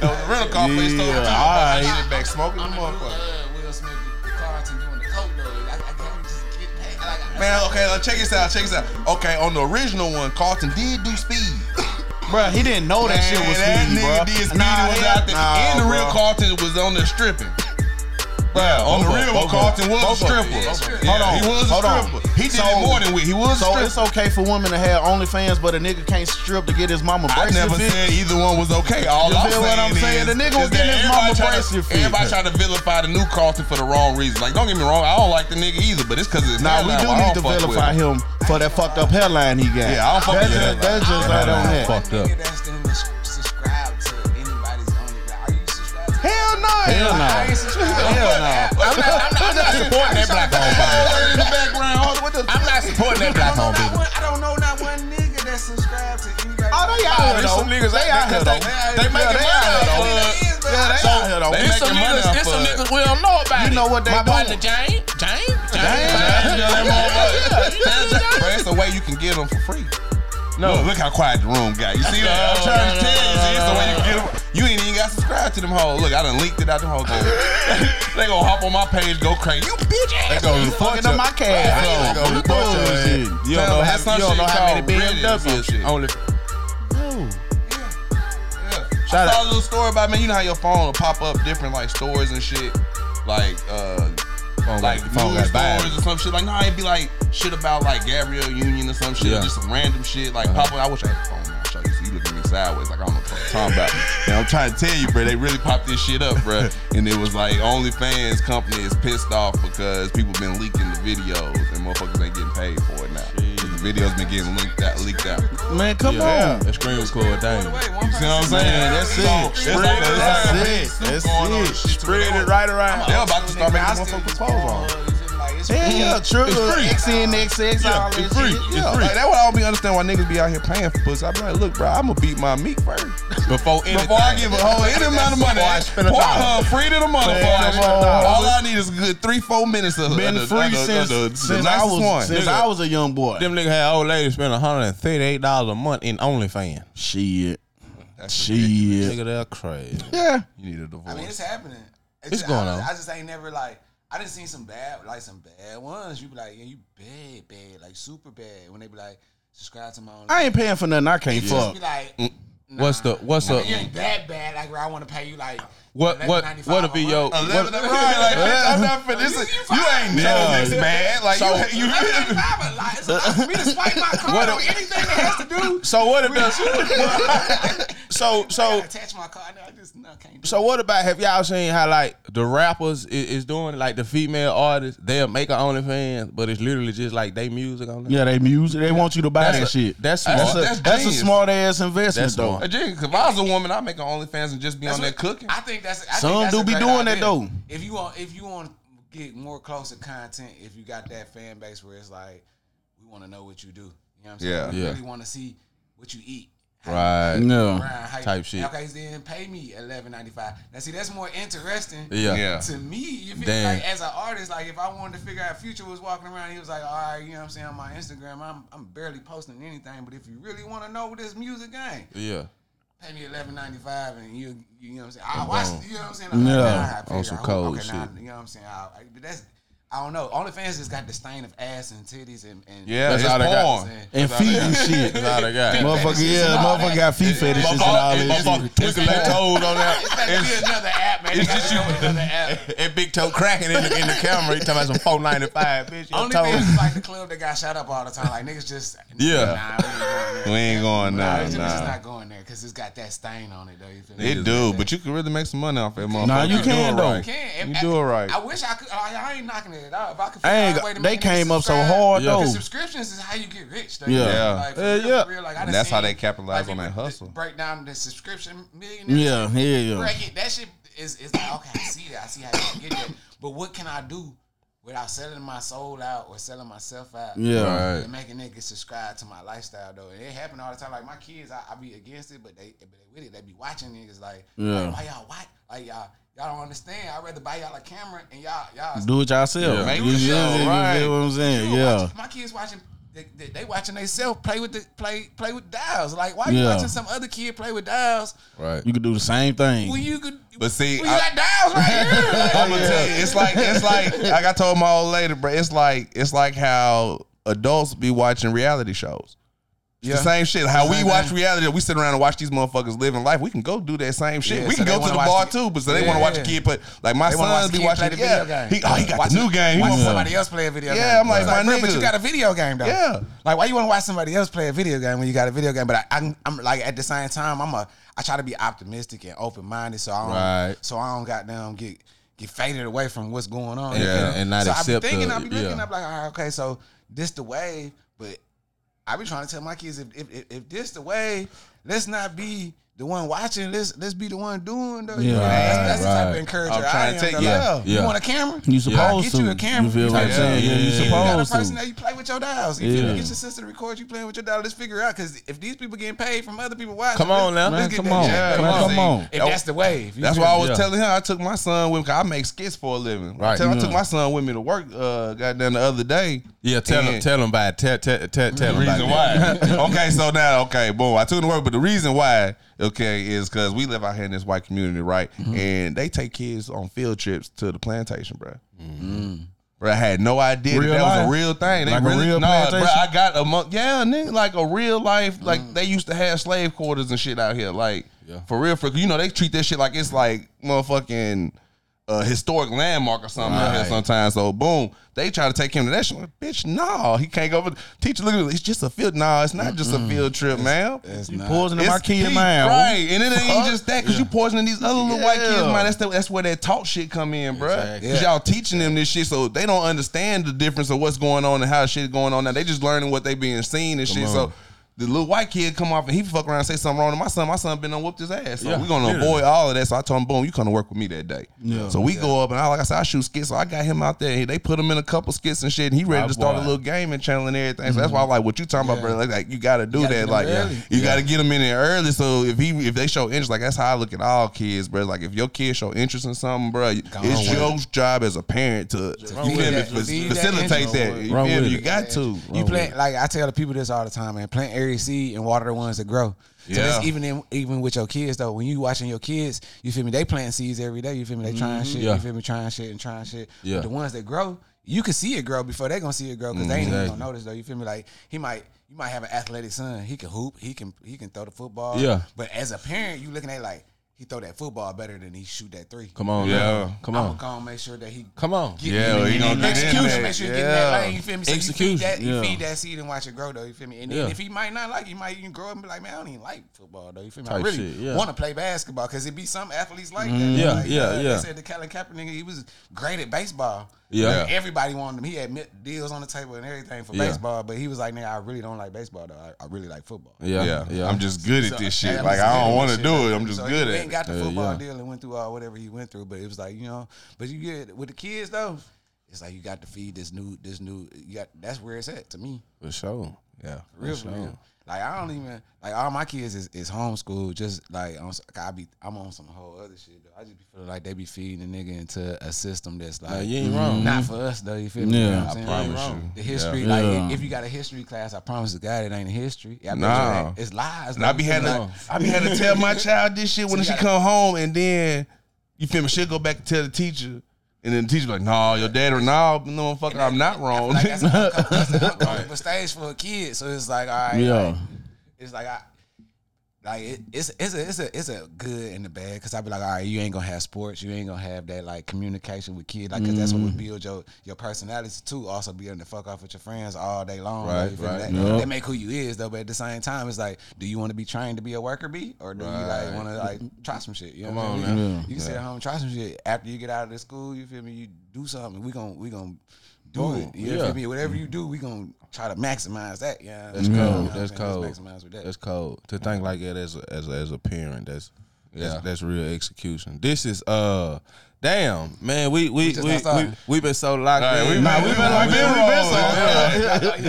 That was a rental car place. Yeah, Yeah, all that right. shit back smoking the I'm the motherfucker. Will Smith, the Carlton doing the coke though. I, I can't just get paid. Like, Man, okay, uh, check this out. Check this out. Okay, on the original one, Carlton did do speed. Bro, he didn't know that shit was that speed, nigga bro. did speed Nah, was out there. nah, and the real. Carlton was on there stripping. Bruh, on the real both Carlton was a stripper. Hold on, he was a stripper. He did it more than we. He was So it's okay for women to have OnlyFans, but a nigga can't strip to get his mama I never fit? said either one was okay. All You I'm feel saying what I'm saying? is, The nigga was getting his everybody mama bracelet fit. Everybody trying to vilify the new Carlton for the wrong reason. Like, don't get me wrong, I don't like the nigga either, but it's because it's Nah, we do need to vilify him for that fucked up hairline he got. Yeah, I don't fuck that's with just, that. That's just right on that. Fucked up. Hell no. Hell no. I ain't Hell no. I'm not, I'm not, I'm not supporting that black home business. in the background. What the I'm not supporting that black I home don't, know not business. I don't know not one nigga that's subscribed to anybody. Oh, they out here though. some niggas they out out here though. they- they making money out off here, of though. it is, but Yeah, they So out here though. they some making money niggas, off there's some niggas we don't know about. You know what they My partner doing. James, James, James, Bro, it's the way you can get them for free. No, look, look how quiet the room got. You see that? I'm trying to tell you, see, it's the way you can get them. You ain't even got subscribed to them hoes. Look, I done leaked it out them hoes. they gonna hop on my page, go crazy. You bitch ass. They go fucking up my cash. They gonna report your ass. Bullshit. You don't know how, you don't know how many called Reddit or some BMWs only. Yeah. Shout I saw out. a little story about man. You know how your phone will pop up different like stores and shit, like uh, Phone like got- phone news got stories or some shit. Like nah, it'd be like shit about like Gabrielle Union or some shit, Yeah. or just some random shit like pop up. I wish I had the phone. I'll show you. So you look at me sideways like I don't know what I'm talking about. Man, I'm trying to tell you, bro. They really popped this shit up, bro. And it was like OnlyFans company is pissed off because people been leaking the videos and motherfuckers ain't getting paid for it now. The videos been getting leaked out, leaked out. Man, come Yeah, on. that screen was record thing. You see what I'm saying? That's it. it's Spread like- it. That's it. That's it. and Spread it right around. They're about to start making I motherfuckers still put use clothes on. Pornhub, you feel me? Like, it's yeah, Trigger, free. XNXX, all that It's free. shit. It's Yeah. free. Like, that's what I don't be understand why niggas be out here paying for pussy. I be like, look, bro, I'm gonna beat my meat first Before anything. before I give a whole any amount of money. Before I spend a dollar. Pornhub free to the motherfucker. Spend a dollar. All I need is a good three, four minutes of Been of the- free of the- since, of the- the since I was one. since Nigga, I was a young boy. Them niggas had old ladies spend $138 a month in OnlyFans. Shit. that's Shit. Nigga, they're crazy. Yeah. You need a divorce. I mean, it's happening. It's, It's just- going I, on. I just ain't never like. I done seen some bad, like some bad ones. You be like, yeah, you bad, bad, like super bad. When they be like, subscribe to my own. I ain't paying for nothing I can't just fuck. be like, Mm. What's the- what's I mean, up? You ain't that bad. Like where I want to pay you like. What what what'll be your month. Eleven, what, right, like, bitch, I'm not for this. You- You, you ain't know Yeah. this bad. Like, So- you, you, $11.95 a lot. It's a lot for me to swipe my card What on anything that has to do. So what if the so so attach my card. I just no, can't do so what about have y'all seen how like the rappers is, is doing like the female artists they'll make an OnlyFans but it's literally just like they music on there. Yeah, they music. They want you to buy That's that a- shit. that's that's a, That's that's, a smart ass investment That's though. smart. If I was a woman, I'd make an OnlyFans and just be on there That's cooking. I think that's. I Some think that's do be great doing that, though. If you want, if you want to get more closer content, if you got that fan base where it's like, we want to know what you do. You know what I'm saying? Yeah. We Yeah. really want to see what you eat. How you Right. move Yeah. around, how you- Type shit. Okay, then pay me eleven ninety five. Now see, that's more interesting. Yeah. Yeah. To me, you feel Damn. like as an artist, like if I wanted to figure out Future was walking around, he was like, all right, you know what I'm saying, on my Instagram, I'm I'm barely posting anything, but if you really want to know this music game, Yeah. Pay me eleven ninety five and you you know what I'm saying. I watch you know what I'm saying. Yeah. Nah, I figure On some cold okay, nah, shit. you know what I'm saying. I- but that's I don't know. OnlyFans just got the stain of ass and titties and, and Yeah, That's it's all they got. porn. And feet and shit. That's all they got. Motherfucker, yeah, motherfucker got feet fetishes and all that Motherfucker shit. twinkle their toes on that. It's there. got to be another app, man. it's It's just just you- another app. And big toe cracking in the, in the camera. He talking about some four ninety five, bitch. Your OnlyFans is like the club that got shut up all the time. Like niggas just Yeah. Nah, we ain't going there. We ain't going Nah, there, it's just not going there because it's got that stain on it though. You feel me? It do, but you can really make some money off that motherfucker. Nah, you can, it though. You can. You do it right. I wish I could. I, I ain't knocking it out. If I could, I ain't way to they came up so hard Yeah. though. Subscriptions is how you get rich. Though. Yeah. Yeah. Like, for Uh, real, yeah. for real, like, I And that's how they capitalize like, on that hustle. Break down the subscription millionaire. Yeah, yeah, yeah. Bracket, that shit is, is like, okay, I see that. I see how you can get that. But what can I do without selling my soul out or selling myself out? Yeah. Right. And making niggas subscribe to my lifestyle though. And it happen all the time. Like my kids, I, I be against it, but they but they with it. They be watching niggas like, Yeah. like, why y'all watch? Like y'all y'all don't understand. I'd rather buy y'all a camera and y'all y'all Do it yourself. Make You the feel show, you right. what I'm saying? you Yeah. watch- my kids watching they, they, they watching themselves play with the play play with dials. Like why you watching some other kid play with dials Right. You could do the same thing. when you could? But see, when you I- got dials right here. Like, I'm gonna tell you, it's like it's like like I told my old lady, bro. It's like it's like how adults be watching reality shows. It's Yeah. The same shit. How we watch reality, we sit around and watch these motherfuckers living life. We can go do that same shit. Yeah, we so can go to the bar the- too, but so they want to watch a kid play. Like my They wanna watch son be watching. play the yeah, video game. he, oh, he got Watch the new game. He Watch want somebody else play a video Yeah, game. I'm like, It's my bro, but you got a video game though. Yeah. Like, why you want to watch somebody else play a video game when you got a video game? But I, I'm, I'm like, at the same time, I'm a, I try to be optimistic and open minded, so I don't, Right. so I don't goddamn get get faded away from what's going on. Yeah, You know? and not so accept I be thinking, the- I be looking, yeah. I'm like, all right, okay, so this the wave, but I be trying to tell my kids if if, if, if this the way, let's not be the one watching. Let's let's be the one doing though. Yeah. know, that's, that's the type of encourager I'm trying I to take- though. yeah, yeah. You want a camera? You supposed to. get you to. a camera. You feel what I'm Yeah, saying? Yeah, yeah, you yeah. You got a person to. that you play with your dials. You feel me? Yeah. Get your sister to record you playing with your dial. Let's figure out because if these people getting paid from other people watching, Come on let's- now. let's Man, get come on. Yeah, though. Man, come come on. on. If that's the wave, you That's feel why I was Yeah. telling him I took my son with me. 'cause I make skits for a living. Right. Tell- I took my son with me to work. Uh, goddamn the other day. Yeah, tell him, tell him about it. Tell, tell, tell, tell them reason why. okay, so now, okay, boom. I took him to work, but the reason why, okay, is because we live out here in this white community, right? Mm-hmm. And they take kids on field trips to the plantation, bro. Bro, I had no idea Mm-hmm. That, that was a real thing. They Like a really, real nah, bro. plantation? I got a month, yeah, nigga, like a real life. Like Mm. they used to have slave quarters and shit out here, like Yeah. for real. For you know, they treat this shit like it's like motherfucking. A historic landmark or something out here Right. sometimes. So boom, they try to take him to that shit. Like, Bitch, no, he can't go. Teacher, look at it. It's just a field. No, it's not just a field trip, man. It's You not. poisoning my It's kid peak, mind. right? And it ain't Fuck. just that because you poisoning these other little white kids, Yeah. man. That's the, that's where that talk shit come in, bro. Exactly. Because Yeah. y'all teaching them this shit, so they don't understand the difference of what's going on and how shit is going on now. They just learning what they being seen and shit. on. So. The little white kid come off and he fuck around and say something wrong to my son. My son been on whooped his ass. So Yeah, we gonna avoid all of that. So I told him, boom, you come to work with me that day. Yeah. So we go up and I like I said, I shoot skits. So I got him out there. They put him in a couple skits and shit. And he ready to start boy. a little gaming channel and everything. So that's mm-hmm. why I like what you talking about, bro. Like, like, you gotta do gotta that. Like early. you Yeah. gotta get him in there early. So if he if they show interest, like that's how I look at all kids, bro. Like if your kid show interest in something, bro, it's your job as a parent to you feel me, that- fac- feed that facilitate that. You Run feel me? with You it. got to. You plant like I tell the people this all the time, man. Plant seed and water the ones that grow. So Yeah. that's even in, even with your kids though. When you watching your kids, you feel me? They planting seeds every day. You feel me? They trying mm-hmm. shit. Yeah. You feel me? Trying shit and trying shit. Yeah. But the ones that grow, you can see it grow before they gonna see it grow because they ain't even mm-hmm. gonna notice though. You feel me? Like he might. You might have an athletic son. He can hoop. He can he can throw the football. Yeah. But as a parent, you looking at like he throw that football better than he shoot that three. Come on, Yeah. now. Come I'm on, gonna go and make sure that he come on. Get Yeah, in, he gonna then get in execution. Make sure you get Yeah. that lane. You feel me? So you feed Execution, that, you yeah. feed that seed and watch it grow though. You feel me? And then Yeah. if he might not like, it, he might even grow up and be like, man, I don't even like football though. You feel me? I really shit, yeah. want to play basketball because it be some athletes like that. Yeah, Like, yeah, uh, yeah. They said the Colin Kaepernick, he was great at baseball. Yeah. Like, everybody wanted him. He had deals on the table and everything for Yeah. baseball, but he was like, nigga, I really don't like baseball though. I, I really like football. Yeah, Yeah, yeah. I'm just good at this shit. I'm Like I don't want to do it. I'm just So good he at ain't it. got the football yeah. deal and went through all whatever he went through, but it was like you know, but you get with the kids though. It's like you got to feed this new, this new. You got that's where it's at to me. For sure. Yeah. Real, for real. Like I don't even like all my kids is, is homeschooled. Just like on, I be, I'm on some whole other shit. Though. I just be feeling like they be feeding a nigga into a system that's like Nah, you ain't wrong. Not for us though. You feel me? Yeah. You know I promise you. The history, Yeah. like Yeah. if you got a history class, I promise to God it ain't a history. I Nah. it's lies. And. I be having to, I be having to tell my child this shit when So she gotta- come home, and then you feel me? She'll go back and tell the teacher, and then the teacher be like, "No, your dad or no, no, motherfucker, I'm not wrong." Like that's, that's the uncomfortable stage for a kid. So it's like, all right, Yeah. like, it's like I. Like it, it's it's a it's a it's a good and the bad because I be like all right you ain't gonna have sports you ain't gonna have that like communication with kids like because that's what would Mm-hmm. build your your personality too also be able to fuck off with your friends all day long Right, like, you feel me? right. that, Yeah. that make who you is though but at the same time it's like do you want to be trained to be a worker bee or do you like Right. want to like try some shit you know Come what I mean? Yeah. you can sit at home and try some shit after you get out of the school you feel me you do something We gonna we gon' do Boom. it you Yeah. feel me whatever you do we gonna try to maximize that yeah That's You know cold. what I'm That's saying? Let's cold. maximize with that That's cold. To think like that as a, as a, as a parent, that's That's, Yeah. that's real execution. This is uh, damn man, we we just we, we, starting. we been so locked All right, in. we Nah, we been like been rolling.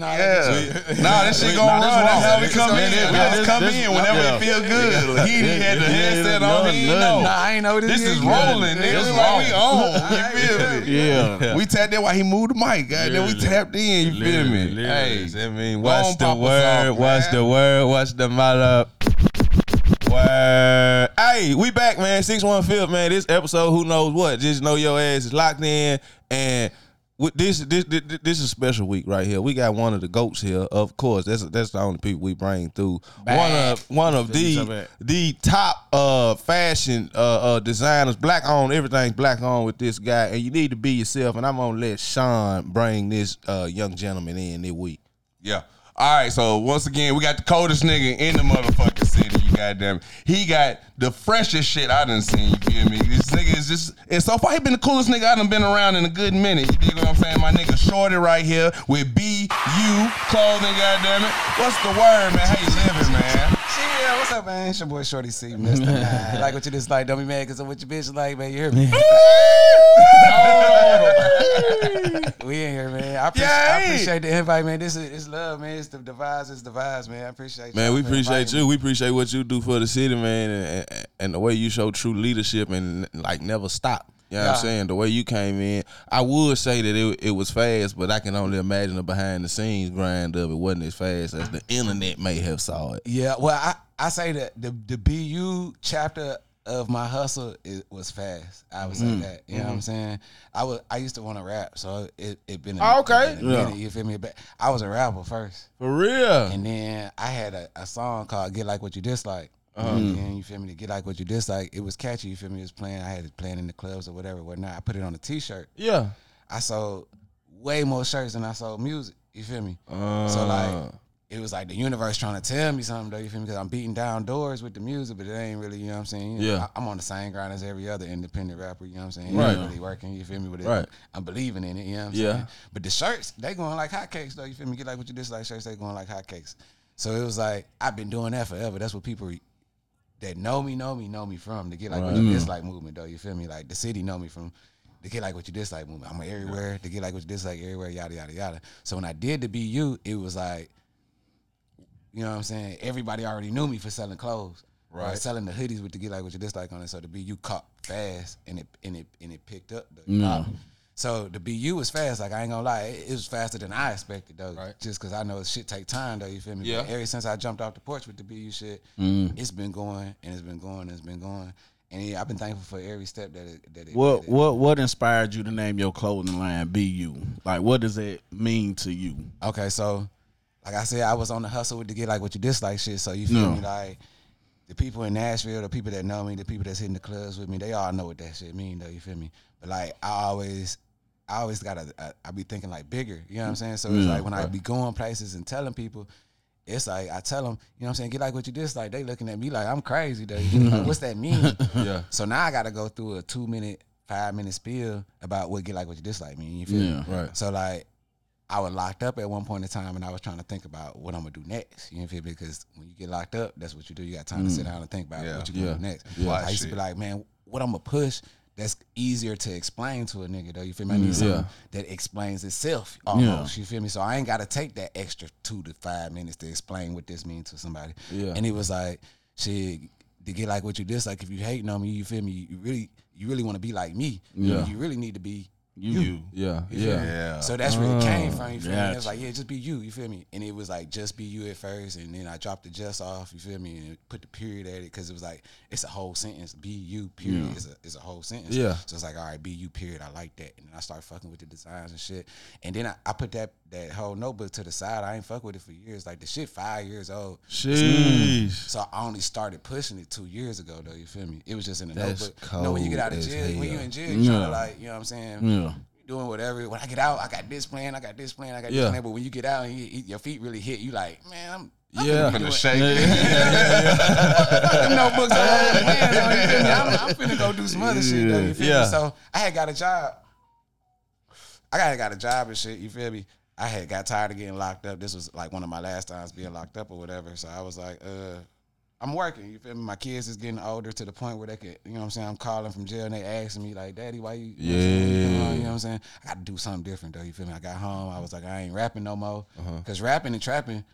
Yeah. Nah, this shit gonna Nah, run. That's how we come in. We just come in whenever it feel good. He had the headset on. He know. Nah, I ain't know what This is is. rolling, nigga. This This is like we wrong. on. You feel me? Yeah. We tapped in while he moved the mic. Goddamn, we tapped in. You feel me? Hey, Hey, I mean, go what's the word? off, what's the word? What's the mother? Word. Hey, we back, man. Six one fifth, man. This episode, who knows what? Just know your ass is locked in, and with this, this, this, this is a special week right here. We got one of the goats here, of course. That's that's the only people we bring through. One of one of the the top uh fashion uh, uh designers, black on everything's black on with this guy, and you need to be yourself. And I'm gonna let Sean bring this uh young gentleman in this week. Yeah. All right, so once again, we got the coldest nigga in the motherfucking city. You goddamn, he got the freshest shit I done seen. You feel me? This nigga is just, and so far he been the coolest nigga I done been around in a good minute. You dig what I'm saying? My nigga Shorty right here with BU clothing. Goddamn it, what's the word, man? How you living, man? Yeah, what's up, man? It's your boy Shorty C, Mister. You like what you dislike? Don't be mad because of what your bitch like, man. You hear me? we in here, man. I, appreciate, I appreciate the invite, man. This is it's love, man. It's the the vibes, it's the vibes, man. I appreciate you. Man, we appreciate you. We appreciate what you do for the city, man, and, and, and the way you show true leadership and like never stop. You know what I'm saying? The way you came in, I would say that it, it was fast, but I can only imagine the behind the scenes grind of it wasn't as fast as the internet may have saw it. Yeah, well, I, I say that the the BU chapter of my hustle is, was fast. I would say Mm-hmm. that. You know what I'm saying? I was I used to want to rap, so it it been a, Oh, okay. it been a Yeah. minute, you feel me? But I was a rapper first, For real. and then I had a, a song called "Get Like What You Dislike." Uh-huh. And then, you feel me? To get like what you dislike, it was catchy. You feel me? It was playing. I had it playing in the clubs or whatever, whatnot. I put it on a T-shirt. yeah. I sold way more shirts than I sold music. You feel me? Uh, So like, it was like the universe trying to tell me something though. You feel me? Because I'm beating down doors with the music, but it ain't really. You know what I'm saying? You know, Yeah. I, am on the same grind as every other independent rapper. You know what I'm saying? It Right. really working. You feel me? But it, Right. I'm believing in it. You know what I'm Yeah. saying? But the shirts, they going like hotcakes though. You feel me? Get like what you dislike shirts, they going like hotcakes. So it was like I've been doing that forever. That's what people that know me, know me, know me from the get like what you mm. dislike movement though. You feel me? Like the city know me from the get like what you dislike movement. I'm everywhere. The get like what you dislike everywhere. Yada yada yada. So when I did the BU, it was like, you know what I'm saying? Everybody already knew me for selling clothes. Right. Selling the hoodies with the get like what you dislike on it. So the BU caught fast and it and it and it picked up. Though. No. So the BU was fast. Like I ain't gonna lie, it, it was faster than I expected though. Right. Just because I know shit take time though. You feel me? Yeah. But ever since I jumped off the porch with the BU shit, mm. it's been going and it's been going and it's been going. And yeah, I've been thankful for every step that it. That it What that it- what what inspired you to name your clothing line BU? Like what does it mean to you? Okay, so like I said, I was on the hustle with to get like what you dislike shit. So you feel No. me? Like the people in Nashville, the people that know me, the people that's hitting the clubs with me, they all know what that shit mean though. You feel me? But like I always, I always gotta, I, I be thinking like bigger. You know what I'm saying? So it's Yeah, like when I be going places and telling people. It's like I tell them, you know what I'm saying, get like what you dislike. They looking at me like I'm crazy though. You feel? Like, what's that mean? Yeah. So now I gotta go through a two minute, five minute spiel about what get like what you dislike mean. You feel Yeah. me? Right. So like I was locked up at one point in time and I was trying to think about what I'm gonna do next. You know feel me? Because when you get locked up, that's what you do. You got time to sit mm. down and think about Yeah. what you're gonna do next. Yeah. I used to be like, man, what I'm gonna push that's easier to explain to a nigga though. You feel me? I need mm, something that explains itself almost. You feel me? So I ain't gotta take that extra two to five minutes to explain what this means to somebody. Yeah. And it was like, shit, to get like what you dislike, if you hating on me, you feel me, you really you really wanna be like me. Yeah. You really need to be You. Yeah. you feel Yeah. Yeah. So that's where it uh, came from. You feel me? gotcha. It was like, yeah, just be you. You feel me? And it was like, just be you at first, and then I dropped the just off. You feel me? And put the period at it because it was like it's a whole sentence. Be you. Period. Is a is a whole sentence. Yeah. So it's like, all right, be you. Period. I like that. And then I started fucking with the designs and shit. And then I, I put that that whole notebook to the side. I ain't fuck with it for years. Like the shit, five years old. Sheesh. So I only started pushing it two years ago, though. You feel me? It was just in the That's notebook. You know, when you get out of cold as jail, when you in jail, you trying Yeah. to like, you know what I'm saying? Yeah. doing whatever. When I get out, I got this plan, I got this plan, I got Yeah. this plan. But when you get out and you, your feet really hit, you like, man, I'm. I'm Yeah. finna be Finna doing- shake Them notebooks all hands on, you feel me? I'm, I'm finna go do some other shit though, you feel Yeah. me? So I had got a job. I got got a job and shit, you feel me? I had got tired of getting locked up. This was like one of my last times being locked up or whatever. So I was like, uh, I'm working. You feel me? My kids is getting older to the point where they could, you know what I'm saying? I'm calling from jail and they asking me like, Daddy, why you? You know what I'm saying? You know what I'm saying? I got to do something different though. You feel me? I got home. I was like, I ain't rapping no more Uh-huh. because rapping and trapping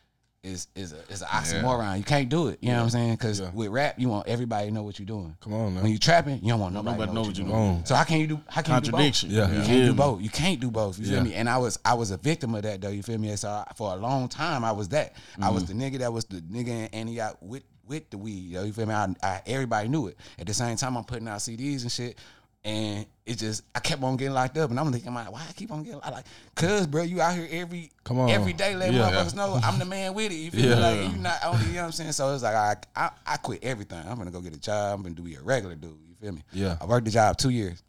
is is a, is an oxymoron. You can't do it. You know what I'm saying? Because with rap, you want everybody to know what you're doing. Come on man. When you trapping, you don't want nobody, Nobody to know what you're doing. So how can you do? How can you do both? Contradiction. Yeah. You Yeah. can't Yeah. do both. You can't do both. You Yeah. feel me? And I was I was a victim of that though. You feel me? So I, for a long time I was that. I was mm-hmm. the nigga that was the nigga in Antioch with with the weed. Yo, you feel me? I, I, everybody knew it. At the same time, I'm putting out CDs and shit. And it just I kept on getting locked up, and I'm thinking, like, why I keep on getting locked? like, cause bro, you out here every Come on. every day, letting Yeah. motherfuckers know I'm the man with it. You feel Yeah. me? Like you not only, you know what I'm saying? So it's like I, I I quit everything. I'm gonna go get a job. I'm gonna do be a regular dude. You feel me? Yeah. I worked the job two years.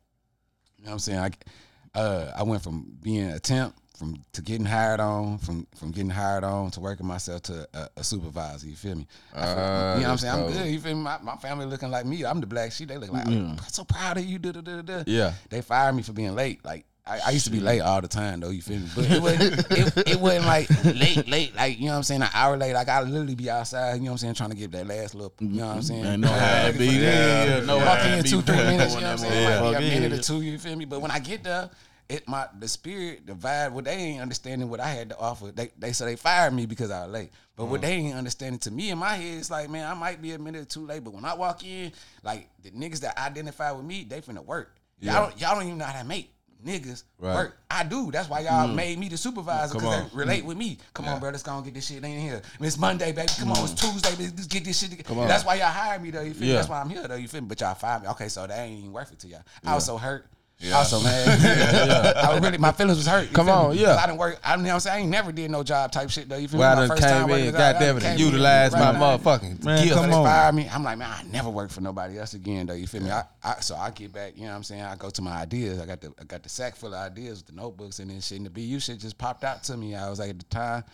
You know what I'm saying? I uh I went from being a temp from to getting hired on, from from getting hired on to working myself to a, a supervisor. You feel me? Feel- you know what I'm saying? I'm good. You feel me? My, my family looking like me. I'm the black sheep. They look like I'm so proud of you. Da, da, da, da. Yeah. They fired me for being late. Like I, I used to be late all the time though. You feel me? But it wasn't it, it wasn't like late, late. Like you know what I'm saying? An hour late. Like I literally be outside. You know what I'm saying? Trying to get that last little. You know what I'm saying? And how it be. Yeah, yeah, know how Walk it in two, three minutes, you know what I'm saying? Might be a minute or two, you feel me? But when I get there, it my the spirit, the vibe, what they ain't understanding what I had to offer. They they so they fired me because I was late. But Uh-huh. what they ain't understanding to me in my head, it's like, man, I might be a minute or two late, but when I walk in, like the niggas that identify with me, they finna work. Y'all don't y'all don't even know how to make niggas Right. work. I do. That's why y'all Mm. made me the supervisor because they relate with me. Come on, bro, let's go and get this shit in here. It's Monday, baby. Come on, Mm. it's Tuesday. Let's let's get this shit together. on. That's why y'all hired me though. You feel me? Yeah. That's why I'm here though. You feel me? But y'all fired me. Okay, so that ain't even worth it to y'all. I was so hurt. I was so mad. I really, my feelings was hurt. Come on, me? yeah. 'Cause I didn't work. I, you know what I'm saying? I ain't never did no job type shit though. You feel Well, I me? My done first time came working in, a job, I goddamn it, came and in my now. motherfucking Man, gift. Come they on. fired me. I'm like, man, I never work for nobody else again, though. You feel me? I, I so I get back. You know what I'm saying? I go to my ideas. I got the I got the sack full of ideas with the notebooks and then shit. And the BU shit just popped out to me. I was like at the time.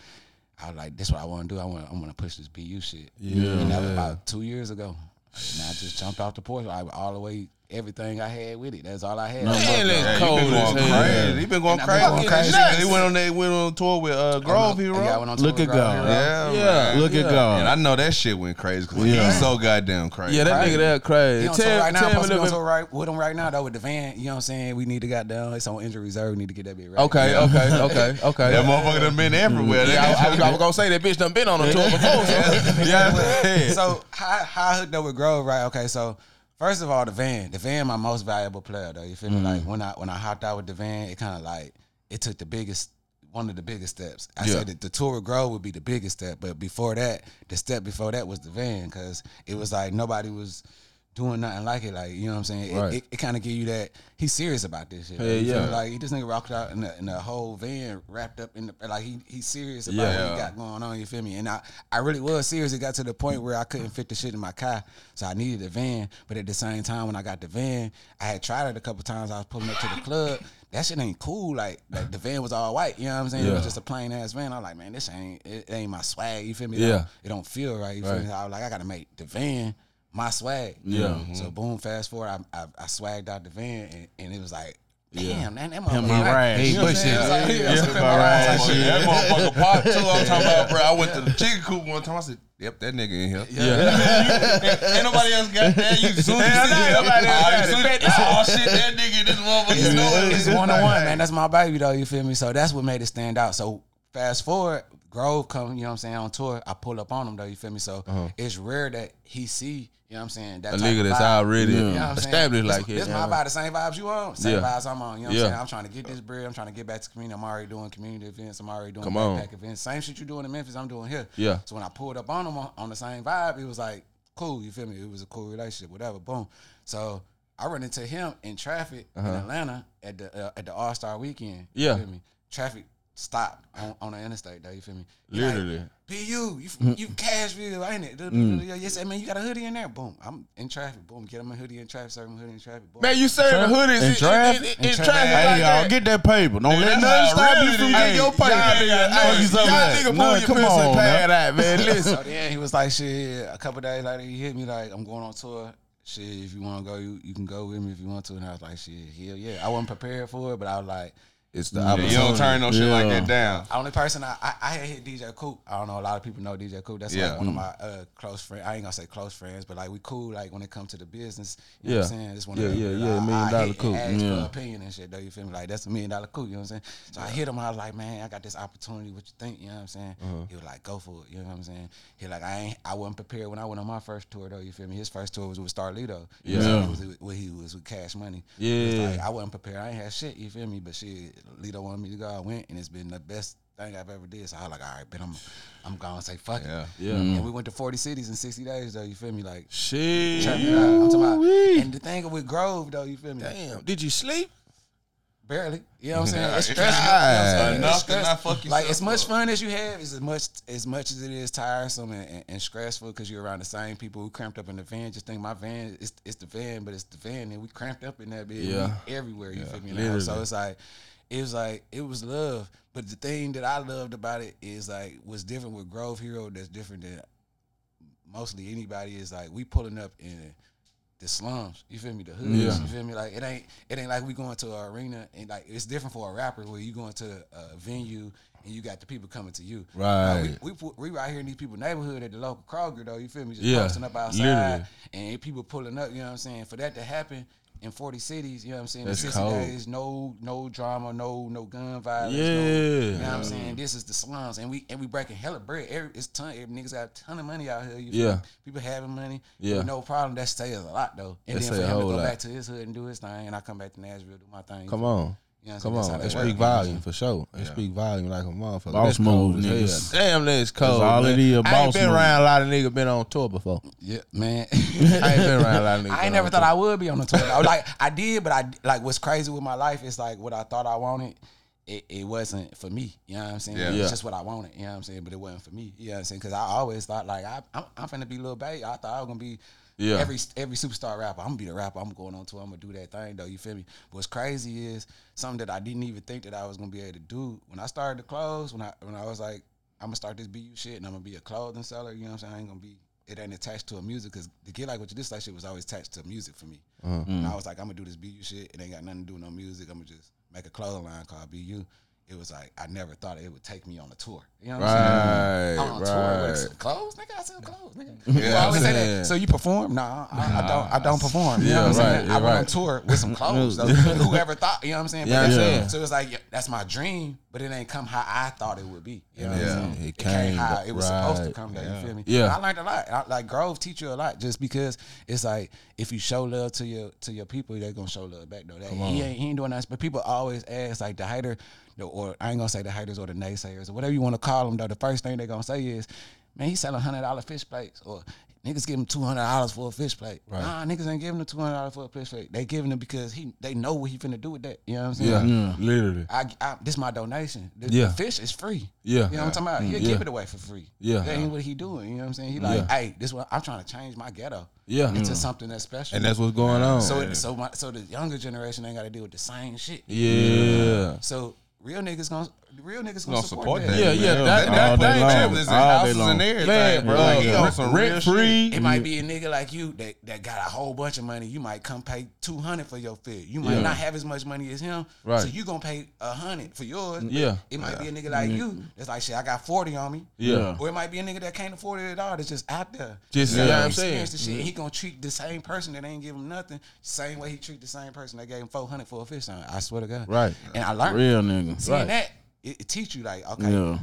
I was like, this what I want to do. I want I want to push this BU shit. Yeah. And that was about two years ago. And I just jumped off the porch. I, all the way, everything I had with it. That's all I had. Man, that's he cold been as going hell. crazy. He been going And I've crazy. been going crazy. Shit, He went on that went on tour with uh, Grove Hero. Yeah, I went on tour Look at God. Hero. Yeah, Yeah. man. Look at God. And I know that shit went crazy because Yeah. he's so goddamn crazy. Yeah, that Crazy. nigga that crazy. He on Tell, tour right now. tell me a Supposed to be on tour right with him right now though with the van. You know what I'm saying? We need to get down. It's on injury reserve. We need to get that bit right. Okay, okay, okay, okay. That motherfucker done been everywhere. Yeah, I, I, was- gonna say that bitch done been on a tour before. Yeah, so how how I hooked up with Grove, right? Okay, so first of all, the van, the van, my most valuable player, though. You feel me? Mm-hmm. Like when I when I hopped out with the van, it kind of like it took the biggest. One of the biggest steps. I Yeah. said that the tour with Grove would be the biggest step, but before that, the step before that was the van, because it was like nobody was doing nothing like it. Like you know what I'm saying? It- Right. It, it, kind of give you that he's serious about this shit. Feel yeah. Like he this nigga rocked out in the, in the whole van wrapped up in the like he he's serious about what he got going on. You feel me? And I, I really was serious. It got to the point where I couldn't fit the shit in my car, so I needed a van. But at the same time, when I got the van, I had tried it a couple times. I was pulling up to the club. That shit ain't cool. Like, like the van was all white. You know what I'm saying? It was just a plain ass van. I'm like, man, this ain't it ain't my swag. You feel me? It Yeah. don't- It don't feel right. You feel Right. me? I was like, I gotta make the van my swag. Yeah. Mm-hmm. So boom, fast forward, I, I, I swagged out the van, and, and it was like. Damn, man, that motherfucker. right. Rash. You know what I'm But saying? shit, It's like, Yeah, yeah, yeah, like, yeah, alright, right. type shit. That motherfucker pop too. I'm talking about, bro. I went to the chicken coop one time. I said, "Yep, that nigga in here." Yeah, Ain't nobody else got that. You soon as you see nobody else got as- oh shit, that nigga, this motherfucker it's one on one, man. That's my baby though. You feel me? So that's what made it stand out. So fast forward, Grove come, you know what I'm saying, on tour. I pull up on him though. You feel me? So it's rare that he see, you know what I'm saying, that A nigga that's already You know what I'm saying? established like this it. my vibe, the same vibes you on, same Yeah. vibes I'm on. You know what Yeah. I'm saying? I'm trying to get this bread. I'm trying to get back to community. I'm already doing community events. I'm already doing Come on. backpack events. Same shit you doing in Memphis, I'm doing here. Yeah. So when I pulled up on him on, on the same vibe, it was like cool. You feel me? It was a cool relationship, whatever. Boom. So I run into him in traffic in Atlanta at the uh, at the All Star Weekend. Yeah. You feel me? Traffic stopped on, on the interstate. Though you feel me? He like, Literally. Be you, you, mm. from- Cashville, ain't it? Mm. Duh. Yes, I mean you got a hoodie in there. Boom, I'm in traffic. Boom, get him a hoodie in traffic. Serve him a hoodie in traffic. Boom. Man, you serving hoodies In in, traffic? in, in, In in traffic. traffic Hey, like y'all, that. get that paper. Don't let nothing stop real you it from is. getting your paper. Y'all nigga, Fuck hey, you some of y'all that. nigga Nah, pull your come pencil on, and now. pad out, man. Listen. So then he was like, shit. A couple days later, he hit me like, I'm going on tour. Shit, if you want to go, you, you can go with me if you want to. And I was like, shit, hell yeah. I wasn't prepared for it, but I was like, it's the Yeah, opportunity. you don't turn no shit like that down. Only person I, I I hit DJ Coop. I don't know. A lot of people know DJ Coop. That's Yeah. like one of my uh, close friends. I ain't gonna say close friends, but like we cool. Like when it comes to the business, you know what I'm Yeah. saying? It's one Yeah, of the yeah, people yeah, that I- million I dollar hit Coop. and ask Yeah. opinion and shit. Though you feel me? Like that's a million dollar Coop. You know what I'm saying? So I hit him. I was like, man, I got this opportunity. What you think? You know what I'm saying? Uh-huh. He was like, go for it. You know what I'm saying? He like, I ain't. I wasn't prepared when I went on my first tour though. You feel me? His first tour was with Starlito. You know what I'm saying? Yeah. It was with- he was with Cash Money. It was Yeah. like, I wasn't prepared. I ain't had shit. You feel me? But shit, Lito wanted me to go. I went, and it's been the best thing I've ever did. So I was like, all right, but I'm, I'm gonna say fuck Yeah. it. Yeah. And mm-hmm. we went to 40 cities in 60 days though. You feel me? Like, Shit. check it out. I'm talking about. And the thing with Grove though, you feel me? Damn. Did you sleep? Barely. You know what I'm saying? It's it's stressful. You know I'm saying? enough to not stressful. fuck Like as much fun as you have is as much as much as it is tiresome and, and, and stressful because you're around the same people who cramped up in the van. Just think my van, it's, it's the van, but it's the van, and we cramped up in that bit. Yeah. Everywhere. You feel me? now? So it's like it was like it was love. But the thing that I loved about it is like what's different with Grove Hero that's different than mostly anybody is like we pulling up in the slums. You feel me? The hoods. Yeah. You feel me? Like it ain't it ain't like we going to an arena and like it's different for a rapper where you going to a venue and you got the people coming to you. Right. Like, we, we we right here in these people neighborhood at the local Kroger though. You feel me? Just Yeah. posting up outside Literally. and people pulling up. You know what I'm saying? For that to happen. In 40 cities, you know what I'm saying? That's in 60 cold. days, no no drama, no no gun violence. Yeah. No, you know what I'm saying? This is the slums, and we and we breaking hella bread. Every, it's ton. Every niggas got a ton of money out here. You Yeah. me? people having money. Yeah. Yeah, no problem. That says a lot though. And That then for him to go lot. back to his hood and do his thing, and I come back to Nashville do my thing. Come on. You know Come on, That's it speak volume for sure. It speak volume like a motherfucker. Boss That's cold move, as hell. Damn, that's cold. all man. it is, I ain't been move. around a lot of niggas been on tour before. Yeah, man. I ain't been around a lot of niggas. I ain't never thought tour. I would be on the tour. though. like I did, but I like what's crazy with my life is like what I thought I wanted. It, it wasn't for me. You know what I'm saying? Yeah. It's Yeah. just what I wanted. You know what I'm saying? But it wasn't for me. You know what I'm saying? Because I always thought like I, I'm, I'm finna be Lil Baby. I thought I was gonna be Yeah. every every superstar rapper. I'm gonna be the rapper. I'm going on tour. I'm gonna do that thing though. You feel me? What's crazy is something that I didn't even think that I was gonna be able to do when I started the clothes. When I when I was like, I'm gonna start this BU shit and I'm gonna be a clothing seller. You know what I'm saying? I ain't gonna be. It ain't attached to a music because the get like what you this like shit was always attached to music for me. Uh-huh. And I mm. was like, I'm gonna do this BU shit. It ain't got nothing to do with no music. I'm gonna just make a clothing line called BU. It was like I never thought it would take me on a tour. You know what I'm saying? Right, I'm on tour with some clothes, nigga. I sell clothes, nigga. Yeah, People always say that. So you perform? Nah, I, I don't. I don't perform. You Yeah, know what I'm saying? right, I went right. on tour with some clothes. though. Whoever thought? You know what I'm saying? Yeah, But saying. So it's like yeah, that's my dream, but it ain't come how I thought it would be. You know what Yeah. I'm saying? It It, came, came how it was supposed to come. Though, you feel me? Yeah. I learned a lot. I, like Grove teach you a lot just because it's like if you show love to your to your people, they're gonna show love back though. That, he ain't he ain't doing that. But people always ask like the hater, the, or I ain't gonna say the haters or the naysayers or whatever you want to call them though. The first thing they're gonna say is, man, he's selling hundred dollar fish plates or. Niggas give him two hundred dollars for a fish plate. Nah, niggas ain't giving him two hundred dollars for a fish plate. They giving him because he they know what he finna do with that. You know what I'm saying? Yeah, literally. I, I this my donation. The, Yeah. the fish is free. Yeah. You know what I'm talking about? He'll Yeah. give it away for free. Yeah. That ain't what he doing. You know what I'm saying? He like, Yeah. hey, this one I'm trying to change my ghetto. Yeah. Into mm. something that's special. And that's what's going on. so it, so my so the younger generation ain't gotta deal with the same shit. yeah. So real niggas gonna real niggas Gonna gonna support, that. Yeah, yeah, that- all that- that ain't long. tripping. There's All day houses long. and everything, Man, bro. bro, Like, he on some real rent shit. free. It might be a nigga like you that, that got a whole bunch of money. You might come pay two hundred for your fit. You might Yeah. not have as much money as him, Right. so you gonna pay a hundred for yours. Yeah. It might be a nigga like you that's like shit. I got forty on me. Yeah. Or it might be a nigga that can't afford it at all. That's just out there. Just- You know, yeah, I'm saying. The shit. And he gonna treat the same person that ain't give him nothing same way he treat the same person that gave him four hundred for a fish on. I swear to God. Right. And I learned Real nigga. seeing Right. that it, it teach you like okay, Yeah.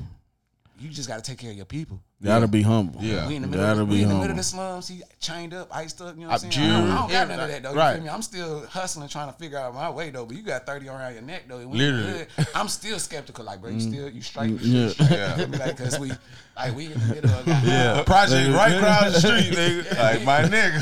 you just got to take care of your people. Gotta be humble. Yeah. We in the middle, Gotta of, be we in the humble. middle of the slums. He chained up, iced up. You know what I'm saying? I don't, I don't Jew, got none of that though. You right. feel me? I'm still hustling, trying to figure out my way though. But you got 30 around your neck though. And Literally. Good, I'm still skeptical. Like, bro, you still you straight? Mm. Yeah. straight. You feel me? Like, cause we like we in the middle of Yeah. Project right across the street, nigga. Like my nigga.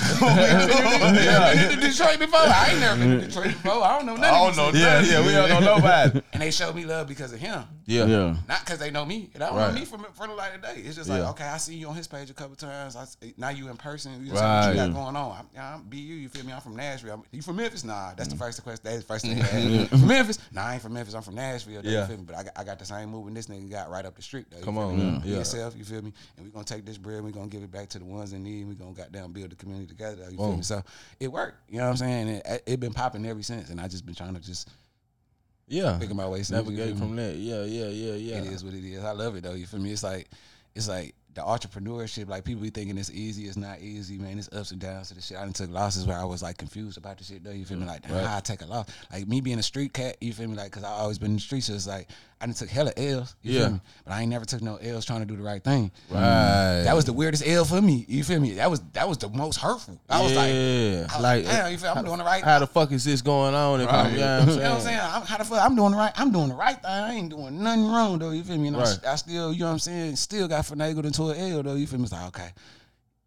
yeah. Been to Detroit before? I ain't never been to Detroit before. I don't know nothing. I don't know niggas. Yeah, yeah, we don't know nobody. And they showed me love because of him. Yeah. yeah. Not because they know me. They don't Right. know me from from the light of day. It's just Yeah. Like, okay, I see you on his page a couple times. I now you in person. You Right. what you got going on. I'm, I'm BU. You feel me? I'm from Nashville. I'm, you from Memphis? Nah, that's the mm. first question. That's the first thing. From Memphis? Nah, I ain't from Memphis. I'm from Nashville. though, Yeah. You feel me? But I got, I got the same movement this nigga got right up the street. Though, Come on, yeah. Yeah. yourself. You feel me? And we gonna take this bread. and We gonna give it back to the ones in need. We gonna goddamn build the community together. Though, you feel me? So it worked. You know what I'm saying? It, it been popping ever since. And I just been trying to just Yeah. figure my way. Navigate from that. Yeah, yeah, yeah, yeah. It is what it is. I love it though. You feel me? It's like it's like the entrepreneurship. Like people be thinking it's easy. It's not easy, man. It's ups and downs to the shit. I done took losses where I was like confused about the shit though. You feel me? Like how I take a loss. Like me being a street cat. You feel me? Like because I always been in the streets. So it's like I done took hella L's. You Yeah. feel me? But I ain't never took no L's trying to do the right thing. Right. That was the weirdest L for me. You feel me? That was that was the most hurtful. I was like. I was oh, like, damn, you feel I'm doing the right how the fuck is this going on? If I'm, you know what I'm you know what I'm saying? saying? I'm, how the fuck I'm doing the right? I'm doing the right thing. I ain't doing nothing wrong though. You feel me? And I, Right. s- I still, you know what I'm saying? Still got finagled into an L though. You feel me? It's like okay.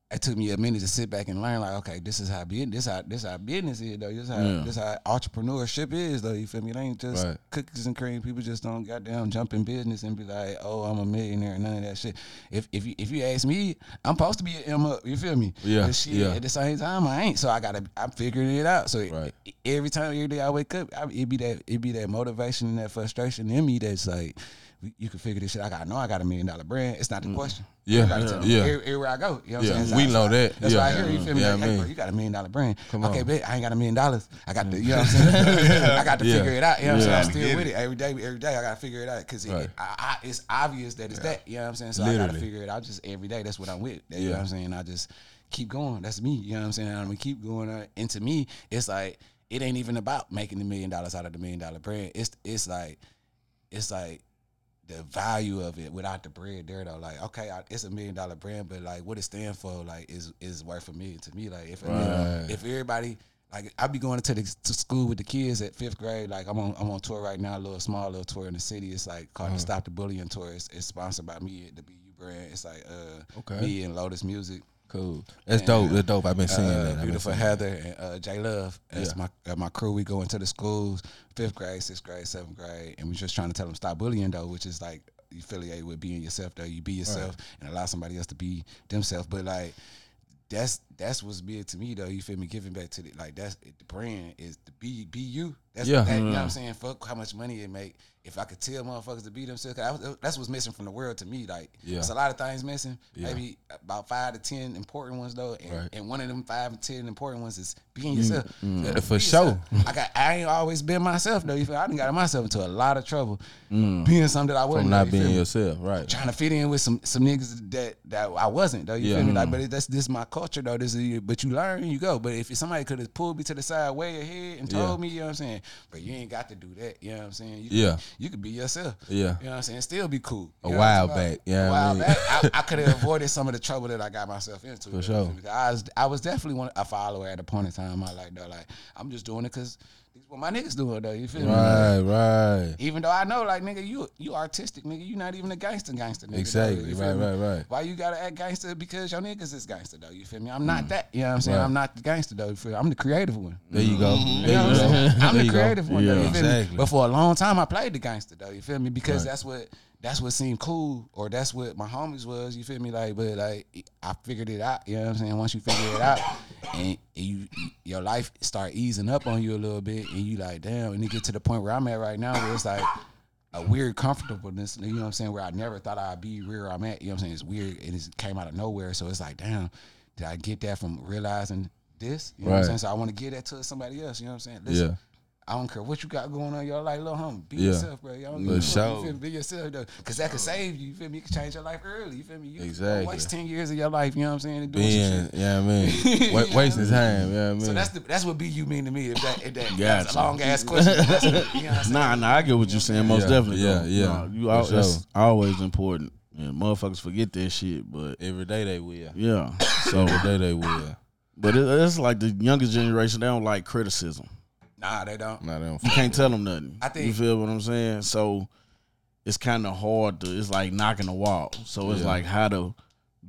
It took me a minute to sit back and learn. Like okay, this is how business, this how this how business is though. This how Yeah. this how entrepreneurship is though. You feel me? It ain't just Right. cookies and cream. People just don't goddamn jump in business and be like, oh, I'm a millionaire and none of that shit. If if you if you ask me, I'm supposed to be an M up. You feel me? Yeah, But shit, yeah. At the same time, I ain't. So I gotta. I'm figuring it out. So Right. every time, every day I wake up, I, it be that it be that motivation and that frustration in me that's like, you can figure this shit. I got know I got a million dollar brand. It's not the question. Mm. Yeah, Everybody tell yeah. every- everywhere I go. You know what Yeah, I'm saying? we know that. That's Yeah. why I hear you. Feel me? Yeah, like, hey, man. bro, you got a million dollar brand. Come okay, on. bet I ain't got a million dollars. I got to, you know what I'm saying? I got to Yeah. figure it out. You know what I'm saying? I'm still with it. it every day. Every day I got to figure it out because Right. I, I, it's obvious that it's that. You know what I'm saying? So I got to figure it out just every day. That's what I'm with. You know what I'm saying? I just keep going. That's me. You know what I'm saying? I'm gonna keep going. Uh, and to me, it's like it ain't even about making the million dollars out of the million dollar brand. It's it's like it's like the value of it without the bread there though. Like, okay, I, it's a million dollar brand, but like what it stand for, like, is is worth a million to me. Like, if Right. if everybody like I be going to the to school with the kids at fifth grade. Like I'm on I'm on tour right now, a little small little tour in the city. It's like called the Stop the Bullying Tour. It's, it's sponsored by me at the BU brand. It's like uh Okay. me and Lotus Music. Cool. That's dope. That's dope. I've been seeing Uh, that. I've beautiful seeing Heather and uh, J Love. That's Yeah. my uh, my crew. We go into the schools, fifth grade, sixth grade, seventh grade, and we're just trying to tell them stop bullying though, which is like you affiliate with being yourself though. You be yourself and allow somebody else to be themselves. But like that's that's what's big to me though. You feel me? Giving back to the like that's the brand is the be be you. That's Yeah. that, you know what I'm saying. Fuck how much money it make. If I could tell motherfuckers to be themselves, 'cause I was- that's what's missing from the world to me. Like, Yeah. there's a lot of things missing. Yeah. Maybe about five to ten important ones though, and, Right. and one of them five to ten important ones is being mm, yourself. Mm. Yeah, For be sure. yourself. I got. I ain't always been myself though. You feel? I done got myself into a lot of trouble Mm. being something that I wasn't. From though, not you being me? yourself, right? trying to fit in with some some niggas that that I wasn't though. You Yeah. feel me? Like, mm. but it, that's this my culture though. This is but you learn, you go. But if somebody could have pulled me to the side way ahead and told me, you know what I'm saying? But you ain't got to do that. You know what I'm saying? You Yeah. You could be yourself. Yeah. You know what I'm saying? Still be cool. A while what I'm saying? back, yeah, A I while mean- back. I, I could have avoided some of the trouble that I got myself into. For sure. I was I was definitely one a follower at a point in time. in my life though. Like I'm just doing it because these what my niggas doing though. You feel me? Right, right. Even though I know, like, nigga, you you artistic, nigga. You not even a gangster, gangster, nigga. Exactly. Right, me? right, right. Why you gotta act gangster? Because your niggas is gangster, though. You feel me? I'm not Mm. that. You know what I'm saying? Right. I'm not the gangster, though. You feel me? I'm the creative one. There you go. You There know you what I'm saying? go. I'm the you go. creative one, though. You Yeah. feel me? Exactly. But for a long time, I played the gangster, though. You feel me? Because Right. that's what that's what seemed cool, or that's what my homies was. You feel me? Like, but like, I figured it out. You know what I'm saying? Once you figure it out, and you your life start easing up on you a little bit, and you like, damn, and you get to the point where I'm at right now, where it's like a weird comfortableness, you know what I'm saying, where I never thought I'd be where I'm at. You know what I'm saying? It's weird and it came out of nowhere. So it's like, damn, did I get that from realizing this? You know what I'm Right. saying? So I want to give that to somebody else. You know what I'm saying? Listen, Yeah. I don't care what you got going on. Y'all like little homie, be Yeah. yourself, bro. Y'all don't For give a fuck, sure. you feel me? Be yourself though, because that could save you. You feel me? You can change your life early. You feel me? You don't Exactly. waste ten years of your life. You know what I'm saying? doing some Being, shit. yeah, I mean, You wasting what I mean? time. Yeah, I mean, So that's the that's what be you mean to me. If that if that, Gotcha. that's a long ass question. That's what, you know what I'm? Nah, nah, I get what you're saying. Most Yeah, definitely. yeah, though. yeah, Nah, you for al- sure. that's always important. And motherfuckers forget that shit, but every day they will. yeah. So, Every day they will. but it, it's like the youngest generation. They don't like criticism. Nah, they don't. Nah, they don't. You can't tell them nothing. I think- you feel what I'm saying. So it's kind of hard to. It's like knocking a wall. So it's Yeah. like how to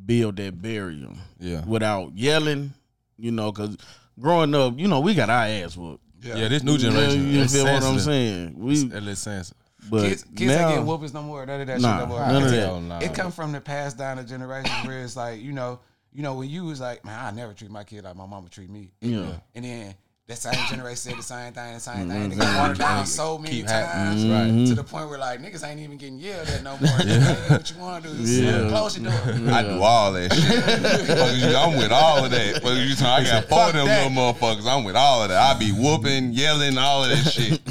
build that barrier Yeah. without yelling. You know, because growing up, you know, we got our ass whooped. Yeah, this new You, generation. you it's feel what I'm saying? We, It's a little sensitive. but Kids, kids ain't now, getting whoopings no more. None of that Nah, shit no more. none of that. Oh, nah. It come from the past down the generations where it's like, you know, you know, when you was like, man, I never treat my kid like my mama treat me. Yeah. And then that same generation said the same thing, the same thing. They Mhm. got watered down so many Keep times happening. Mhm. to the point where like niggas ain't even getting yelled at no more. yeah. What you want to do is Yeah. close your door. I do all that shit. I'm with all of that. Fuck you, I got four of them that. little motherfuckers. I'm with all of that. I be whooping, yelling, all of that shit.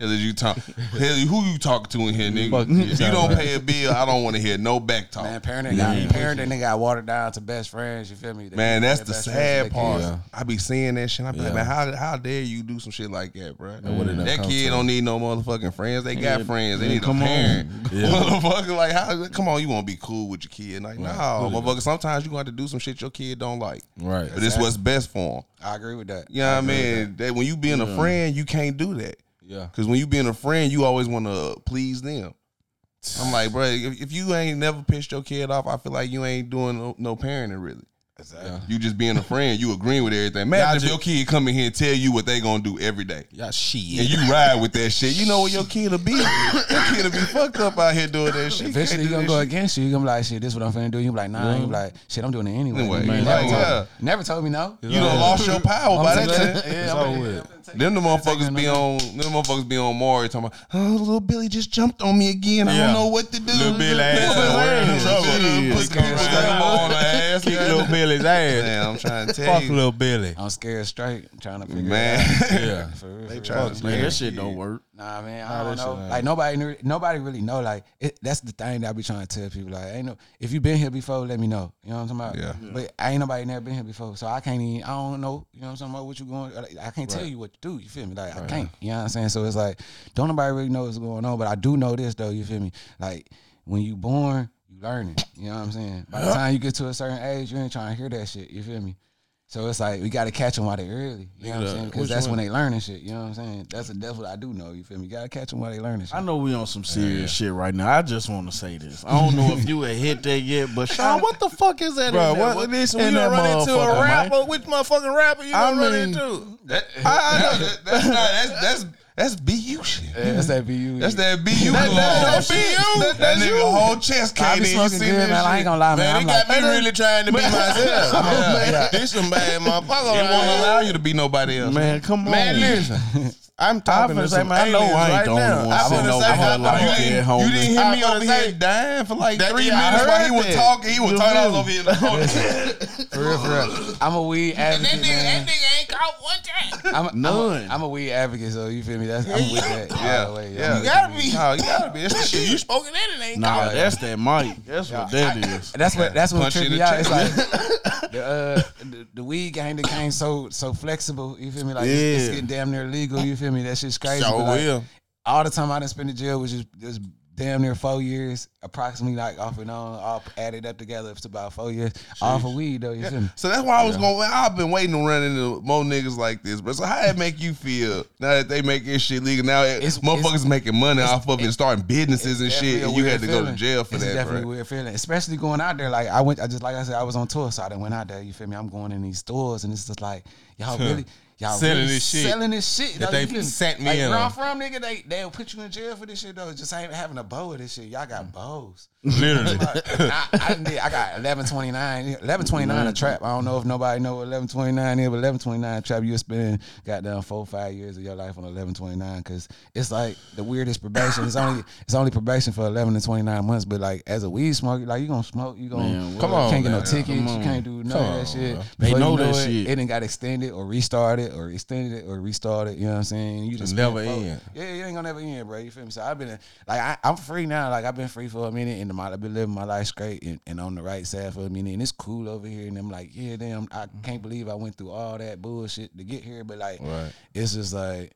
Hell is you talk? Hell, who you talking to in here, nigga? Fuck you if you don't pay a bill, I don't want to hear no back talk. Man, Man, parenting got parenting they got watered down to best friends. You feel me? They- that's the sad part. kids. I be seeing that shit. I be like, man, how how dare you do some shit like that, bro? what it done That kid to. don't need no motherfucking friends. They got Yeah, friends. They need a come on. parent. Yeah. Motherfucker, like how? Come on, you want to be cool with your kid? Like, no, motherfucker. Sometimes you going to have to do some shit your kid don't like. Right. But it's what's best for him. I agree with that. You know what I mean? That when you being a friend, you can't do that. Yeah. Cause when you being a friend, you always want to please them. I'm like, bro, if, if you ain't never pissed your kid off, I feel like you ain't doing no, no parenting really. Exactly. You just being a friend, you agreeing with everything. Imagine Y'all if your kid come in here and tell you what they gonna do every day. Y'all shit. And you ride with that shit. You know what your kid will be? your kid will be fucked up out here doing that shit. Eventually, Can't you do gonna go shit. against you. You gonna be like, shit, this what I'm finna do. You be like, nah. You be like, shit, I'm doing it anyway. Anyway, You man, never, like, told, never told me no. You done lost your power by I'm that taking- time. yeah, It's I'm with. Them the motherfuckers be it. on. Them motherfuckers be on Maury talking about. Oh, little Billy just jumped on me again. I don't know what to do. Little Billy ass in the world in trouble. Put Shit. some stamp on her ass. Kick little Billy's ass. Man, I'm trying to tell Fuck you, little Billy. I'm scared straight. I'm trying to figure man. it out. Yeah. For real, They for trying to Man, Yeah. that shit don't work. Nah, man, Nah, I don't know. Like nobody, knew- nobody really know. Like it, that's the thing that I be trying to tell people. Like, ain't no. If you been here before, let me know. You know what I'm talking about? Yeah. But I ain't nobody never been here before, so I can't even. I don't know. You know what I'm talking about? What you going? Like, I can't tell you what to do. You feel me? Like I can't. You know what I'm saying? So it's like, don't nobody really know what's going on. But I do know this though. You feel me? Like when you born, you learning. You know what I'm saying? By the time you get to a certain age, you ain't trying to hear that shit. You feel me? So it's like we got to catch them while they're early. You know what I'm saying? Because that's when they learning shit. You know what I'm saying? That's that's what I do know. You feel me? You got to catch them while they learning shit. I know we on some serious shit right now. I just want to say this. I don't know if you had hit that yet, but Sean, what the fuck is that? Bro, in what, listen, in when you run into a motherfucker, man? rapper, which motherfucking rapper you I gonna run mean- into? That, that- that's not that's that's that's BU shit. Yeah, that's that BU. That's that BU. That- that's cologne. BU. That, that That's nigga you. whole chest I be in. You smoking seen good, that man. I ain't gonna lie, man. Man, I'm it like, got me really trying to be myself. Yeah. This some bad motherfucker. It won't allow you to be nobody else. Man, come on. Man, listen. I'm talking to say, some man, I know I ain't right the only now. one I'm sitting finna over say, here I- like you, that, didn't, homie. you didn't hear me gonna over here dying for like That- three yeah, minutes while he was that. talking. He was talking. I was over here. in the corner. for real, for real. I'm a weed advocate, man. That nigga ain't caught one time. I'm a, I'm, None. a, I'm a weed advocate, so you feel me? That's I'm with that. Yeah, way, yeah. You gotta be. Oh, you gotta be. That's the shit. You spoken that it ain't Nah, caught. that's that mic. That's what that is. That's what that's what Punch you tripped me out. It's like the, uh, the the weed game became so so flexible. You feel me? Like it's, it's getting damn near legal. You feel me? That shit's crazy. Sure but, like, will. all the time I done spent in jail, was just, was damn near four years, approximately like off and on, all added up together. It's about four years. off for weed though. You feel me? So that's why I was going. I've been waiting to run into more niggas like this. But so how it make you feel now that they make this shit legal? Now It's- motherfuckers it's- making money off of it and starting businesses and shit, and you had to go to jail for it's that, definitely a bro. weird feeling, especially going out there. Like I went, I just like I said, I was on tour, so I didn't went out there. You feel me? I'm going in these stores, and it's just like y'all really. Y'all Selling really this shit selling this shit. that though, they me? sent me like, in Where I'm from, nigga, they they'll put you in jail for this shit though. Just ain't having a bow of this shit. Y'all got bows. Literally. I, I, did, I got 1129. 1129 a trap. I don't know if nobody know what 1129 is, but 1129 trap, you spend goddamn four, five years of your life on 1129 because it's like the weirdest probation. It's only it's only probation for 11 to 29 months, but like as a weed smoker, like you gonna smoke, you gonna Man, come on, can't get no tickets, you can't do none of that shit. bro. They know you that it, shit. It didn't got extended or restarted or extended or restarted. You know what I'm saying? You just never end. Yeah, it ain't gonna never end, bro. You feel me? So I've been like I, I'm free now. Like I've been free for a minute, and my, I've been living my life straight and, and on the right side for a minute, and it's cool over here. And I'm like, yeah, damn, I mm-hmm. can't believe I went through all that bullshit to get here. But like, Right. it's just like.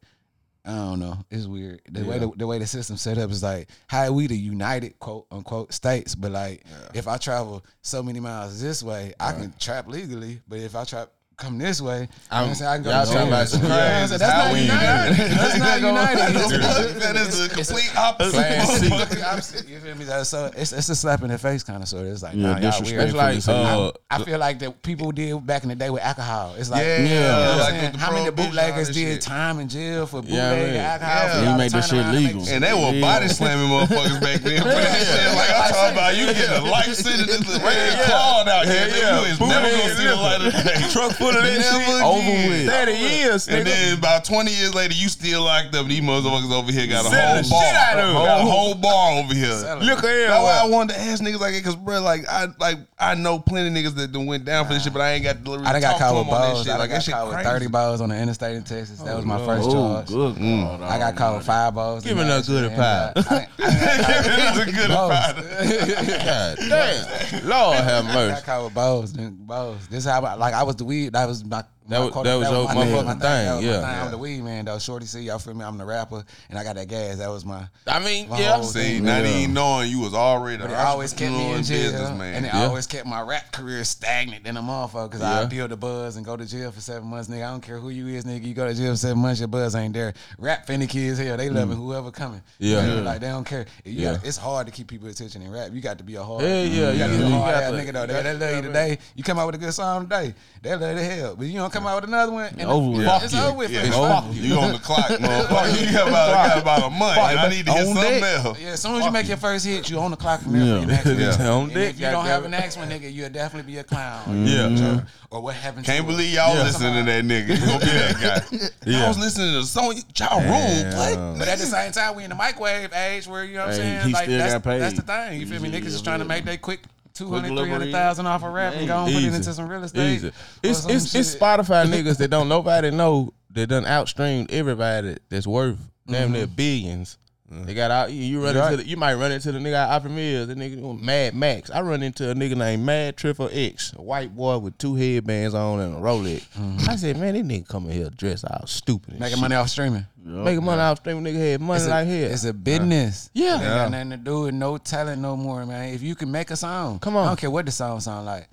I don't know. It's weird. The way the, the way the system set up is like how we the united quote unquote states, but like if I travel so many miles this way, I can trap legally. But if I trap come this way, you know what I'm saying I can go y'all to talking about some You know I'm crazy saying? That's how not we united. That's not united. It's- that is the it's- complete opposite. Plan C. motherfucker. Opposite, you feel me? That's So it's, it's a slap in the face kind of sort. It's like, Yeah, nah, y'all disrespectful weird. It's like, uh, I feel like that people did back in the day with alcohol. It's like, Yeah, you know what I'm like the how many bootleggers did shit. time in jail for Yeah, bootlegging alcohol? Yeah. for y'all made this shit around and make legal. And they were body slamming motherfuckers back then for that shit. Like I'm talking about, you getting a life sentence, this is ready clawed out here. Yeah, yeah. You is never gonna see the light of day. Truck put it in shit. Over with. Thirty years, And nigga. then about 20 years later, you still locked up. These motherfuckers over here got a Selling whole bar. shit out of. Got a whole bar over here. Selling. Look here. That's why I wanted to ask niggas like it, cause bro, like I like I know plenty of niggas that done went down for this shit, but I ain't got really I done got caught with balls. I Like got caught with 30 balls on the interstate in Texas. That was my oh, first Oh, charge. Mm. I got caught with five balls. Give in me that that good pie. and, I- It's a good Balls. fighter. God damn. Lord have I got mercy. caught with nigga, bows. This is how I, like I was the weed. That was my. That my was- quota- that was your my motherfucking my thing, That was my yeah. thing. I'm the weed man though. Shorty see, y'all feel me? I'm the rapper, and I got that gas. That was my. I mean, My yeah. whole See, thing. not Yeah. even knowing you was already But it always kept me in entrepreneur and jail, businessman. and it Yeah. always kept my rap career stagnant in a motherfucker. Cause Yeah. I build the buzz and go to jail for seven months, nigga. I don't care who you is, nigga. You go to jail for seven months, your buzz ain't there. Rap finicky as hell. They mm. loving whoever coming. Yeah. You know, like they don't care. You Yeah. gotta- it's hard to keep people attention in rap. You got to be a hard. Yeah, yeah, yeah. you got to yeah, be a hard ass nigga though. you They, got they to- love you today. You come out with a good song today. They love you to hell. But you don't come out with another one. And Over with. It's Fuck over with. Yeah, it's you. fuck you. You on the clock, motherfucker. You got about, got about a month. Fuck, I need to hear on something deck. else. Yeah, as soon as you make your first hit, you on the clock from there Yeah. for your next one. Yeah. On And deck, if you don't have an goddamn next one, nigga, you'll definitely be a clown. Yeah. Or what happened Can't believe y'all listening to that nigga. You gonna be that guy. Yeah. I was listening to the song. Y'all room. Damn. What? But at the same time, we in the microwave age where, you know what I'm saying? he Like, still that's, got paid. that's the thing. You feel me? Easy, Niggas is yeah, trying to make they quick 200, delivery. 300,000 off a rap and go and put it into some real estate. Easy. It's it's it's. Spotify niggas that don't nobody know that done outstreamed everybody that's worth damn near mm-hmm. billions. They got out. You run Right. into the, you might run into the nigga out Opry Mills, the nigga Mad Max. I run into a nigga named Mad Triple X, a white boy with two headbands on and a Rolex. Mm-hmm. I said, man, this nigga coming here dressed all stupid. and Making shit. money off streaming. making money off streaming. Nigga had money It's a, like hell. it's a business. Yeah. It ain't got nothing to do with no talent no more, man. If you can make a song, Come on. I don't care what the song sound like.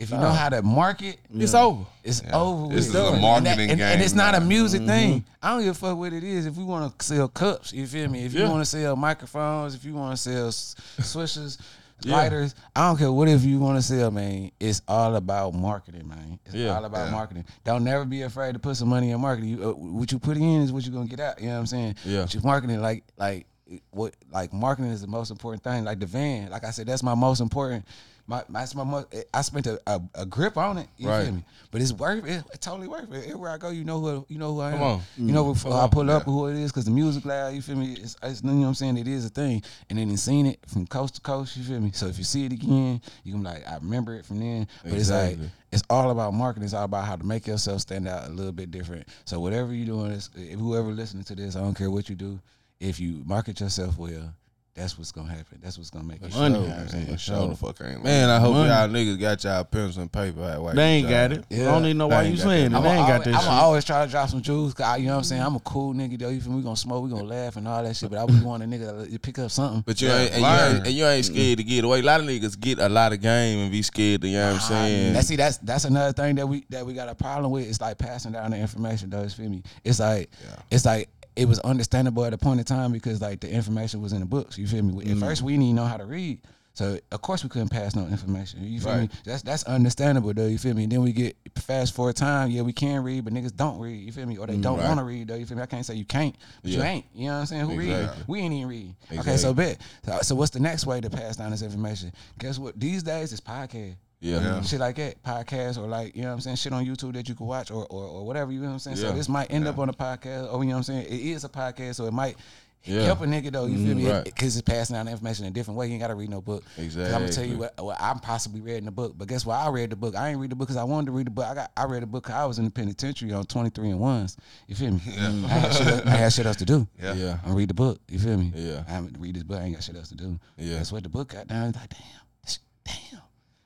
If you know how to market, It's over. It's over with. This is a And that- marketing and, and it's not a man. music Mm-hmm. thing. I don't give a fuck what it is. If we want to sell cups, you feel me? If you Yeah. want to sell microphones, if you want to sell s- swishers, Yeah. lighters, I don't care what if you want to sell, man. It's all about marketing, man. It's Yeah. all about Yeah. marketing. Don't never be afraid to put some money in marketing. You, uh, what you put in is what you're gonna get out. You know what I'm saying? Yeah. But you marketing like like what like marketing is the most important thing. Like the van, like I said, that's my most important. My, my, that's my mo- eh, I spent a, a, a grip on it. You Right. feel me? But it's worth it. It's totally worth it. Everywhere I go, you know who you know who I am. Come on. You know who I pull up who it is because the music loud. You feel me? It's, it's you know what I'm saying. It is a thing, and then seen it from coast to coast. You feel me? So if you see it again, you can be like, I remember it from then. But it's Exactly. like it's all about marketing. It's all about how to make yourself stand out a little bit different. So whatever you're doing, if whoever listening to this, I don't care what you do. If you market yourself well, that's what's gonna happen. That's what's gonna make you. Money. You know what For sure the fuck ain't. Man, I hope Money. y'all niggas got y'all pencil and paper. at white They ain't job. got it. I don't even know why They you got saying it. They ain't got that I'm shit. always try to drop some jewels. 'cause I, you know what I'm saying? I'm a cool nigga though. You feel me? We gonna smoke, we gonna laugh and all that shit. But I really want a nigga to pick up something. But you Yeah, ain't, and you ain't and you ain't scared to get away. A lot of niggas get a lot of game and be scared to, you know what I'm saying? That's see, that's that's another thing that we that we got a problem with. It's like passing down the information, though. You feel me? It's like it's like it was understandable at a point in time because like the information was in the books. You feel me? At mm. first, we didn't even know how to read. So of course we couldn't pass no information. You feel me? That's that's understandable though. You feel me? then we get fast forward time. Yeah, we can read, but niggas don't read. You feel me? Or they mm, don't Right. want to read though. You feel me? I can't say you can't, but you ain't. You know what I'm saying? Who read? We ain't even read. Okay, so bet. So, so what's the next way to pass down this information? Guess what? These days it's podcast yeah. Yeah. shit like that, podcast or like you know what I'm saying, shit on YouTube that you can watch or or, or whatever you know what I'm saying. Yeah. So this might end up on a podcast or you know what I'm saying. It is a podcast, so it might Yeah. help a nigga though. You feel me? Mm, right. Because it's passing down information in a different way. You ain't got to read no book. Exactly. I'm gonna tell you what, what I'm possibly reading the book, but guess what? I read the book. I ain't read the book because I wanted to read the book. I got I read the book 'cause I was in the penitentiary on 23 and ones. You feel me? I, had shit else, I had shit else to do. Yeah. Yeah. I read the book. You feel me? Yeah. I haven't read this book. I ain't got shit else to do. Yeah. That's what the book got down. It's like damn,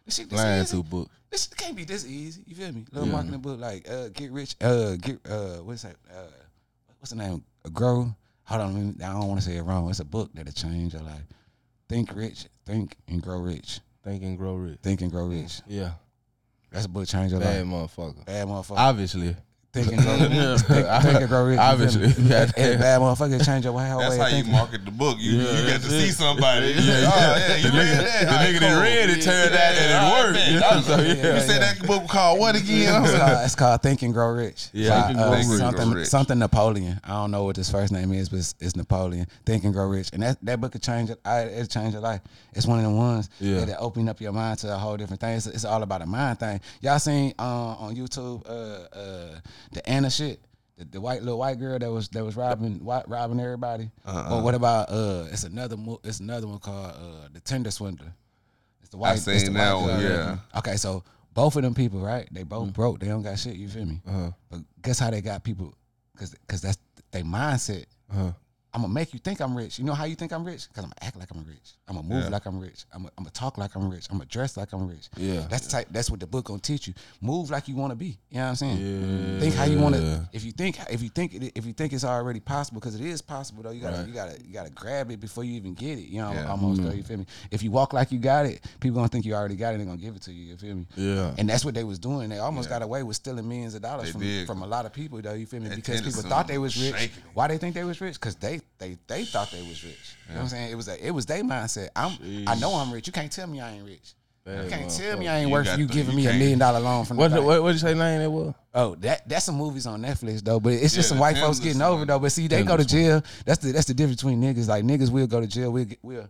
this. This shit, this Flying easy to book. this can't be this easy. You feel me? Little Yeah. marketing book like uh, get rich. Uh, get uh, what's that? Uh, what's the name? Grow. Hold on, I don't want to say it wrong. It's a book that'll change your life. Think rich, think and grow rich. Think and grow rich. Think and grow rich. Yeah. That's a book change your Bad life. motherfucker. Bad motherfucker. Obviously. Think and grow, think, think and grow rich. Obviously. me? Yeah. And- and bad motherfucker change your whole That's way how you market the book. You, you Yeah, get to that's see somebody. Yeah, yeah. Oh, yeah, you The read nigga, that? the All right, nigga that cool. read it turned out and it all worked. right, You so Yeah, yeah. You said that book called what again? It's called, it's called Think and Grow Rich. Yeah. By, Think and uh, Grow Rich. Something, Rich. something Napoleon. I don't know what his first name is, but it's, it's Napoleon. Think and Grow Rich, and that, that book could change it. It changed your life. It's one of the ones Yeah. that open up your mind to a whole different thing. It's, it's all about a mind thing. Y'all seen uh, on YouTube uh, uh, the Anna shit. The, the white little white girl that was that was robbing wi- robbing everybody. Uh-uh. Or what about uh? It's another mo- it's another one called uh, the Tinder Swindler. It's the white. it's the seen that white one, girl. yeah. Okay, so both of them people, right? They both broke. They don't got shit. You feel me? Uh-huh. But guess how they got people? Cause, cause that's their mindset. Uh-huh. I'm gonna make you think I'm rich. You know how you think I'm rich? Cause I'm gonna act like I'm rich. I'm gonna move Yeah. like I'm rich. I'm gonna, I'm gonna talk like I'm rich. I'm gonna dress like I'm rich. Yeah. That's the type. That's what the book gonna teach you. Move like you want to be. You know what I'm saying? Yeah. Think how you want to. If you think, if you think, if you think it's already possible, because it is possible though. You gotta, Right. you gotta, you gotta grab it before you even get it. You know, Yeah. almost though. Mm-hmm. You feel me? If you walk like you got it, people gonna think you already got it. They're gonna give it to you. You feel me? Yeah. And that's what they was doing. They almost Yeah. got away with stealing millions of dollars They from, did. from a lot of people, though. You feel me? That Because people thought they was was rich. shaking. Why they think they was rich? Because they they they thought they was rich. You know what I'm saying? It was a, it was their mindset. I'm I know I'm rich. You can't tell me I ain't rich. You can't tell me I ain't worth you the- giving you me a million dollar loan from the What bank. what what you say name it was? Oh, that that's some movies on Netflix though, but it's just Yeah, some white folks getting one. over though. But see, they go to jail. That's the that's the difference between niggas. Like niggas will go to jail. We'll we'll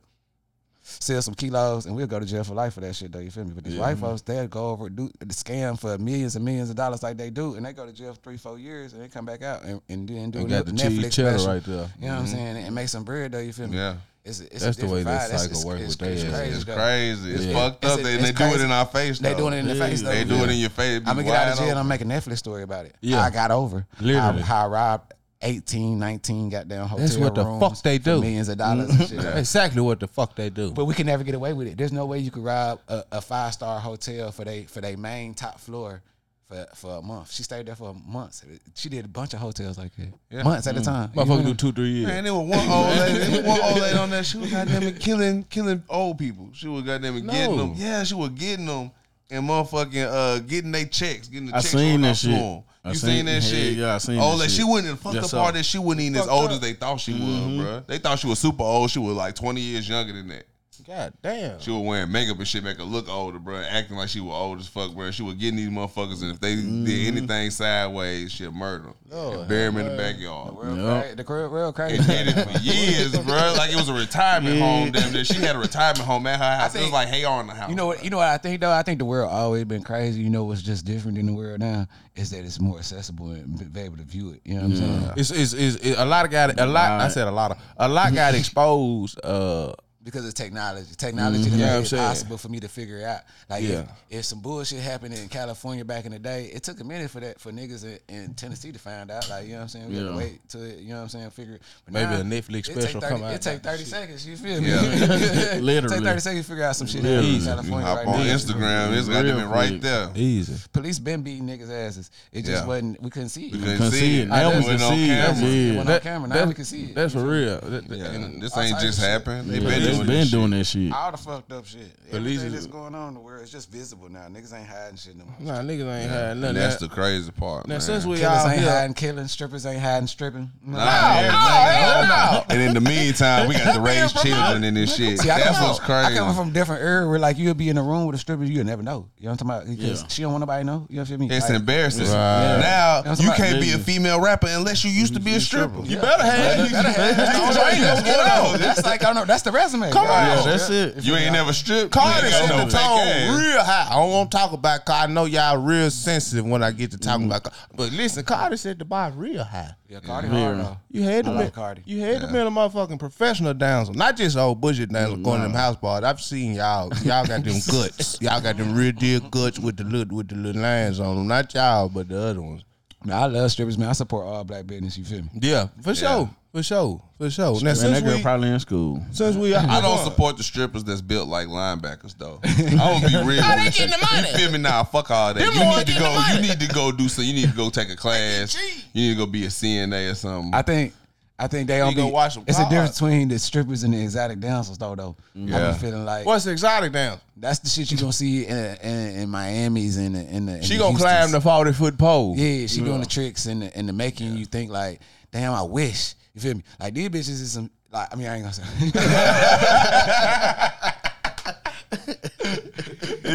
sell some kilos and we'll go to jail for life for that shit though. You feel me? But these white mm-hmm. folks, they'll go over do the scam for millions and millions of dollars like they do, and they go to jail for three four years and they come back out and, and then do You a got the Netflix special. right there. You know what I'm mm-hmm. saying? And make some bread though. You feel me? Yeah. It's, a- it's That's the way different that vibe. That's- cycle it's- work it's- with they it's crazy, It's crazy. It's Yeah. fucked up. They, it's they do it in our face. They doing it in the face though. They do it in your face. I'm gonna get out of jail and I'm making a Netflix story about it. Yeah. I got over. Literally. How I robbed 18, 19 goddamn hotel That's what the rooms fuck they do. Millions of dollars mm-hmm. and shit. Exactly what the fuck they do. But we can never get away with it. There's no way you could rob a, a five star hotel for they for their main top floor for for a month. She stayed there for months. She did a bunch of hotels like that. Months at a mm-hmm. time. Motherfucker do two three years. Man, there was one old lady. There was one old lady on that. She was goddamn killing, killing old people. She was goddamn it getting them. Yeah, she was getting them and motherfucking uh getting their checks, getting the I checks seen that off to I You seen- seen that shit? yeah, I seen Oh, that like she shit. wasn't. Fuck Yes, the part that she wasn't even as old up. as they thought she was, bro. They thought she was super old. She was like twenty years younger than that. God damn. She was wearing makeup and shit, make her look older, bro. Acting like she was old as fuck, bro. She was getting these motherfuckers, and if they did anything sideways, she'll murder them. Lord and bury them in the have backyard. Real Yup. cra- the real, real crazy. And did it for years, bro. Like it was a retirement home. Damn near. She had a retirement home at her house. it was like hey on the house. You know what? You know what I think though. I think the world always been crazy. You know what's just different in the world now is that it's more accessible and be- be able to view it. You know what I'm saying? It's, it's, it's, it- a lot of got a lot. I said a lot of a lot got exposed. Uh, because of technology. Technology Mm-hmm. Yeah, I'm made it possible for me to figure it out. Like Yeah. if, if some bullshit happened in California back in the day, it took a minute for that for niggas in, in Tennessee to find out. Like you know what I'm saying? We had to wait till it, you know what I'm saying, figure it. But Maybe now, a Netflix special 30 come out. It take thirty seconds. You feel me? Yeah. Literally. take thirty seconds to figure out some shit Literally. in You California hop right on now. Instagram. It's got Real them right there. easy. Police been beating niggas' asses. It just Yeah. wasn't. We couldn't see it. We couldn't Couldn't see see it. it. Now we can see it. camera. Yeah. went on camera. Now we can see it. That's for real. That- that- Yeah, this ain't just of happened. They Yeah, been they doing been this doing shit. that shit. All the fucked up shit. Police Everything is- that's going on in the world is just visible now. Niggas ain't hiding shit no more. Nah, niggas ain't hiding nothing. That's the crazy part, now man. since we Killers all ain't here, hiding killing. Strippers ain't hiding stripping. Nah, everything- And in the meantime, we got to raise children in this shit. See, That's what's crazy. I come from different era where like you'll be in a room with a stripper, you'll never know. You know what I'm talking about? Because Yeah. she don't want nobody to know. You know what I mean? It's Like, embarrassing. Right. Now That's you can't be a female rapper unless you used to be a stripper. you better have. Better have- that's the only way you gonna get on. That's like I don't know. That's the resume. Come on. Yeah, that's it. You ain't never stripped. Cardi You set the got no fake tone real high. I don't want to talk about Cardi. I know y'all real sensitive when I get to talking mm-hmm. about Cardi. But listen, Cardi set the bar real high. Yeah, Cardi Yeah. hard though. You had to I be, like Cardi. You had to be a motherfucking professional dancer, not just old budget dancer mm, going to them house bars. I've seen y'all. Y'all got them guts. Y'all got them real deal guts with the little with the little lines on them. Not y'all, but the other ones. Man, I love strippers, man. I support all black business. You feel me? Yeah, for sure, for sure, for sure. Now Man, since that girl we probably in school. since we I don't support the strippers that's built like linebackers though. I'm gonna be real. How they with getting the money? You feel me now? Fuck all that. Them you need to go. You need to go do so. You need to go take a class. You need to go be a CNA or something. I think I think they don't go be. watch some it's a difference between the strippers and the exotic dancers, though. Though yeah. I Yeah. be feeling like What's the exotic dance? that's the shit you gonna see in in, in Miami's and in, in the. in She the gonna climb the forty foot pole. Yeah, she doing the tricks and the, and the making you think like, damn, I wish. You feel me? Like these bitches is some. Like I mean, I ain't gonna say.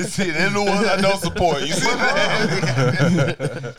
See, they're the ones I don't support. You see that?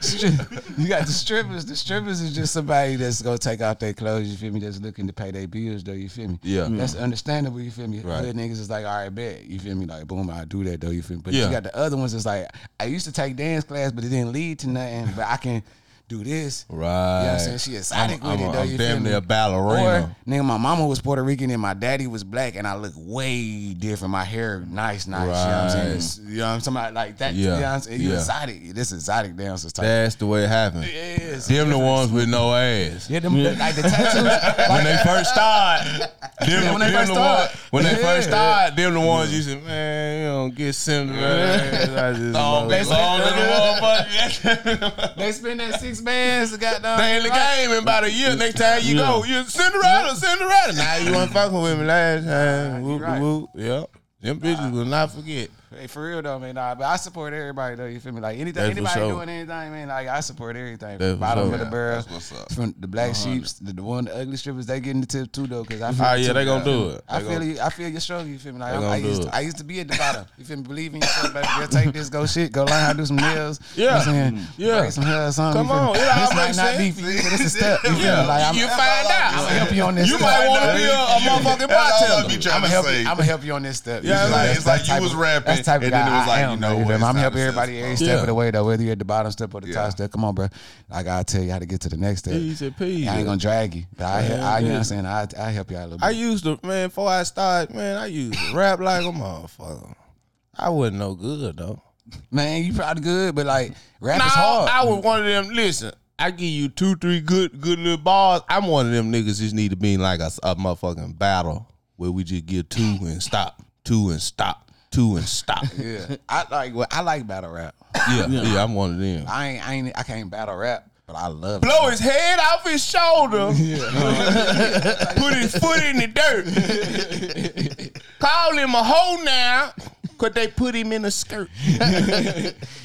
You got the strippers. The strippers is just somebody that's gonna take off their clothes. You feel me? That's looking to pay their bills, though. You feel me? Yeah. that's understandable. You feel me? Right. Hood niggas is like, all right, bet. You feel me? Like, boom, I do that though. You feel me? But Yeah. you got the other ones. That's like, I used to take dance class, but it didn't lead to nothing. But I can do this. Right. You know what I'm saying? She exotic I'm, with I'm, it though. I'm damn near a ballerina. Or nigga, my mama was Puerto Rican and my daddy was black, and I look way different. My hair nice, nice. You know what I'm saying? Right. It's- You know what I'm saying? Like that. Yeah, You know what I'm saying? You yeah. exotic. This exotic dancers type. That's the way it happened. Yes. Them the ones with no ass. Yeah, them like the tattoos. when they first start, them, Yeah, when they first the start. When they first start, them the ones you said, man, you don't get. I just oh, Long, long little motherfucker. they spend that six bands. Goddamn. They in the game in about a year. Next time you go, you Cinderella, Cinderella. Now you weren't fucking with me last time. Whoop, right. whoop. Yep. Them bitches will not forget. Hey, for real though, man. Nah, but I support everybody though. You feel me? Like anything, That's anybody sure. doing anything, man. Like I support everything. That's From bottom sure. of the Yeah, barrel, that's what's up. from the black sheeps, the, the one, the ugly strippers. They getting the tip too though, because I ah, feel Oh, yeah, too. they gonna do it. I feel gonna- you. I feel your struggle. You feel me? Like I'm, I used, to. I used to be at the bottom. You feel me? Believe in yourself, baby. Girl, take this, go shit, go learn how to do some nails. Yeah. you know what I'm saying? Mm. Yeah. break some hair or something. Come on, me? it all this might makes not be sense. for you, but it's a step. You feel Yeah, me? Like I'm, you I'm gonna help you on this. You step. might want to be a, a motherfucking bartender. I'm gonna help you. I'm gonna help you on this step. Yeah, feel like, it's like you was of- rapping, That's the type of and then guy it was like, I you am, know though, what, feel me? it's I'm helping everybody every step bar. of the way though. Whether you're at the bottom step or the Yeah. top step, come on, bro. Like I tell you how to get to the next step. Easy peasy. I ain't gonna drag you, but I, I, you know what I'm saying. I, I help you out a little bit. I used to, man, before I started, man, I used to rap like a motherfucker. I wasn't no good, though. Man, you probably good, but like rap Nah, is hard. I was one of them. Listen, I give you two, three good, good little bars. I'm one of them niggas just need to be in like a, a motherfucking battle where we just give two and stop, two and stop, two and stop. yeah, I like. Well, I like battle rap. Yeah, yeah, I'm one of them. I ain't, I ain't, I can't battle rap, but I love. Blow it. his head off his shoulder. Yeah. Put his foot in the dirt. Call him a hoe now. Cause they put him in a skirt.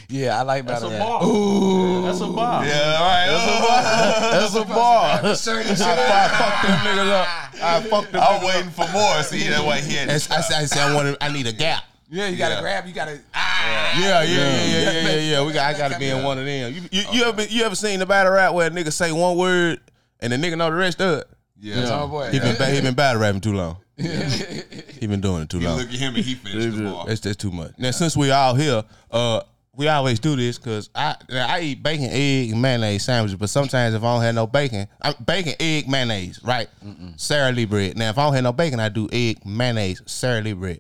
Yeah, I like battle rap. Ooh, That's a bar. Yeah, all right. That's a bar. I, Shirt and shit. I fucked them niggas up. I fucked them I'm niggas waiting for more. See, that's why he had. That's- I, said- I said I want. I need a gap. Yeah, you gotta Yeah. grab. You gotta. Ah. Yeah, yeah, yeah, yeah, yeah, yeah, yeah. We got. I got to be in one of them. You, you, you ever been, you ever seen the battle rap where a nigga say one word and the nigga know the rest of it? yeah. Oh boy. He been he been battle rapping too long. he been doing it too long. Long. look at him and he finished the ball. That's that's too much. Now since we all here, uh, we always do this because I I eat bacon, egg, and mayonnaise sandwiches. But sometimes if I don't have no bacon, I, bacon, egg, mayonnaise, right? Sara Lee bread. Now if I don't have no bacon, I do egg, mayonnaise, Sara Lee bread.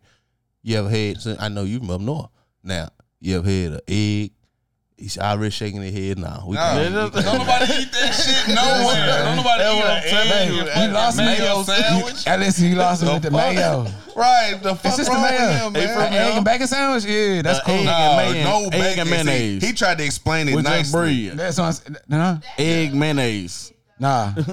You ever had? I know you from up north. Now you ever had an egg? He's already shaking his head now. We No, can- don't nobody eat that shit nowhere. Don't nobody eat what I'm an egg you. You lost mayo mayo sandwich. Hey, listen, you lost him with the mayo. Right, the fuck It's just the wrong with mayo. him, man? An egg and bacon sandwich. Yeah, that's cool. egg No, and mayonnaise. no Egg bacon. and mayonnaise. he tried to explain it With just nicely. bread. That's what I'm, nah, Egg mayonnaise. nah.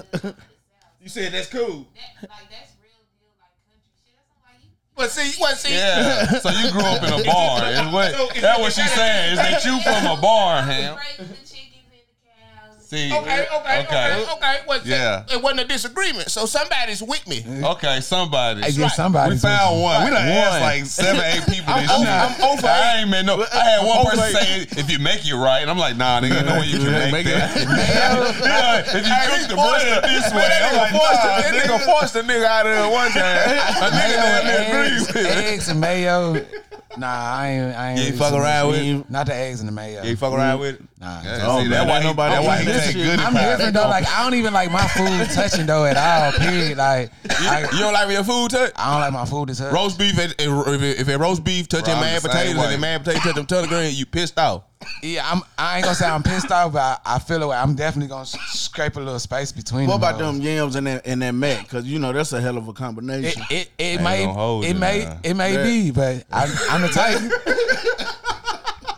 You said that's cool. That, like that's real deal, like country shit. That's not like you. But see, what see? Yeah. So you grew up in a bar. Is what, So is that's what she's saying. Is that you from a bar, Ham? Raising the chickens and the cows. See. Eh, okay, okay, okay, okay. What's Yeah. It wasn't a disagreement, so somebody's with me. Okay, somebody. I guess somebody. We found one. We done asked One. like seven, eight people this I'm- shit. I'm over I ain't man, no. I had one person eight. say, if you make it right, and I'm like, nah, nigga, no way you can make, Make it- that. yeah, if you cook the bread this way, I'm like, forced nah, the, that nigga nigga. forced the nigga out of there one time. A nigga that Mayo, agrees eggs, with it. eggs and mayo. Nah, I ain't. I ain't. You ain't fuck around with it? Not the eggs and the mayo. You fuck around with it? Nah. Yeah, Oh, see, man, that's why nobody that's why this take good I'm different though. Like I don't even like my food touching though at all. Period. Like I, You don't like when your food touch? I don't like my food to touch. Roast beef, if, if, if it roast beef touching Bro, mad potatoes and the mad potatoes touch them turnip green, you pissed off. Yeah, I'm. I ain't gonna say I'm pissed off, but I, I feel like I'm definitely gonna scrape a little space between. What about hoes. them yams and that and that mac? Because you know that's a hell of a It combination. it, it Ain't may gonna hold it you, may nah. it may be, but I'm, I'm the type.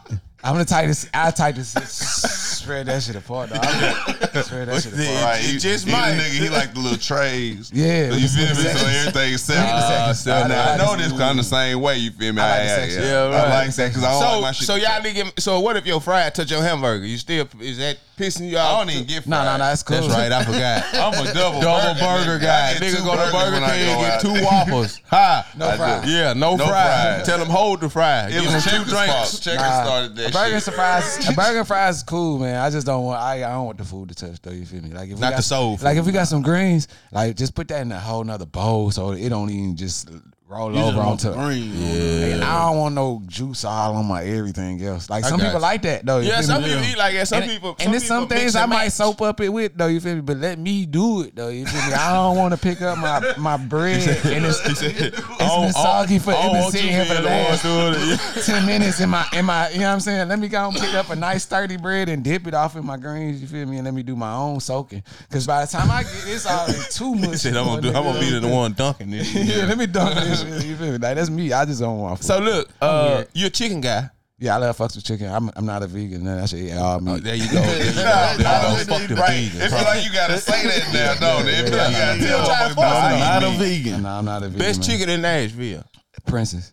I'm the type to I type to s- spread that shit apart. Dog. I'm, Swear that shit apart. It- Right, it he, just he might. Nigga, he like the little trays. Yeah, you feel me? the So everything's set. Ah, I, set. I know this kind of the same way. You feel me? I like the yeah, section. yeah. Yeah, right. I like that because I don't so, like my shit. so y'all nigga. So what if your fry touch your hamburger? You still is that pissing you I don't even get No, fried. no, no, that's cool. That's right. I forgot. I'm a double Double burger, burger guy. Nigga go to burgers Burger when I King go get two Whoppers. Ha. No I fries. do. Yeah, no, No fries. fries. Tell them hold the fries. It Give was them two drinks. Checkers Nah, started that a burger shit. and fries, burger and fries is cool, man. I just don't want. I, I don't want the food to touch though. You feel me? Like if we Not got, the soul. Like if we got some greens, like just put that in a whole nother bowl so it don't even just roll You just over want onto. the green. And I don't want no juice all on my everything else. Like I some people you. like that though. Yeah, some me? people eat like that. Some and, people. and there's some things I and might match. soap up it with though. You feel me? But let me do it though. You feel me? I don't want to pick up my my bread and it's, it's been soggy for it's been sitting here for the last ten minutes in my in my. You know what I'm saying? Let me go and pick up a nice sturdy bread and dip it off in my greens. You feel me? And let me do my own soaking. Because by the time I get it's all too much. He said, "I'm gonna do. I'm gonna be the one dunking this." Yeah, let me dunk this shit. You feel me? Like that's me. I just don't want. Food. So look, uh, weird. you're a chicken guy. yeah, I love fucks with chicken. I'm I'm not a vegan. Then I should eat all meat. Oh, there you go. There you go. There you go. Fuck the Right. vegans. It feel like you gotta say that now, don't it? It feel like you gotta Yeah, tell yeah, motherfuckers yeah. I'm not a vegan. No, I'm not a vegan. Best man. chicken in Nashville. Prince's.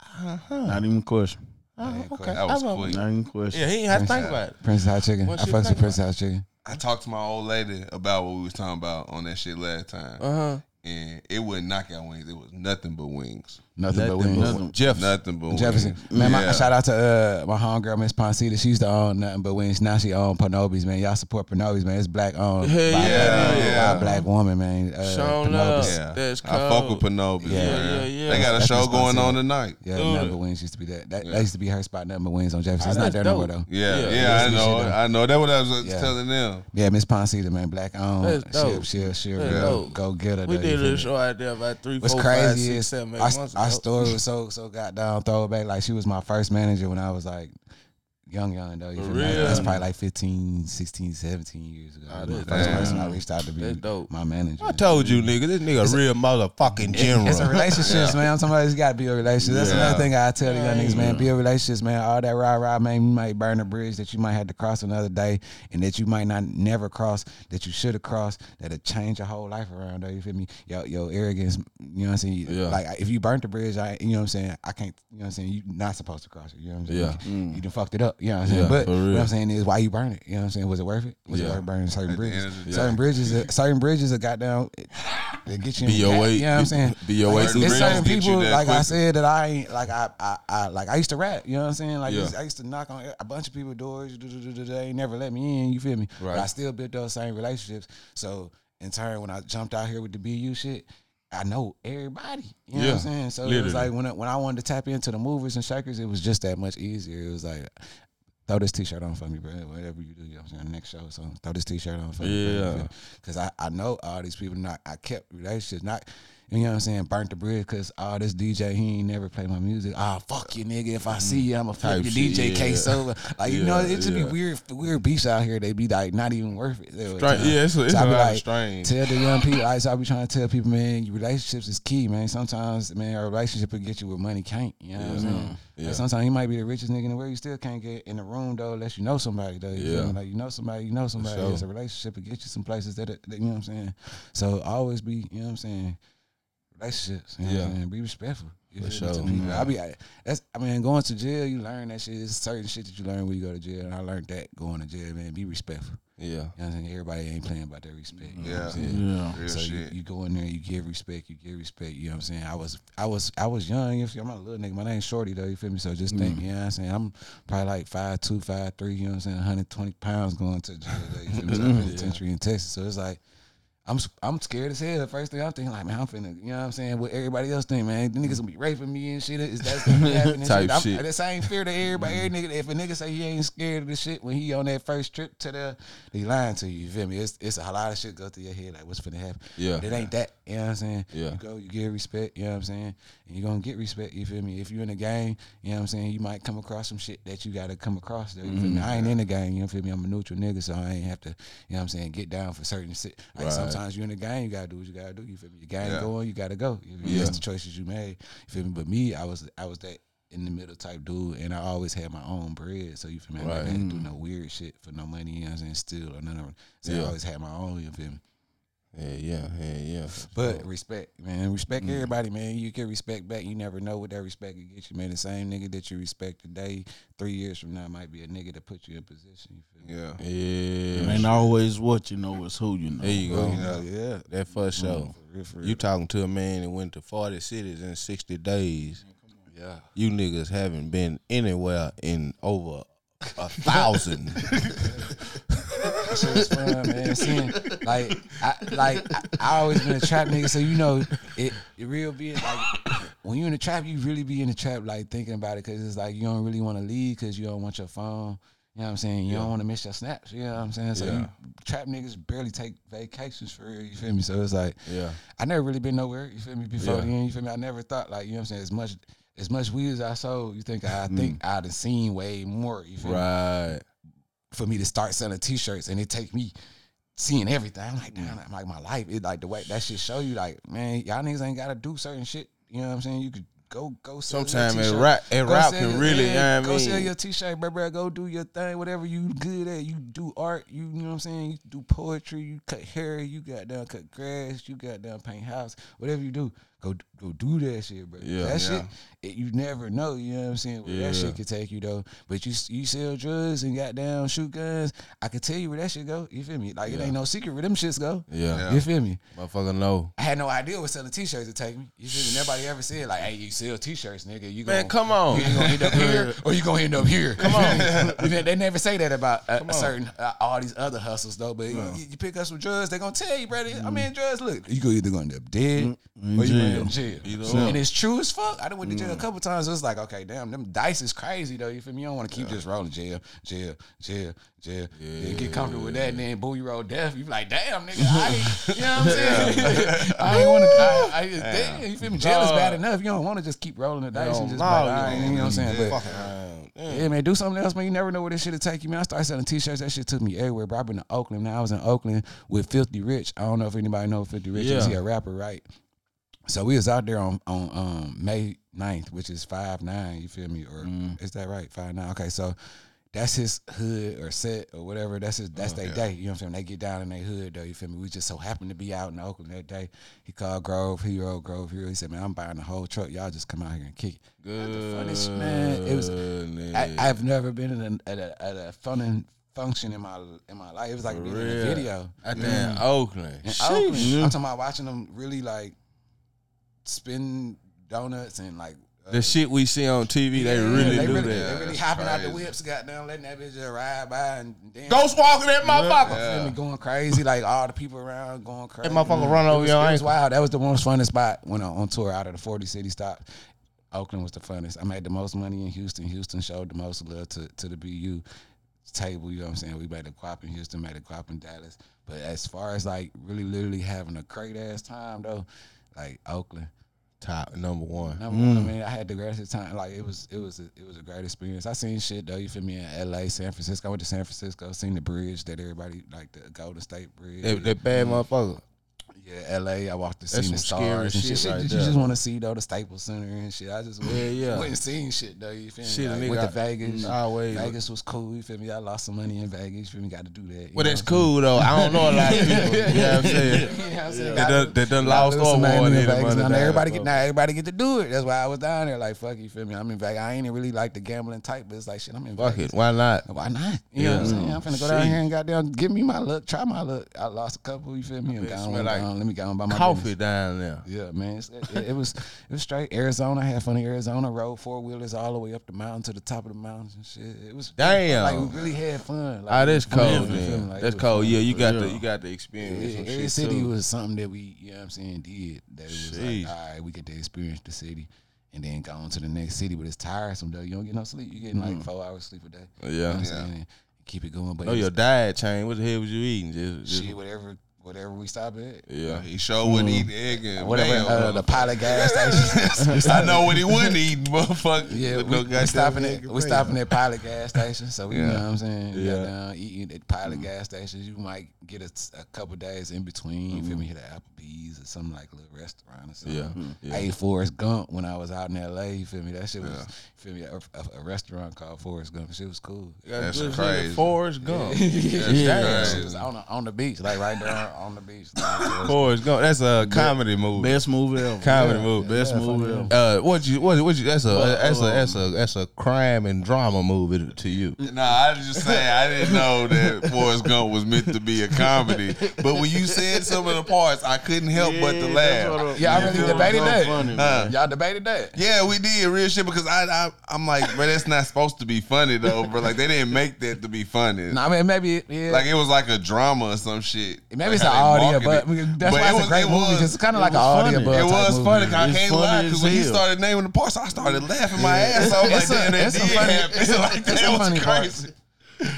Uh-huh. Not even question. okay. That was quick. Not even question. Yeah, he ain't have to think about it. Prince's hot chicken. What I you fucks with think Prince's hot chicken. I talked to my old lady about what we was talking about on that shit last time, Uh huh. And it wasn't knockout wings. It was nothing but wings. Nothing, but wings. but- Jeff. Nothing but wins. Jefferson. wings. Man, my, shout out to uh, my homegirl, Miss Poncita. She used to own nothing but wings. Now she own Panobis, man. Y'all support Panobis, man. It's black owned. Hell by, yeah, by yeah. a black woman, man. Uh, Shown Panobis. love. Yeah, That's I fuck with Panobis. Yeah, man. yeah, yeah. They got a That's show going on tonight. Yeah, Yeah, nothing but wings used to be that. That, Yeah. that used to be her spot, nothing but wings on Jefferson. Oh, It's not that's there no more though. yeah, Yeah, I know. I know. That's what I was Yeah. telling them. Yeah, Miss Poncita, man, black owned. That's dope. She'll, she'll, she'll go, get her. We did a feel little me? show out there about three, What's crazy is seven, months ago. Story was so so goddamn throwback. Like she was my first manager when I was like young, young though. You For feel me? real? That's probably like 15, 16, 17 years ago. That was the first person I reached out to That's be dope. my manager. I told you, nigga, this nigga a real motherfucking general. It's a relationships, man. I'm talking about it's got to be a relationship. That's Yeah. another thing I tell the young niggas, man. Be a relationships, man. All that rah rah, man. You might burn a bridge that you might have to cross another day, and that you might not never cross, that you should have crossed, that'll change your whole life around. Though you feel me? Yo, your arrogance, you know what I'm saying? Yeah. Like if you burnt the bridge, I, you know what I'm saying? I can't, you know what I'm saying? You're not supposed to cross it. You know what I'm saying? Yeah. You mm. done fucked it up. You know what I'm saying? Yeah, but what I'm saying is, why you burn it? You know what I'm saying? Was it worth it? Was Yeah. it worth burning certain bridges? end Certain bridges, certain bridges are goddamn. They get you. Your way. You know what I'm saying? Be your way Like, it's certain bridges. Get you people, like I said, that I ain't like I, I I like I used to rap. You know what I'm saying? Like. I used to knock on a bunch of people's doors. do, do, do, do, They never let me in. You feel me? Right. But I still built those same relationships. So in turn, when I jumped out here with the BU shit. I know everybody. You know what Yeah, I'm saying? So it was like when I, when I wanted to tap into the movers and shakers, it was just that much easier. It was like, throw this t-shirt on for me, bro. Whatever you do, you know what I'm saying? Next show, so throw this t-shirt on for me. Yeah. Because I, I know all these people, not I kept relationships, not, you know what I'm saying, burnt the bridge because all this DJ, he ain't never play my music. Ah, fuck you, nigga. If I see you, I'ma flip your DJ yeah. case over. Like, you know, it should yeah. be weird, weird beats out here. They be like not even worth it. They were Strain- yeah, it's a- it's So a lot of strain. Tell the young people, I, so I be trying to tell people, man, your relationships is key, man. Sometimes, man, a relationship will get you where money can't. You know what I'm saying? Yeah. Like, sometimes you might be the richest nigga in the world, you still can't get in the room though, unless you know somebody though. You Yeah. Like you know somebody, you know somebody. sure. It's a relationship will get you some places that, that you know what I'm saying. So always be, you know what I'm saying, relationships. You know what Yeah. I'm saying? Be respectful. You For feel me, to sure. people. Mm-hmm. I be I, that's I mean, going to jail, you learn that shit. There's certain shit that you learn when you go to jail. And I learned that going to jail, man. Be respectful. Yeah. You know what I'm saying? Everybody ain't playing about their respect. You know what I'm Yeah. saying? Yeah. Real So you, shit. you go in there, you give respect, you give respect. You know what I'm saying? I was, I was, I was young. You feel me? I'm not a little nigga. My name's Shorty though. You feel me? So just think, mm-hmm. you know what I'm saying? I'm probably like five two, five three. You know what I'm saying? 120 pounds going to jail. Though, you feel me? So I'm penitentiary in Texas. So it's like. I'm I'm scared as hell. First thing I'm thinking like, man, I'm finna, you know what I'm saying? What everybody else think, man, the niggas gonna be raping me and shit. Is that's gonna be happening? and Type I'm- shit. The same fear that everybody, every nigga. If a nigga say he ain't scared of the shit when he on that first trip to the, he lying to you. You feel me? It's it's a lot of shit go through your head like, what's finna happen? Yeah. But it ain't that. You know what I'm saying? Yeah. You go, you get respect. You know what I'm saying? And you gonna get respect. You feel me? If you're in a game, you know what I'm saying. You might come across some shit that you gotta come across. Though, you feel me? Mm-hmm. I ain't in the game. You feel me? I'm a neutral nigga, so I ain't have to. You know what I'm saying? Get down for certain shit. Like Right. Sometimes you're in the gang, you gotta do what you gotta do. You feel me? Your gang Yeah. going, you gotta go. You? Yeah. That's the choices you made. You feel me? But me, I was I was that in the middle type dude, and I always had my own bread. So you feel me? I Right. had do mm. no weird shit for no money. You know what I'm saying? Still or none of. So I always had my own. You feel me? Yeah, yeah, yeah, yeah. But respect, man. Respect mm. everybody, man. You can respect back. You never know what that respect can get you, man. The same nigga that you respect today, three years from now, might be a nigga that put you in position. You feel me? Yeah. It yeah. ain't always what you know, it's who you know. There you go. You know, yeah. That for mm. sure. For real, for real. You talking to a man that went to 40 cities in 60 days. yeah. You niggas haven't been anywhere in over a thousand. That shit was fun, man. Seeing like, I like I, I always been a trap nigga, so you know it. It real be like when you in the trap, you really be in the trap, like thinking about it, cause it's like you don't really want to leave, cause you don't want your phone. You know what I'm saying? You don't want to miss your snaps. You know what I'm saying? So Yeah. you trap niggas barely take vacations for real. You feel me? So it's like yeah. I never really been nowhere. You feel me? Before Yeah. then, you feel me? I never thought like you know what I'm saying. As much as much weed as I sold, you think I mm. think I'd have seen way more. You feel me? For me to start selling t-shirts and it take me seeing everything. I'm like, damn, I'm like my life. It like the way that shit show you like, man, y'all niggas ain't gotta do certain shit. You know what I'm saying? You could go go sell Sometimes t-shirt. rap, Go rap can really, you know go I sell your t-shirt, bro, bro. Go do your thing, whatever you good at. You do art, you, you know what I'm saying? You do poetry, you cut hair, you got down cut grass, you got down paint house, whatever you do. Go go do that shit, bro. Yeah. that Yeah. shit, it, you never know. You know what I'm saying? Where Yeah. that shit could take you though. But you you sell drugs and got down shoot guns. I can tell you where that shit go. You feel me? Like it ain't no secret where them shits go. Yeah. Yeah. You feel me? Motherfucker know. I had no idea what selling t-shirts would take me. You feel me? Nobody ever said like, "Hey, you sell t-shirts, nigga." You Man, gonna, come on. You gonna end up here, or you gonna end up here. Come on. they never say that about uh, a, a certain uh, all these other hustles though. But you, you pick up some drugs, they gonna tell you, brother. I mm. mean, drugs. Look, you go either gonna end up dead mm. or you gonna end up in jail. Either And it's true as fuck. I done went to jail a couple times. It was like, okay, damn, them dice is crazy though. You feel me? You don't want to keep just rolling jail, jail, jail, jail. Yeah, get comfortable with that, and then boom, you roll death. You be like, damn, nigga, I you know what I'm saying? I ain't want to. I, I, damn, you feel me? Jail is bad enough. You don't want to just keep rolling the dice and just, no, like, you don't. you know what I'm saying? But Damn. yeah, man, do something else, man. You never know where this shit will take you, man. I started selling t-shirts. That shit took me everywhere, bro. I've been to Oakland. Now I was in Oakland with Filthy Rich. I don't know if anybody know Filthy Rich is. He a rapper, right? So we was out there on on um, May 9th, which is five nine. You feel me? Or is that right? Five nine. Okay, so that's his hood or set or whatever. That's his. That's their day. You know what I'm saying? They get down in their hood though. You feel me? We just so happened to be out in Oakland that day. He called Grove Hero, Grove Hero. He said, "Man, I'm buying the whole truck. Y'all just come out here and kick it." Good. funniest, man. It was- I, I've never been in a, at a at a fun function in my in my life. It was like being in a video. At damn Oakland. In Sheesh. Oakland. I'm talking about watching them really like spin donuts and like uh, The shit we see on TV, they yeah, really they do really, that. They really That's hopping out the crazy. whips, goddamn, letting that bitch just ride by and then Ghost walking that motherfucker. You feel me? Going crazy, like all the people around going crazy. That motherfucker run over it was, your it was ankle. wild. That was the most funnest spot when I on tour out of the 40 city stop. Oakland was the funnest. I made the most money in Houston. Houston showed the most love to, to the BU table. You know what I'm saying? We made a guap in Houston, made a guap in Dallas. But as far as like really literally having a great ass time though, like Oakland. Top number one. Number one, I mm. mean, I had the greatest time. Like it was, it was, a, it was a great experience. I seen shit though. You feel me? In L.A., San Francisco. I went to San Francisco. Seen the bridge that everybody like the Golden State Bridge. That, that bad mm. motherfucker. Yeah, L.A. I walked to see the stars and shit. shit right you there. just want to see though the Staples Center and shit. I just went, Yeah, yeah. went and seen shit though. You feel me? Shit, like, went to Vegas. Mm, always- Vegas was cool. You feel me? I lost some money in Vegas. You feel me? Got to do that. Well, that's what I'm saying? cool though. I don't know a lot of people. you know what I'm saying? What I'm saying? They done, they done lost all money in Vegas. Now everybody get now everybody get to do it. That's why I was down there. Like fuck you, feel me? I'm in Vegas. I ain't really like the gambling type, but it's like shit. I'm in Fuck Vegas. it. Why not? Why not? You know what I'm saying? I'm finna go down here and goddamn give me my luck, try my luck. I lost a couple. You feel me? I'm It gone, Let me go on by my Coffee business. down there. Yeah, man. It, it was it was straight. Arizona I had fun in Arizona. Rode four wheelers all the way up the mountain to the top of the mountain. and shit. It was Damn. like we really had fun. Like, Ah, it that's cold. Then. Like, That's cold. fun. Yeah, you got the you got the experience. Yeah, some every city too. was something that we, you know what I'm saying, did. That it was like, all right, we get to experience the city and then go on to the next city. But it's tiresome though. You don't get no sleep. You getting like four hours sleep a day. You know Yeah. what I'm saying? Keep it going. But it's- your diet chain. What the hell was you eating? Just, just shit, whatever whatever we stop at. yeah. He sure wouldn't eat egg and Whatever mayo, uh, the motherfucker. pilot gas station. I know what he wouldn't eat, motherfucker. Yeah, we, no we stopping at and we stopping at Pilot gas station. So we, you know what I'm saying. Yeah. Yeah. Down, eating at Pilot gas stations. You might get a, a couple days in between. You feel me? Hit an Applebee's or some like little restaurant or something. Yeah, I yeah. ate Forrest Gump when I was out in L.A. You feel me? That shit was, you feel me? A, a, a restaurant called Forrest Gump. Shit was cool. That's Good shit, crazy. Forrest Gump. yeah, Yeah. shit was on the, on the beach, like right there on the beach. Like, Forrest Forrest Gump. That's a comedy movie. Best movie ever. Comedy movie. Best Yeah, movie ever. Uh, what you what what you? That's a that's a um, that's a that's a crime and drama movie to you. Nah, I was just saying I didn't know that Forrest Gump was meant to be a comedy. But when you said some of the parts, I couldn't help but to laugh. Y'all really debated Gump that? funny, Huh. Y'all debated that? Yeah, we did real shit because I, I I'm like, bro, that's not supposed to be funny though, bro. Like they didn't make that to be funny. No, I mean maybe yeah. Like it was like a drama or some shit. Maybe Like it's an audio, but it. That's But why it it's was- a great it movie. was- it's kind of like an audio funny. bug It type was movie. funny. 'cause I It's can't funny lie because when he started naming the parts, I started laughing my ass off. Like, It's a- damn, that it's did some funny- happen. it's some- like, that was funny crazy. parts.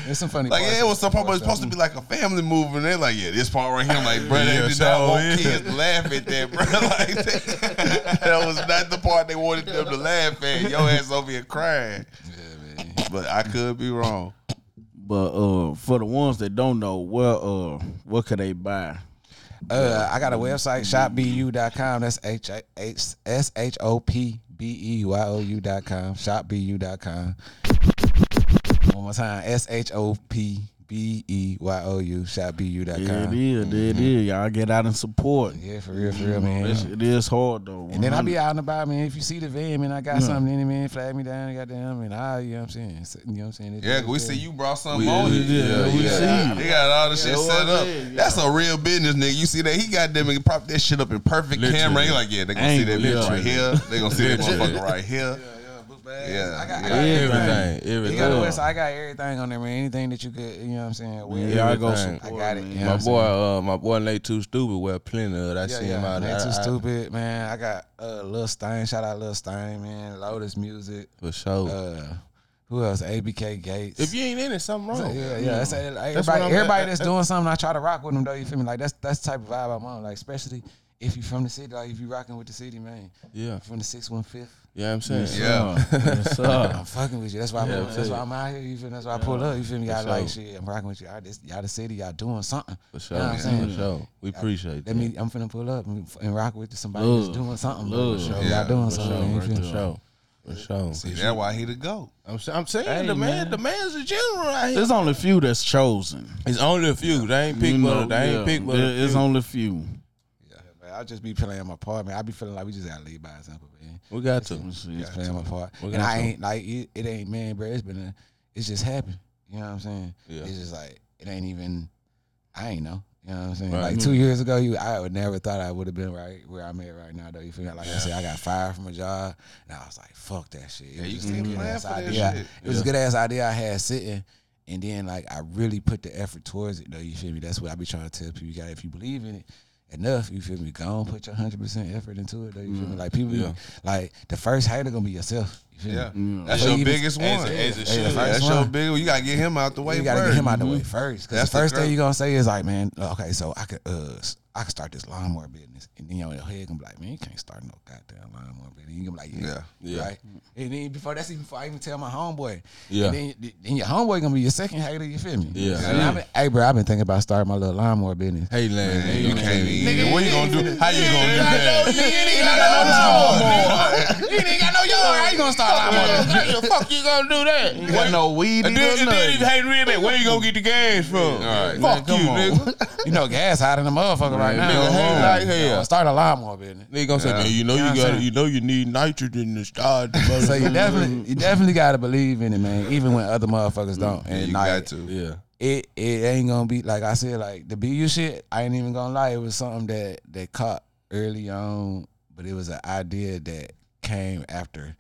There's some funny Like parts. yeah, it was some part, but it's supposed to be like a family movie, and they're like, yeah, this part right here. I'm like, bro, Yeah, they did so not want is. kids to laugh at that, bro. Like that, that was not the part they wanted them to laugh at. Your ass over here crying, Yeah, man. but I could be wrong. But uh, for the ones that don't know, well, uh, what could they buy? Uh, I got a website, shopbeyou.com. That's H H S H O P B E Y O U.com. Shopbeyou.com. One more time, S H O P B E Y O U. There it Shopbeyou.com. is. There it mm-hmm. is. Y'all get out and support. Yeah, for real, for real, mm-hmm. man. It's- It is hard though. And then I be out and about, man. If you see the van, man, I got something in it, man. Flag me down, goddamn, and I, you know what I'm saying? You know what I'm saying? It- Yeah, it- we see you brought something We- on it. yeah, we see. He got all the shit set up. it is, yeah. That's a real business, nigga. You see that? He got them and prop that shit up in perfect Literally. camera. He like, yeah, they gonna see that Angle, bitch yeah. right here. They gonna see that motherfucker right here. Yeah, bags. Yeah, I got, yeah. I got Everything. Everything, You everything. got a Yeah. website. I got everything on there, man. Anything that you could, you know what I'm saying? Wear. Yeah, I go support. I got it. You know My what I'm boy, uh, my boy Nate Too Stupid wear plenty of it. I Yeah, see yeah. him out Man, there. too I- I- stupid, man. I got uh, Lil Stein. Shout out Lil Stein, man. Lotus Music. For sure. Uh, who else? ABK Gates. if you ain't in it, something wrong. yeah, yeah. That's, what everybody, I'm- everybody that's doing something, I try to rock with them though. You feel me? Like that's that's the type of vibe I'm on. Like especially if you from the city, like if you rocking with the city, man. Yeah, From the six one fifth. Yeah, I'm saying. Yeah. Yes, sir. I'm fucking with you. That's why I'm, Yeah, that's why. I'm out here. You feel me? That's why I pull up. You feel me? Y'all For like shit. I'm rocking with you. Y'all, this, y'all the city. Y'all doing something. For sure, You know what I'm saying? for sure. We appreciate Let that. me. I'm finna pull up and, and rock with somebody Love. that's doing something. Love. For sure. Yeah, Y'all doing For something. sure, you for feel me? sure, for sure. See, that's why he the go. I'm, I'm saying Hey, the man, man. the man's a general right here. There's only a few that's chosen. It's only a few. They ain't pick, You know, they ain't yeah. pick, but There- a it's only a few. Yeah, man. I just be playing my part, man. I be feeling like we just gotta lead by example, man. we got to. Let's see. Just playing my part. We And got I to. ain't like it, it ain't man, bro. It's been a, it's just happened. You know what I'm saying? Yeah. It's just like it ain't even. I ain't know. You know what I'm saying? Right. Like two years ago, you I would never thought I would have been right where I'm at right now. Though you feel me? Like I said, I got fired from a job, and I was like, "Fuck that shit." It Yeah, was you just a can't good plan ass for that idea. shit. It was a good ass idea I had sitting, and then like I really put the effort towards it. Though you feel me? That's what I be trying to tell people. You got if you believe in it enough, you feel me? Go on, put your hundred percent effort into it. Though you feel me? Mm. Like people, Yeah. like the first hater gonna be yourself. You feel Yeah, mm. me? that's So your you- biggest as- one. as it Hey, should. the Yeah, first that's your one. big. one. You gotta get him out the way. you gotta first. get him out the way mm-hmm. first. Because That's the the first girl. thing you gonna say is like, man, okay, so I could uh I can start this lawnmower business. And then your head gonna be like, man, you can't start no goddamn lawnmower business. You gonna be like, yeah. Yeah. Right? And then before that's even before I even tell my homeboy. Yeah. And then, then your homeboy gonna be your second hater, you feel me? Yeah. So I been, hey bro, I've been thinking about starting my little lawnmower business. Hey, man, Man, you you can't even. What you gonna do? How you gonna do that? You ain't got no yard. How you gonna start a lawnmower? The fuck you gonna do that? What no weed And then, and then if hey, really, where you gonna get the gas from? All right. Fuck you, nigga. You know gas hot in the motherfucker right now. nigga, hate like hell. You Start a lawnmower business. Nigga gonna say, man, you know You know you got saying? you know you need nitrogen to start. So you definitely, you definitely gotta believe in it, man. Even when other motherfuckers don't. And Yeah, you like, got to. yeah. it it ain't gonna be like I said, like the BU shit. I ain't even gonna lie. It was something that that caught early on, but it was an idea that came after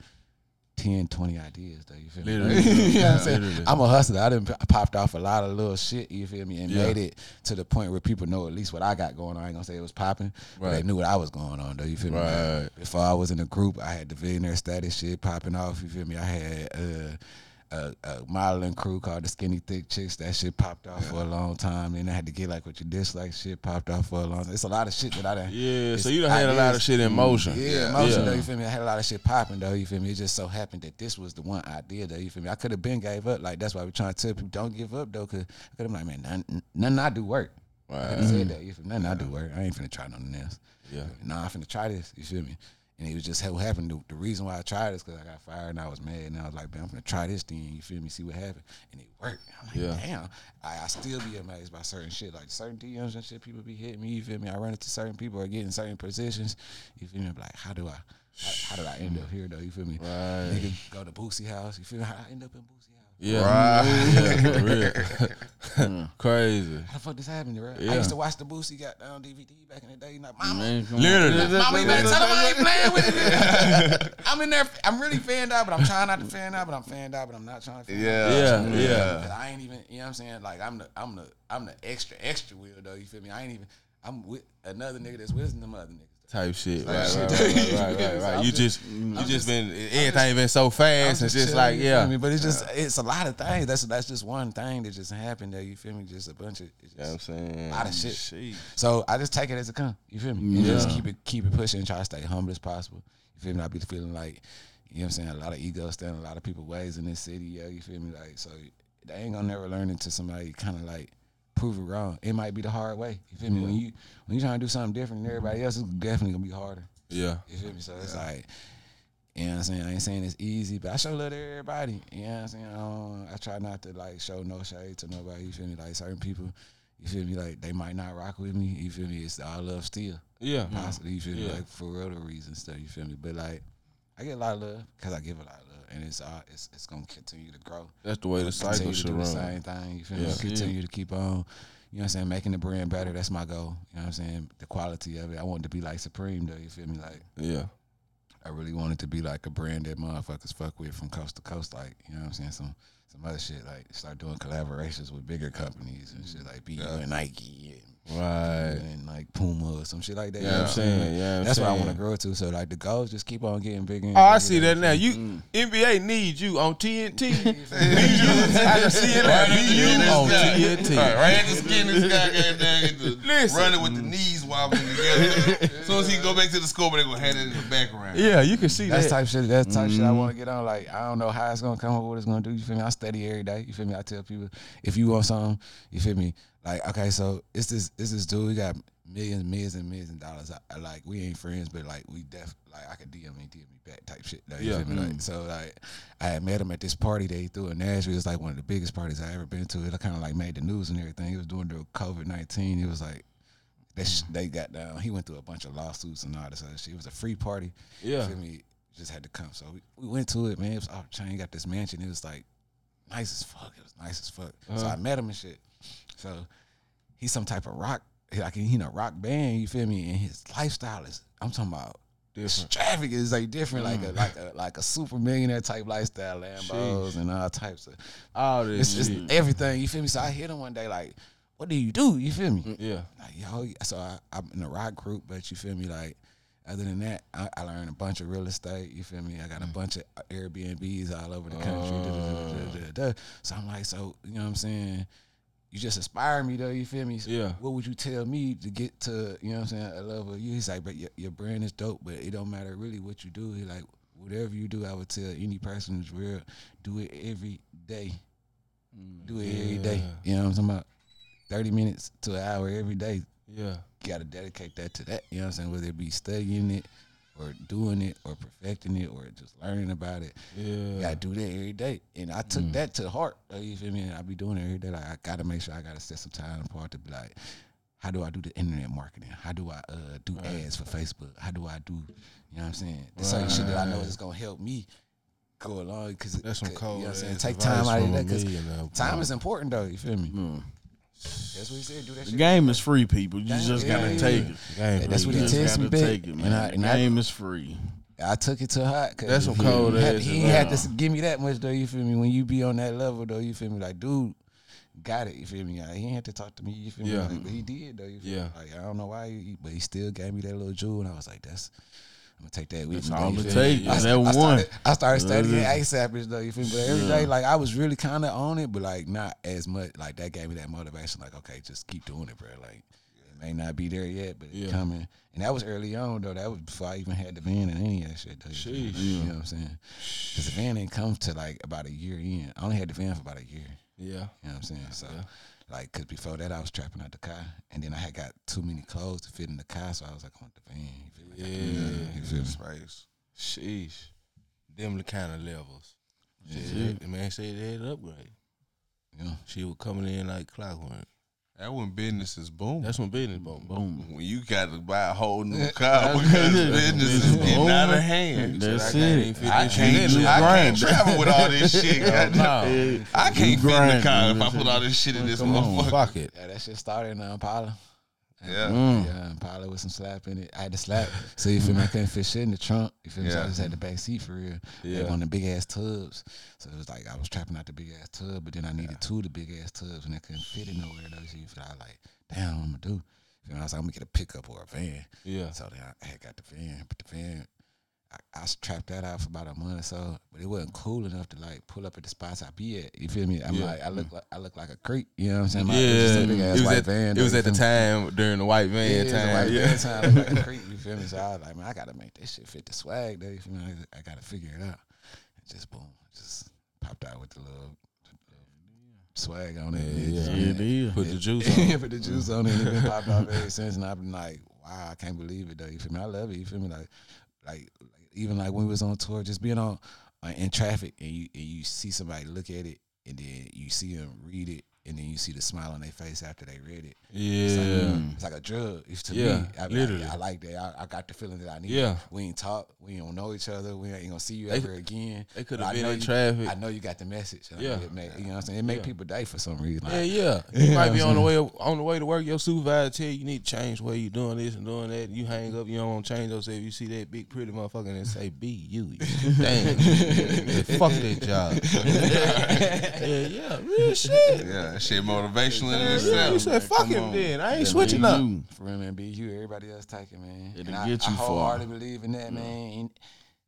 10, 20 ideas. Though you feel me? Literally. you know what I'm saying? Literally. I'm a hustler. I done p- popped off a lot of little shit. You feel me? And Yeah. made it to the point where people know at least what I got going on. I ain't gonna say it was popping, but they knew what I was going on. Though you feel me? Right. Before I was in a group, I had the Visionaire status shit popping off. You feel me? I had uh, a, a modeling crew called the Skinny Thick Chicks. That shit popped off for a long time. Then I had to get like what you dislike. Shit popped off for a long time. It's a lot of shit that I done. Yeah, so you done had a lot of shit in mm-hmm. motion. Yeah, motion. Yeah. though. You feel me? I had a lot of shit popping though. You feel me? It just so happened that this was the one idea though. You feel me? I could have been gave up. Like that's why we trying to tell people don't give up though. Cause, cause I'm like, man, none, none I do work. I said mm-hmm. that. You feel me? Nothing I do work. I ain't finna try nothing else. Yeah. Nah, I'm finna try this. You feel me? And it was just what happened. The, the reason why I tried this because I got fired and I was mad. And I was like, man, I'm going to try this thing. You feel me? See what happened. And it worked. I'm like, Yeah. damn. I, I still be amazed by certain shit. Like certain DMs and shit, people be hitting me. You feel me? I run into certain people or get in certain positions. You feel me? I'm like, how do I? How, how did I end up here though? You feel me? Right. Nigga go to Boosie house. You feel me? How I end up in Boosie house? Yeah. Yeah, real. Crazy. How the fuck this happened, bro? I used to watch the Boosie goddamn DVD back in the day. Like, mama, Man, come on. Literally. Mama, you better tell him I ain't playing with it. I'm in there. I'm really fanned out, but I'm trying not to fan out. But I'm fanned out, but I'm not trying to. Fan Yeah. Yeah, Out. yeah. But I ain't even. You know what I'm saying? Like I'm the. I'm the. I'm the extra extra wheel though. You feel me? I ain't even. I'm with another nigga that's with them other niggas. Type shit. Right, right, right, right, right, right. You just, you just been, everything been so fast. It's just like, yeah. But it's just. It's a lot of things. That's that's just one thing that just happened there. You feel me? Just a bunch of. It's You know what I'm saying a lot of shit. So I just take it as it come. You feel me? And just keep it keep it pushing and try to stay humble as possible. You feel me? I be feeling like, you know what I'm saying, a lot of ego standing a lot of people ways in this city, yeah, you feel me? Like so they ain't gonna never learn into somebody kinda like prove it wrong. It might be the hard way. You feel me? When you when you trying to do something different than everybody else, it's definitely gonna be harder. Yeah. You feel me? So it's like, you know what I'm saying? I ain't saying it's easy, but I show love to everybody. You know what I'm saying? Um, I try not to like show no shade to nobody. You feel me? Like certain people, you feel me? Like they might not rock with me. You feel me? It's all love still. Yeah. Possibly, you feel me? Yeah. Like for other reasons stuff. You feel me? But like, I get a lot of love because I give a lot and it's uh, it's it's gonna continue to grow. That's the way the cycle should do the run. same thing. You feel me? Yeah. Continue to keep on. You know what I'm saying? Making the brand better. That's my goal. You know what I'm saying? The quality of it. I want it to be like Supreme though. You feel me? Like. Yeah. I really wanted to be like a brand that motherfuckers fuck with from coast to coast, like you know what I'm saying. Some some other shit, like start doing collaborations with bigger companies and shit, like BU and Nike Right. and, and like Puma or some shit like that. Yeah, you know what I'm saying. Yeah, I'm That's what I want to grow to. So like the goals just keep on getting bigger. and Oh, I see that now. You NBA needs you on TNT. I can see it now. Be you on TNT. Right, right at the skin, this guy got down get the Listen. running with the knees wobbling together. as soon as he go back to the scope, they gonna have it in the background. Yeah, you can see That's that. type shit. That's type shit I Mm-hmm. want to get on. Like I don't know how it's gonna come up, what it's gonna do. You feel me? I study every day. You feel me? I tell people if you want something, you feel me? Like okay, so it's this it's this dude. We got millions, millions, and millions of dollars. I, I like we ain't friends, but like we def like I could DM me, DM me back type shit. Like, Yeah. me? Like mm. so like I had met him at this party they threw in Nashville. It was like one of the biggest parties I ever been to. It kind of like made the news and everything. It was during the COVID nineteen. It was like. They, sh- they got down. He went through a bunch of lawsuits and all this other shit. It was a free party. Yeah. Feel me? Just had to come. So we, we went to it, man. It was off chain. Got this mansion. It was like nice as fuck. It was nice as fuck. So uh-huh. I met him and shit. So he's some type of rock, like in a rock band. You feel me? And his lifestyle is, I'm talking about. This mm. traffic is like different, like a mm. like a like a super millionaire type lifestyle, Lambos and all types of. All It's this just everything. You feel me? So I hit him one day, like, "What do you do?" You feel me? Mm, yeah. Like, yo, so I, I'm in a rock group, but you feel me? Like, other than that, I, I learned a bunch of real estate. You feel me? I got a bunch of uh, Airbnbs all over the country. Oh. da, da, da, da. So I'm like, so you know what I'm saying? You just inspire me though. You feel me? So Yeah. What would you tell me to get to? You know what I'm saying? A level. of you. He's like, but your, your brand is dope, but it don't matter really what you do. He like, whatever you do, I would tell any person who's real, do it every day. Mm, do it every day. You know what I'm talking about? Thirty minutes to an hour every day Yeah. you got to dedicate that to that. You know what I'm saying? Whether it be studying it or doing it or perfecting it or just learning about it. Yeah. I do that every day. And I took that to heart. uh, You feel me? And I be doing it every day. Like, I got to make sure I got to set some time apart to be like, how do I do the internet marketing? How do I uh, do ads for Facebook? How do I do, you know what I'm saying? The certain shit that I know is going to help me go along. Because That's some cold. You know what I'm saying? Take time out of from a that. Because millionaire, time is important, though. You feel me? That's what he said. Do that The shit. game is free, people. You just yeah, gotta yeah, take yeah. it. Yeah, that's what he tells me take it, And man. I- the and I- game is free. I took it to heart. Cause That's some he- cold he had, ass He ain't had to give me that much though. You feel me? When you be on that level though, you feel me? Like, dude, got it. You feel me? Like, he ain't had to talk to me. You feel Yeah. me? Like, but he did though. You feel Yeah. Me? Like I don't know why, he, but he still gave me that little jewel, and I was like, that's. I'm gonna take that with That's me. all it feel take. I, That I one. started, I started studying ASAP though. You feel me? But every day, like I was really kind of on it, but like not as much. Like that gave me that motivation. Like okay, just keep doing it, bro. Like it may not be there yet, but Yeah. it's coming. And that was early on though. That was before I even had the van and any of that shit. Though, you? Sheesh. You know what I'm saying? Because the van didn't come to like about a year in. I only had the van for about a year. Yeah. You know what I'm saying? So Like, cause before that I was trapping out the car, and then I had got too many clothes to fit in the car, so I was like, I want the van. You? Yeah. You feel me? Space. Sheesh. Them the kind of levels. Shit, the man said they had to upgrade. Yeah. She was coming in like clockwork. That when business is boom. That's when business boom. Boom. when you got to buy a whole new car because business is getting out of hand. That's I can't even it. fit I can't, in. I can't travel with all this shit. goddamn. No. I can't fit in the car if. I put all this shit in this motherfucker. Fuck it. Yeah, that shit started in uh, Impala. Yeah. Mm. Yeah, Impala with some slap in it. I had to slap. So you feel me? I couldn't fit shit in the trunk. You feel me? So I just had the back seat for real. Yeah. Yeah. on the big ass tubs. So it was like I was trapping out the big ass tub, but then I needed two of the big ass tubs and I couldn't fit it nowhere though. So you feel I was like, damn, what I'm gonna do. You know, I was like, I'm gonna get a pickup or a van. Yeah. So then I had got the van, but the van, I, I trapped that out for about a month or so, but it wasn't cool enough to like pull up at the spots I be at. You feel me? I'm Yeah. like, I look like I look like a creep. You know what I'm saying? My- Yeah, it's big ass it was white at, van. it was at the time during the white Yeah, man it time. white yeah. van time. Like a creep. You feel me? So I was like, man, I gotta make this shit fit the swag. Though, you feel me? I, I gotta figure it out. And just boom, just popped out with the little, swag on it. Yeah, It's- Yeah, it is. Put the juice on. yeah, put the juice on it. And it been popped off ever since. And I've been like, wow, I can't believe it though. You feel me? I love it. You feel me? Like, like, like even like when we was on tour, just being on uh, in traffic and you and you see somebody look at it and then you see them read it and then you see the smile on their face after they read it. It's like, Yeah. Mm, it's like a drug. It's to Yeah, me. I, literally. I, I like that. I, I got the feeling that I need. Yeah. We ain't talk. We don't know each other. We ain't gonna see you They- ever again. They could I have been in you- traffic. I know you got the message. Yeah. It make, you know what I'm saying? It make Yeah. people die for some reason. Yeah, Like, yeah. You Yeah, might be on the way on the way to work. Your supervisor tell you you need to change the way you doing this and doing that. You hang up. You don't want to change yourself. You see that big pretty motherfucker and say "Be you." you Damn, Yeah, fuck that job. yeah, yeah, real shit. Yeah, that shit motivational in Yeah, you said fuck Come him on. then. I ain't Yeah, switching be up. you. For real, man, be you. Everybody else taking, man. It'll and get I you far. I wholeheartedly believe in that, man. And,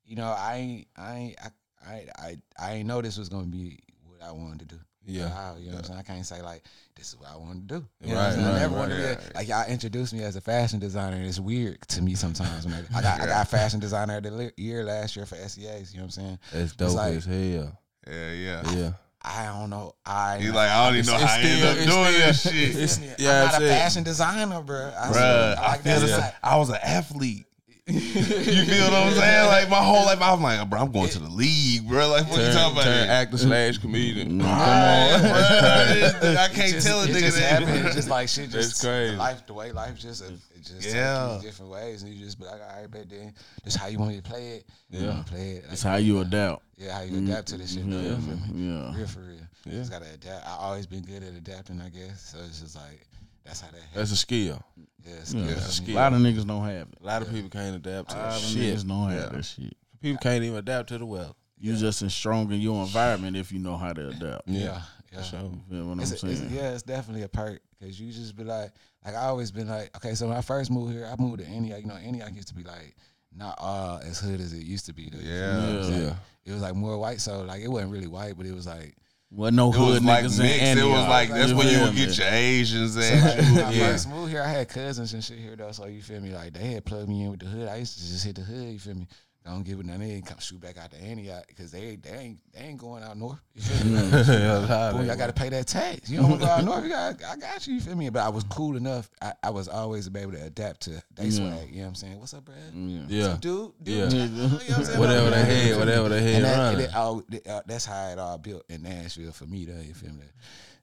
you know, I ain't, I ain't, I, I, I, I ain't know this was gonna be what I wanted to do. Yeah. How, you know what I'm saying? I can't say like this is what I wanted to do. You know Right, what I'm saying? right, I never right, wanted to yeah. be like y'all introduced me as a fashion designer, and it's weird to me sometimes. When I, I got, I got fashion designer of the year last year for SEAs. You know what I'm saying? That's dope like- as hell. Yeah, yeah. Yeah. I don't know. I He's like, I don't even know It's how I ended still- up doing still- this shit. Yeah, I'm I'm not a fashion designer, bro. I, Bruh, I I like feel the I was an athlete. You feel what I'm saying? Like my whole life, I'm like, bro, I'm going to the league, bro. Like, what you Turn, talking about? turn actor slash comedian. Right, bruh. I can't just- tell a nigga just that. happened. It's just like shit. That's Just crazy. Life, the way life just, it just Yeah. yeah, different ways, and you just be like, all right, bet then, this how you want me to play it. You Yeah. wanna play it. That's Like, how you adapt. Yeah, how you adapt to this shit. Mm-hmm. though, you feel? Yeah. Real for real. Yeah. Just gotta adapt. I always been good at adapting, I guess. So it's just like that's how that. That's a skill. yeah, it's Yeah. good. That's a A lot of niggas don't have it. A lot of people can't adapt A to lot that of shit. niggas don't have Yeah. that shit. People can't even adapt to the weather. You just as strong in your environment if you know how to adapt. Yeah, yeah. For sure. You feel what It's I'm a- it's- saying? yeah, it's definitely a perk because you just be like, like I always been like, okay, so when I first moved here, I moved to Antioch. You know, Antioch used to be like not all as hood as it used to be. Though, Yeah. feel me? It was Yeah. like- It was like more white, so like it wasn't really white, but it was like Wasn't no It was hood like niggas mixed. in It was like that's where you would get your Asians when at. I yeah. first moved here, I had cousins and shit here though. So you feel me? Like they had plugged me in with the hood. I used to just hit the hood. You feel me? Don't give it none. They ain't come shoot back out to Antioch because they they ain't they ain't going out north. You feel me? Boy, I got to pay that tax. You don't want to go out north. You got, I got you. You feel me? But I was cool enough. I, I was always able to adapt to they swag. You know what I'm saying? What's up, Brad? Yeah. Yeah. Dude, dude, Yeah. you know what I'm saying? Whatever Like, they had, whatever they had and that, and it all, it, uh, that's how it all built in Nashville for me, though. You feel me?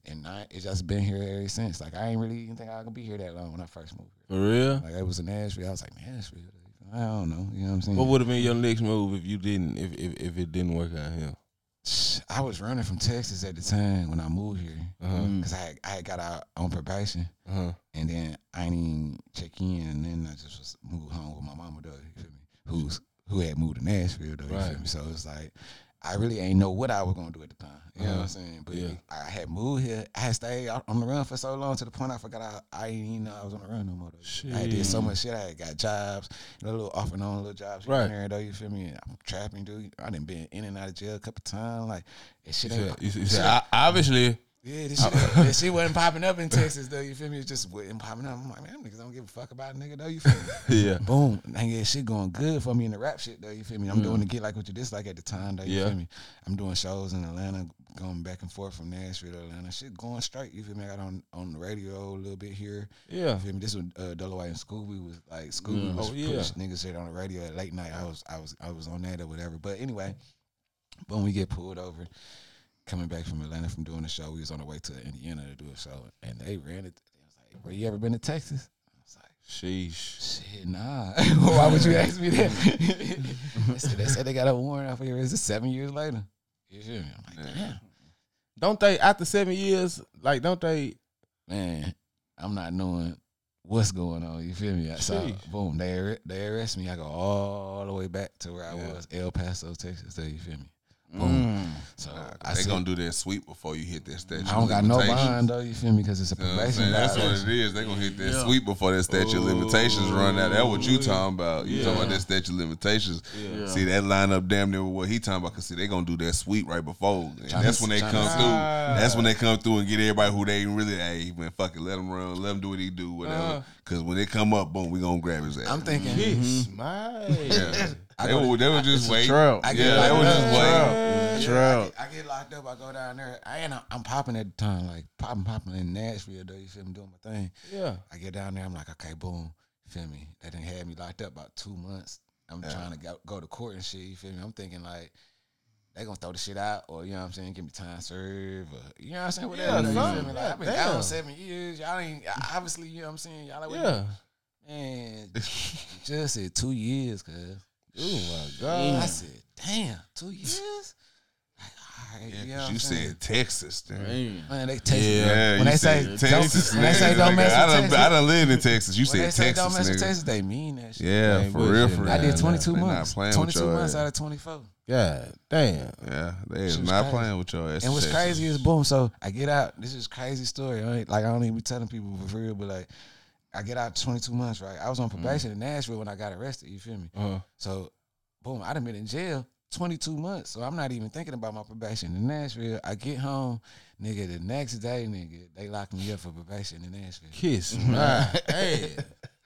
And I, it's just been here ever since. Like I ain't really even think I could be here that long when I first moved here. For real? Like I was in Nashville. I was like Nashville. I don't know. You know what I'm saying? What would have been your next move if you didn't if if, if it didn't work out here? I was running from Texas at the time when I moved here Uh-huh. because I I had got out on probation. Uh-huh. And then I didn't even check in, and then I just was moved home with my mama though. You feel me? Who's who had moved to Nashville though? You Right. feel me? So it's like I really ain't know what I was gonna do at the time. You know what Uh-huh. I'm saying? But Yeah. I had moved here. I had stayed on the run for so long to the point I forgot I, I didn't even know I was on the run no more. I did so much shit. I had got jobs, you know, little off and on little jobs here Right. and there though. You feel me? I'm trapping, dude. I done been in and out of jail a couple times. Like, it shit You said, you, shit said, "I- obviously Yeah, this uh, shit, this shit wasn't popping up in Texas though. You feel me? It just wasn't popping up. I'm like, man, niggas don't give a fuck about a nigga though. You feel me? Yeah. Boom, and yeah, shit going good for me in the rap shit though. You feel me? I'm doing mm. the get like what you dislike at the time though. You Yeah. feel me? I'm doing shows in Atlanta, going back and forth from Nashville to Atlanta. Shit going straight. You feel me? I got on on the radio a little bit here. Yeah. You feel me? This was uh, Delaware and Scooby was like Scooby mm. was Oh, yeah. push niggas shit on the radio at late night. I was I was I was on that or whatever. But anyway, when we get pulled over, coming back from Atlanta from doing the show, we was on the way to Indiana to do a show, and they ran it. They was like, "Bro, you ever been to Texas?" I was like. Sheesh. Shit, nah. Why would you ask me that? they, said, they said they got a warrant out for your arrest seven years later. You feel me? I'm like, damn, Don't they after seven years? Like, don't they? man, I'm not knowing what's going on. You feel me? So Sheesh. boom, they they arrest me. I go all the way back to where I Yeah. was, El Paso, Texas. There, you feel me? Mm. Boom. So I they said, gonna do their sweep before you hit that statute. I don't of got no limitations. bond though. You feel me? Because it's a You know what I'm probation. saying? That's what it is. They gonna hit that Yeah. sweep before that statute of limitations run out. That's what you talking about. You talking about that statute of limitations. Yeah. See that line up damn near with what he talking about. Cause see they gonna do that sweep right before. And Tryna- that's when they tryna- come Ah. through. That's when they come through and get everybody who they really. Hey man, fuck it, let him run, let him do what he do, whatever. Uh. Cause when they come up, boom, we gonna grab his ass. I'm thinking. Kiss my. Yeah. I They were, they were just waiting. Trout. I Yeah, get they locked were up. just waiting. Trout. Yeah, Trout. I, get, I get locked up. I go down there. I ain't. I'm popping at the time, like popping, popping in Nashville. Though you feel me doing my thing. Yeah. I get down there. I'm like, okay, boom. Feel me? They didn't have me locked up about two months. I'm trying to go, go to court and shit. You feel me? I'm thinking like they gonna throw the shit out, or you know what I'm saying, give me time served, or you know what I'm saying, whatever. Yeah, you feel something. me? Like, I've been Damn. down seven years. Y'all ain't obviously. You know what I'm saying? Y'all like, Yeah. man, just said two years, cause. Oh my god! I said, damn, two years? Like, all right, you know you said Texas, damn. Man. Man, they Texas. Yeah, when they say Texas. don't, when they say don't mess with Texas, I done lived in Texas. You said say Texas, don't mess with nigga. Texas, they mean that shit. Yeah, Ain't for real, for real. I did 22 months. 22 months ass. out of 24. Yeah, damn. Yeah, they is Shit not crazy. playing with your ass. And what's Texas. crazy is boom. So I get out. This is crazy story. I ain't, like I don't even be telling people for real, but like I get out 22 months. Right. I was on probation in Nashville when I got arrested. You feel me? Uh-huh. So boom, I done been in jail 22 months. So I'm not even thinking about my probation in Nashville. I get home, nigga. The next day, nigga, they locked me up for probation in Nashville. Kiss my. Hey.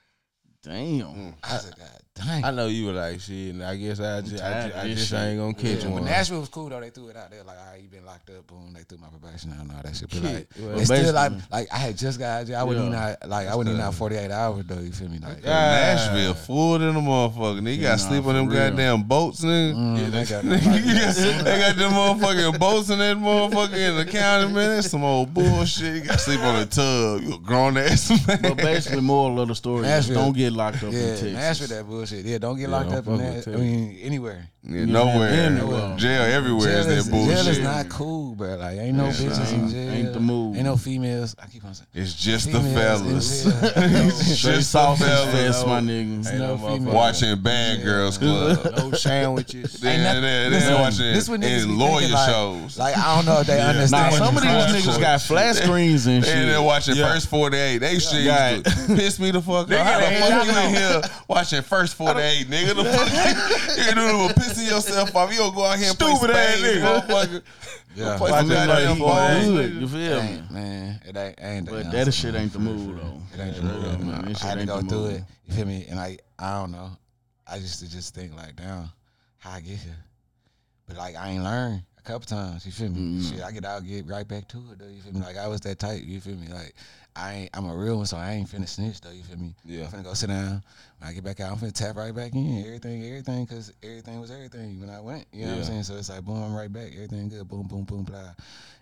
Damn. I said, God dang. I know you were like shit, and I guess I just, I, just, I just ain't gonna catch Yeah, one. but Nashville was cool though. They threw it out there like, all right, you been locked up. Boom, they threw my probation out and all that shit. But like, Well, they still like, basically- like I had just got out. of jail. I wouldn't even Yeah. out, like I wouldn't even out 48 hours though. You feel me? Like, Nashville full than a motherfucker. Nigga, you got sleep on them real. goddamn boats, nigga. mm, they got Nigga, you got- they got them motherfucking boats in that motherfucker in the county, man. That's some old bullshit. You got sleep on a tub. You a grown ass man. But basically, moral of the story is Nashville. don't get locked up in yeah, Texas. Nashville that bullshit. Yeah, don't get Yeah, locked don't up in that. I mean, anywhere. Yeah, nowhere. Anywhere. Jail everywhere Jail is is, that jail is not cool, bro. Like, ain't no Yeah, bitches in ain't- jail. ain't the move. Ain't no females. I keep on saying. It's just the fellas. in jail. It's Straight just the fellas. my nigga. Ain't no motherfucker. Watching Bad Girls Club. no sandwiches. Then nothing- then- listen, then watching this what niggas be lawyer thinking, like- shows. Like, I don't know if they Nah, understand. some of these niggas got flat screens and shit. And then watching first 48. They shit Got used to piss me the fuck off. How the ain't fuck you in here watching first 48, nigga? The fuck you doing pissing yourself off. You don't go out here and Stupid play ass nigga. motherfucker. Yeah. Play Watch some it like goddamn for You feel me? Man, it ain't, ain't But that, that shit ain't the move though. It ain't the Yeah, move. man, I shit had to go through it. You feel me? And I, I don't know. I used to just think like, damn, how I get here. But like, I ain't learned a couple times. You feel me? Mm-hmm. Shit, I get out, get right back to it though. You feel me? Like I was that type. You feel me? Like I I'm a real one, so I ain't finna snitch though. You feel me? Yeah. I'm finna go sit down. When I get back out, I'm finna tap right back in. Everything, everything, cause everything was everything when I went. You know what I'm saying? So it's like, boom, I'm right back. Everything good. Boom, boom, boom, blah.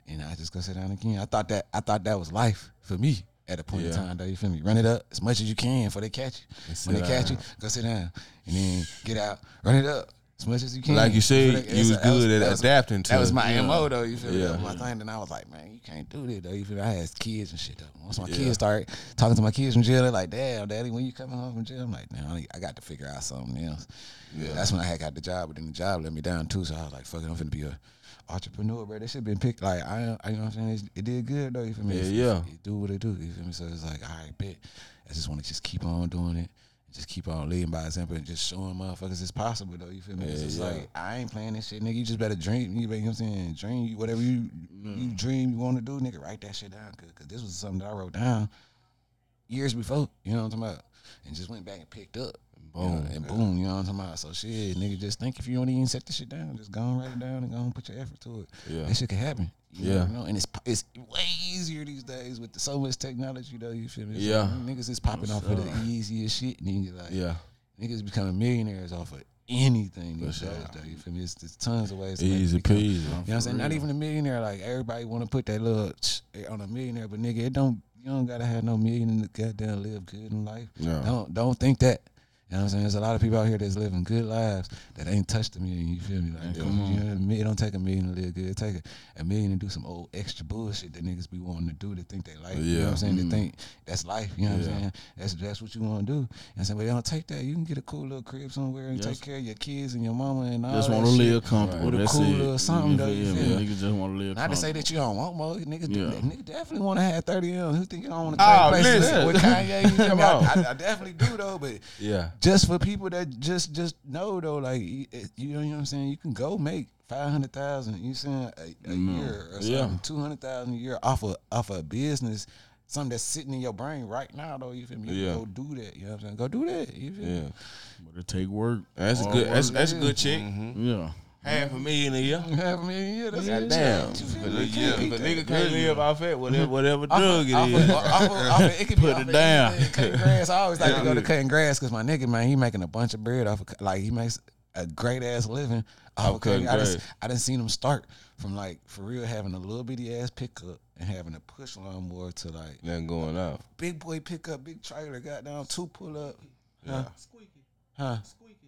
And I just go sit down again. I thought that, I thought that was life for me at a point in time. Though you feel me? Run it up as much as you can before they catch you. When they catch you, go sit down and then get out. Run it up as much as you can. Like you said, Before they- you was that was- good at was- adapting to it. That was my Yeah. mo though. You feel me? Yeah. That my thing. Then I was like, man, you can't do this though. You feel me? I had kids and shit though. Once my Yeah. kids start talking to my kids from jail, they're like, damn, daddy, when you coming home from jail? I'm like, damn, I got to figure out something else. Yeah. That's when I had got the job, but then the job let me down too. So I was like, fuck it, I'm finna be a entrepreneur, bro. This shit been picked. Like I, I you know what I'm saying? It's, it did good though. You feel me? Yeah, It- yeah. It, do what it do. You feel me? So it's like, all right, bet. I just want to just keep on doing it Just keep on leading by example and just showing motherfuckers it's possible though. You feel me? It's just yeah. like I ain't playing this shit, nigga. You just better dream. You, know what I'm saying? Dream you- whatever you you mm. dream you want to do, nigga. Write that shit down, because this was something that I wrote down years before. You know what I'm talking about? And just went back and picked up. Boom and boom. You know what I'm talking about? So shit, nigga, just think if you don't even set the shit down, just go and write it down and go and put your effort to it. Yeah. that shit can happen. You Yeah. never know. and it's it's way easier these days with the, so much technology. Though you feel me? So, Yeah. niggas is popping off of the easiest shit. Niggas like Yeah. niggas becoming millionaires off of anything these sure. days. Though you feel me? It's, there's tons of ways. To make it Easy become- peasy. you know what I'm saying? Not even a millionaire. Like everybody want to put that little eh, on a millionaire, but nigga, it don't. You don't gotta have no million to goddamn live good in life. No. Don't don't think that. You know what I'm saying? There's a lot of people out here that's living good lives that ain't touched a million. You feel me? Like, come on. Know, a million don't take a million to live good. It take a, a million to do some old extra bullshit that niggas be wanting to do to think they like. You know what I'm saying? They mm. think that's life. You know what I'm saying? That's that's what you want to do. You know what I'm saying? But they don't take that. You can get a cool little crib somewhere and Yes. take care of your kids and your mama and all Just that want to live comfortable. With a That's cool it. little something, though, you feel me? Niggas just want to live Not to say that you don't want more. Niggas, Yeah. that. niggas definitely want to have 30 M's. Who think you don't want to Oh, places listen. with Kanye? You feel Come me? I. I, I definitely do, though. But Yeah. Just for people that just just know, though, like, you eh, you know what I'm saying? You can go make 500000 you saying, a, a mm-hmm. year or something, Yeah. 200000 a year off of, off of a business. Something that's sitting in your brain right now, though. You feel me? You Yeah. can go do that. You know what I'm saying? Go do that. You feel Yeah. me? But it take work. That's a good. That's work. that's a good check. Mm-hmm. Yeah. Half a million a year. Half a million a year. That's God damn. shit. You feel But a You can't year, beat but that. nigga can't live off that whatever whatever drug it is, it off is. Of, off of, off of, it could Put it down. Cutting grass. I always like to go to cutting grass because my nigga, man, he making a bunch of bread off of like he makes a great ass living off of cutting cutting. I just grass. I didn't seen him start from like for real having a little bitty ass pickup and having a push lawnmower to like Nothing going on. big boy pickup, big trailer, got down two pull up. Huh? Huh?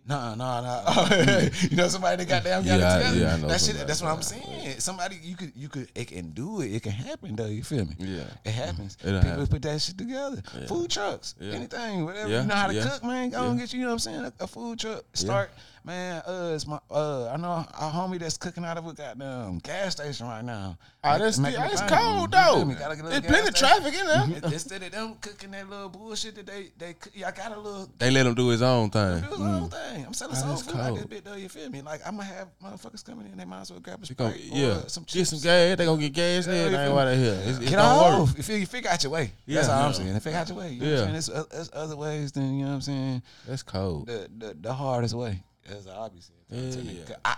Nah, nah, nah. you know somebody that got Yeah, it together. yeah, I know that shit, that's what I'm saying. Somebody you could you could it can do it. It can happen though. You feel me? Yeah. It happens. Mm-hmm. It'll People happen. put that shit together. Food trucks, Yeah. anything, whatever. Yeah, You know how to yeah. cook, man. Go and get you. You know what I'm saying? A, a food truck. Start, man. Uh, it's my uh. I know a homie that's cooking out of a goddamn gas station right now. Oh, Make- that's making that's it cold You though. me? Gotta get a little There's plenty of gas station. traffic in there. In- Instead of them cooking that little bullshit that they they cook, y'all got a little They let him do his own thing. do his own thing. I'm selling Oh, soul that's food like cold. this bit though. You feel me? Like I'm gonna have motherfuckers coming in. They might as well grab a You gonna- yeah, or some get some gas. They gonna get gas. Yeah, Yeah, they ain't feel why they here. It's, it's Get gonna off. If you, you figure out your way. That's Yeah. all I'm saying. If figure out your way. You know what Yeah. I'm saying? There's, there's other ways than, you know what I'm saying? That's cold. The the, the hardest way. That's all I be saying. Yeah. 'Cause I,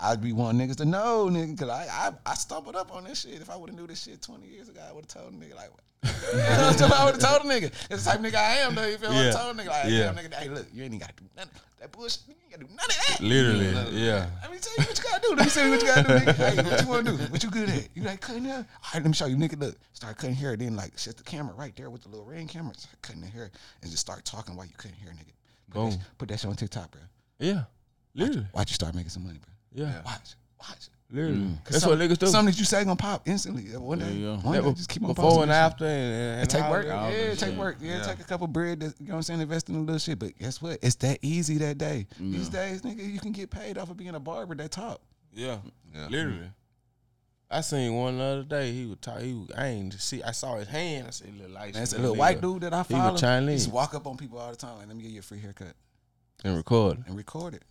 I'd be wanting niggas to know, nigga, because I, I I stumbled up on this shit. If I would have knew this shit 20 years ago, I would have told a nigga, like, you know what talking would have told a nigga. That's the type of nigga I am, though. You feel me? I Yeah. would've told a nigga, like, Yeah. nigga, hey, look, you ain't got to do nothing. That bullshit, you ain't got to do none of that. Literally, yeah. Let me tell you what you gotta do. Let me tell you what you gotta do, nigga. Hey, what you wanna do? What you good at? You like cutting hair? All right, let me show you, nigga. Look, start cutting hair. Then like set the camera right there with the little ring camera. Start cutting the hair and just start talking while you cutting hair, nigga. Put, Boom. that, put that shit on TikTok, bro. Yeah. Literally. Watch you start making some money, bro. Yeah. Watch, watch. Literally. 'Cause That's some- what niggas do. Something that you say gonna pop instantly. One day, Yeah, yeah. one Yeah, day, just keep on before posting and after, and, and It take work. Yeah, that take work. Yeah, Yeah. take a couple bread. That, you know what I'm saying? Invest in a little shit. But guess what? It's that easy that day. These days, nigga, you can get paid off of being a barber that talk. Yeah. Yeah. Literally. I seen one the other day. He was talking. He was, I ain't see. I saw his hand. I said, "Little light." That's a little nigga." white dude that I follow. He was. Chinese. Just walk up on people all the time. Like, let me give you a free haircut and record. and record it.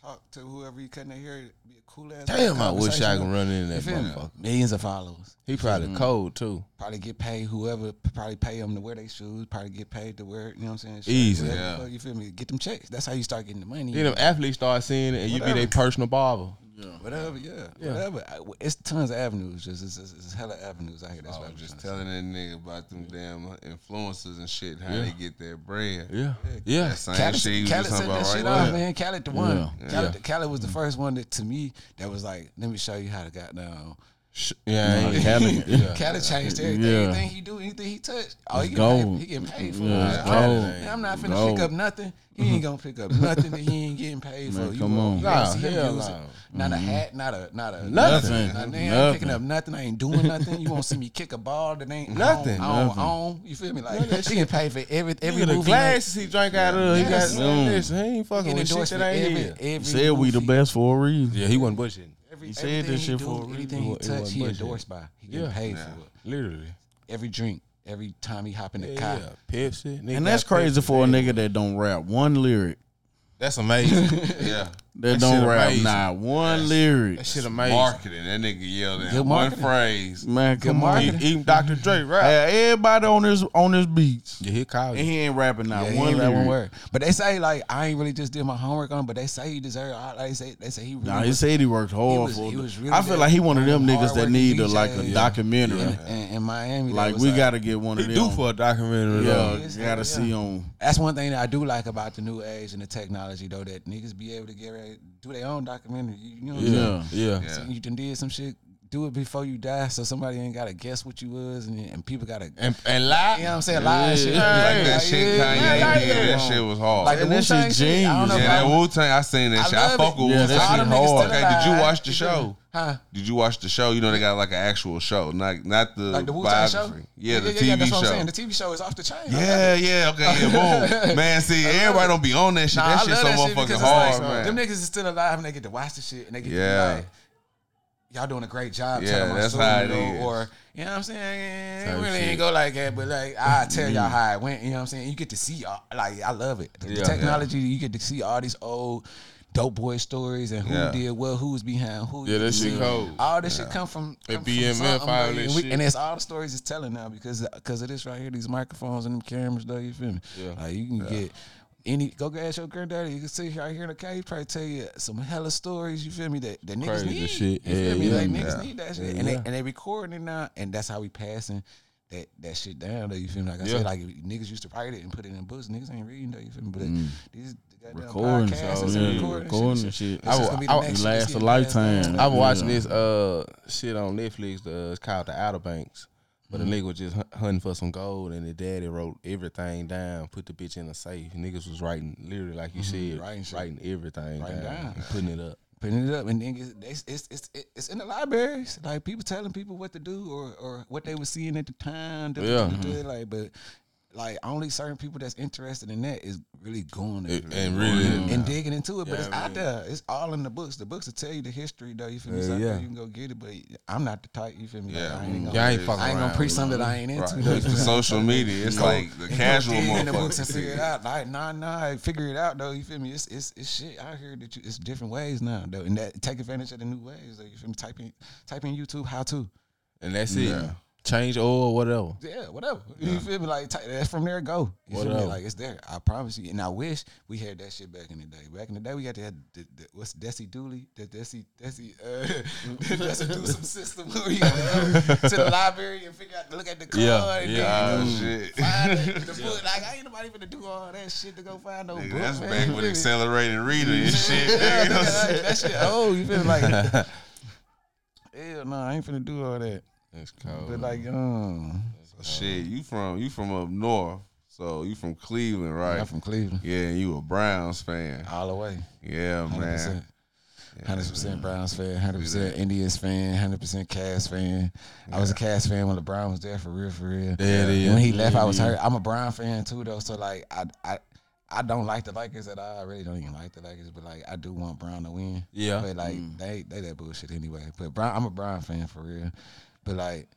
Talk to whoever you cutting their hair. Be a cool ass. Damn, I wish I could run in that motherfucker. Millions of followers. He probably mm. cold too. Probably get paid. Whoever probably pay them to wear their shoes. Probably get paid to wear. You know what I'm saying? Easy. whatever Yeah. You feel me? Get them checks. That's how you start getting the money. Then them athletes start seeing it, and you be their personal barber. Whatever, yeah, Yeah. whatever. I- It's tons of avenues. Just it's, it's, it's hella avenues out here. That's I what I'm just telling that nigga about them damn influencers and shit, how Yeah. they get their bread. Yeah, yeah. That same Khaled, shit you was Khaled just set talking that about shit right off, there. man. Khaled the one. Yeah. Khaled, Yeah. Khaled was the first one that to me that was like, let me show you how to got down. Sh- Yeah, I ain't- Khaled- yeah. Khaled changed everything. Yeah. Anything he do, anything he touch, oh, he It's getting, paid, he getting paid for Yeah, it. gold. I'm not finna Gold. pick up nothing. He ain't gonna pick up nothing that he ain't getting paid for. Man, You come won't- on. you ain't Nah, see him hell use it. no. Not a mm-hmm. hat, not a not a Nothing. Nothing. I ain't picking up nothing. I ain't doing nothing. You won't see me kick a ball that ain't Nothing. On, on, Nothing. on. You feel me? Like he can pay for every every Look the movie. glasses he drank out of. He got Yes. man, listen, he ain't fucking with shit that ain't here. He said we the best for a reason. Yeah, he wasn't bullshitting. Every, He said this shit do, for a. Anything It he wa- it touch, he endorsed by. He getting Yeah. paid Yeah. for it. Literally. Every drink, every time he hop in the Yeah, car. yeah. Pepsi. And that's crazy Pepsi, for a man. nigga that don't rap one lyric. That's amazing. Yeah. That, That don't rap amazing. not one lyric. that shit amazing. Marketing. That nigga yelled in Good one marketing. phrase. Man, Good come on. marketing. Even Dr. Dre, right? Hey, everybody on his on his beats. Yeah, he called And he ain't rapping not Yeah, he one ain't rap lyric. one word. But they say like I ain't really just did my homework on him, but they say he deserve all they say they say he really Nah, he was- said he worked hard was- for he it. was really I feel like he one of them niggas that need a, like a DJs. documentary. in, in, in Miami. Like was we gotta get one of He them. do for a documentary. yeah, though. You gotta see on. That's one thing that I do like about the new age and the technology, though, that niggas be able to get ready, do their own documentary. You, know what I'm saying? Yeah, Yeah. So you done did some shit. Do it before you die, so somebody ain't gotta guess what you was, and, and people gotta. And, and lie. you know what I'm saying? Lie and shit. Like that Like, shit yeah, Kanye yeah, did. yeah. That shit was hard. Like the And that shit I genius. yeah, that Wu Tang, I seen that I shit. I love fuck it. with Yeah, Wu Tang All them hard. Okay, did you watch the show? Huh? Did you watch the show? You know they got like an actual show, not not the, Like the Wu Tang show? biography. Yeah, the yeah, TV that's what I'm show. saying. The TV show is off the chain. Yeah, yeah, okay, yeah, boom. Man, see, everybody don't be on that shit. Nah, that I shit love so that shit motherfucking because hard, it's like, man. Them niggas is still alive and they get to watch the shit and they get Yeah. to be like, y'all doing a great job Yeah, telling my that's story. how it you know, is. Or, you know what I'm saying? It Type really shit. ain't go like that, but like, I tell y'all how it went. You know what I'm saying? You get to see, all, like, I love it. The Yeah. technology, you get to see all these old dope boy stories and who Yeah. did what, who was behind who. Yeah, that shit cold. All this shit come from, And come from BMF, something, all that and, shit. and it's all the stories it's telling now because because of this right here, these microphones and them cameras, though. You feel me? Yeah. Like you can get any go ask your granddaddy. You can sit here out here in the cave. He probably tell you some hella stories. You feel me? That that niggas Crazy need. shit. You feel Yeah, me? yeah, like niggas need that shit, and they and they recording it now, and that's how we passing. That, that shit down though, you feel me? Like I said, like niggas used to write it and put it in books. Niggas ain't reading though, you feel me? But these goddamn Recording, so, yeah, recording, recording shit, shit. It's just gonna be the I- I- shit lasts that's a lifetime. passed down. I'm watching Yeah. this uh shit on Netflix. Uh, it's called The Outer Banks. But Mm-hmm. the nigga was just hunting for some gold, and the daddy wrote everything down, put the bitch in a safe. Niggas was writing literally like you said, Mm-hmm. Writing writing, everything Writing down, down. putting it up. putting it up, and then it's it's, it's it's in the libraries. Like people telling people what to do or or what they were seeing at the time. Yeah. da- like but. Like only certain people that's interested in that is really going to, It- and really- and digging into it. But it's I out there. It's all in the books. The books will tell you the history though. You feel me? Yeah, there. yeah. You can go get it. But I'm not the type. You feel me? Like, Yeah. I ain't gonna, Yeah, I ain't fucking I ain't gonna preach something that I ain't into. Right. though, It's the social media. It's Go- like the and go casual dig in the books and motherfucker. figure it out. Like, nah, nah, figure it out though. You feel me? It's it's, it's shit out here that you, it's different ways now though, and that take advantage of the new ways. Though, you feel me? Type in type in YouTube how to. And that's it. Yeah. Change oil, whatever. Yeah, whatever. You feel me? Like ty- that's from there. Go. You feel me? Whatever. Like it's there. I promise you. And I wish we had that shit back in the day. Back in the day, we had to have the, the, what's Desi Dooley? The Desi Desi uh, Desi do some system where you gotta go to the library and figure out look at the card. Yeah, and yeah. then, Oh you know, shit. Find the, the book. Like I ain't nobody finna do all that shit to go find no Nigga, book. that's man. back with feel me? accelerated reader and shit. Yeah, You know what I'm nigga, saying? like, that shit. Oh, you feel like? Hell no, I ain't finna do all that. That's cold. But like, um, Shit, you from you from up north, so you from Cleveland, right? I'm from Cleveland, Yeah, and you a Browns fan. all the way. Yeah, Hundred man. percent. Hundred percent Browns fan, hundred percent Indians fan, hundred percent Cavs fan. I was a Cavs fan when LeBron was there for real, for real. It is. When he left, I was hurt. I'm a Brown fan too, though. So like, I I I don't like the Lakers at all. I really don't even like the Lakers, but like, I do want Brown to win. Yeah. But like, they they that bullshit anyway. But Brown, I'm a Brown fan for real. But like,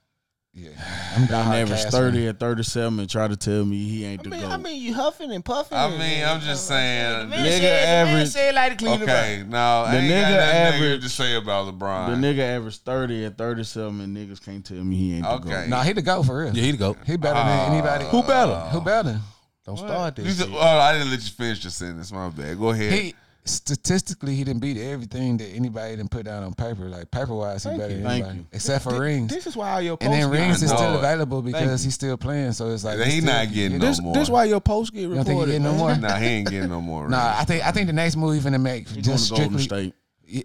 yeah, I'm Don diehard average thirty fan. and thirty seven and try to tell me he ain't I the mean, goat. I mean, you huffing and puffing. I mean, I'm just saying. Man Nigga said- average- said like the Cleveland Okay, no, The ain't got nigga nothing negative average- to say about LeBron. the nigga average thirty and thirty seven and niggas can't tell me he ain't the Okay. goat. Nah, he the go for real. Yeah, he the goat. He better than ah. anybody. Who better? Who better? Don't start this. just- oh, I didn't let you finish your sentence. My bad. Go ahead. He statistically he didn't beat everything that anybody didn't put down on paper. Like paper wise, he Thank better you. than Thank anybody you. except for rings. This is why your post and then get rings is I still it. available because you. he's still playing. So it's like He still- not getting you no This, more. this is why your post get don't think he reported. getting no man. more? Nah, he ain't getting no more. Nah. I think I think the next move he finna make He just to Golden strictly. State.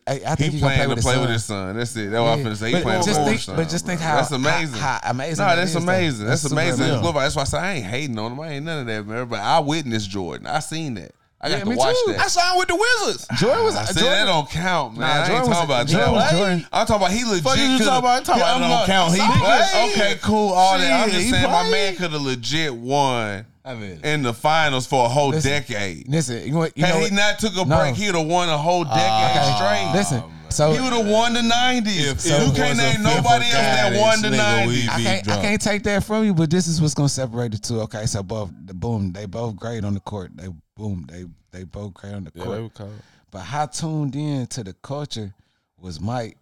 I, I think he he, gonna playing play to with his play son. with his son. That's it. That's what I'm Yeah. finna say. He But playing just with think- his son. but just bro. think how- that's amazing. how- how amazing Nah, that that's is, though. amazing. That's, That's super amazing. amazing. Look, That's why I say I ain't hating on him. I ain't none of that, man. But I witnessed Jordan. I seen that. I got Yeah, to me watch too. that. I signed with the Wizards. Jordan was I said Jordan, that don't count, man. Nah, I ain't was- talking about Jordan was. Jordan. I'm talking about he legit. Fuck you coulda- talking about? Talking about I'm it don't count. He played. Okay, cool. All that. I'm just he saying, my man could have legit won I mean, in the finals for a whole Listen, decade. Listen, you, know what- you know Had what- he not took a No. break, he'd have won a whole ah, decade Okay. straight. Listen, oh, So He would have won the nineties. If you can't name nobody else that guy, won the this nigga, we nineties. I can't, I can't take that from you, but this is what's gonna separate the two. Okay, so both the boom, they both great on the court. They boom, they they both great on the Yeah, court. they were cold. but how tuned in to the culture was Mike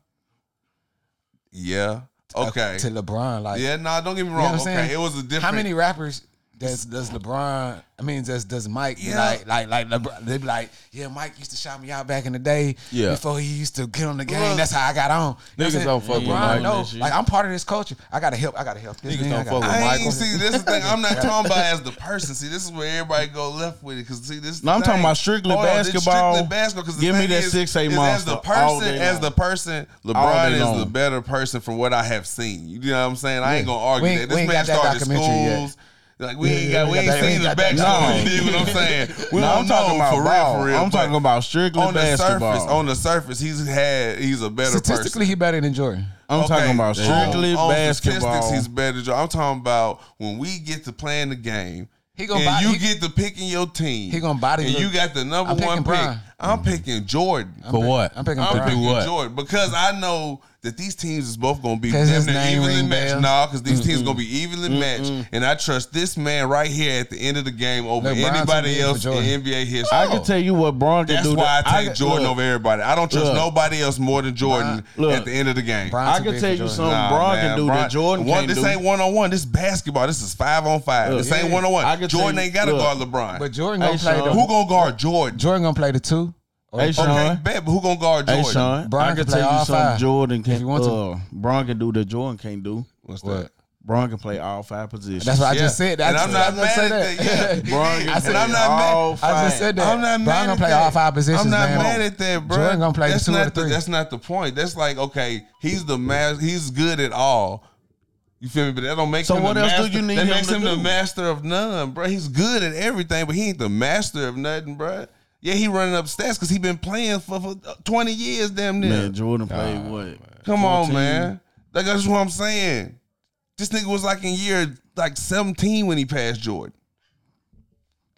Yeah. uh, Okay. to LeBron? Like, Yeah, no, don't get me You know wrong. what I'm okay, saying? it was a different. how many rappers does does LeBron? I mean, does does Mike Yeah. like like like LeBron? They be like, yeah, Mike used to shout me out back in the day. Yeah. before he used to get on the game. That's how I got on. You Niggas don't fuck with Mike. shit. like I'm part of this culture. I gotta help. I gotta help. This Niggas don't fuck with I Michael. see. This is the thing. I'm not talking about as the person. See, this is where everybody go left with it. Because see, this. No, I'm talking about strictly Hold on, basketball. Strictly basketball. Give me that 6'8" As monster As the person, as the person, LeBron is long. the better person from what I have seen. You know what I'm saying? I ain't gonna argue that. This man started schools. Like we ain't Yeah, got, we ain't yeah, seen the got that backstory. documentary. You dig what I'm saying? We No, don't I'm talking about for real, ball. for real. I'm talking about strictly on the basketball. surface. On the surface, he's had. He's a better person. Statistically, he better than Jordan. I'm Okay, talking about on- strictly on basketball. Statistics, he's better. than- Jordan. I'm talking about when we get to playing the game. He gonna and buy- you he- get to picking your team. He gonna body and look- you got the number I'm one pick. Bron. I'm picking Jordan. I'm For pick- what? I'm picking I'm Bron. picking what? Jordan because I know that these teams is both gonna be 'Cause his name evenly ring matched. bells? No, because these teams gonna be evenly matched, and I trust this man right here at the end of the game over Look, Bron too anybody else in NBA history. I can tell you what Bron can That's do. why to- I take can- Jordan look, over everybody. I don't trust Look. nobody else more than Jordan Look. at the end of the game. Bron I can tell you Jordan. something Nah, Bron man, can do Bron- that Jordan one, can't This do. ain't one on one. This is basketball. This is five on five. Look, this ain't yeah. one on I one. Jordan ain't got to guard LeBron. But Jordan Hey, gonna play Sean. the who gonna guard Jordan? Jordan gonna play the two. Or- Hey, Okay, Sean. bet, but who gonna guard Jordan? Hey Jordan? Sean, Bron I can can play tell you all something five, Jordan can. if you want to. uh, Bron can do that Jordan can't do. What's What? that? Bron can play all five positions. That's what I Yeah. just said. I And just, I'm not I mad said at that. that. Yeah. Bron can I said play I'm not all mad. five. I just said that. I'm not mad Bron gonna play that. all five positions. I'm not man. mad at that, bro. Jordan gonna play that's the two or not the. That's not the point. That's like okay, he's the master. He's good at all. You feel me? But that don't make So him what the else do you need that him makes to him the master of none, bro. He's good at everything, but he ain't the master of nothing, bro. Yeah, he running up stats because he been playing for, for uh, 20 years, damn near. Man, Jordan played what? Come on, man. Like that's what I'm saying. This nigga was like in year like 17 when he passed Jordan.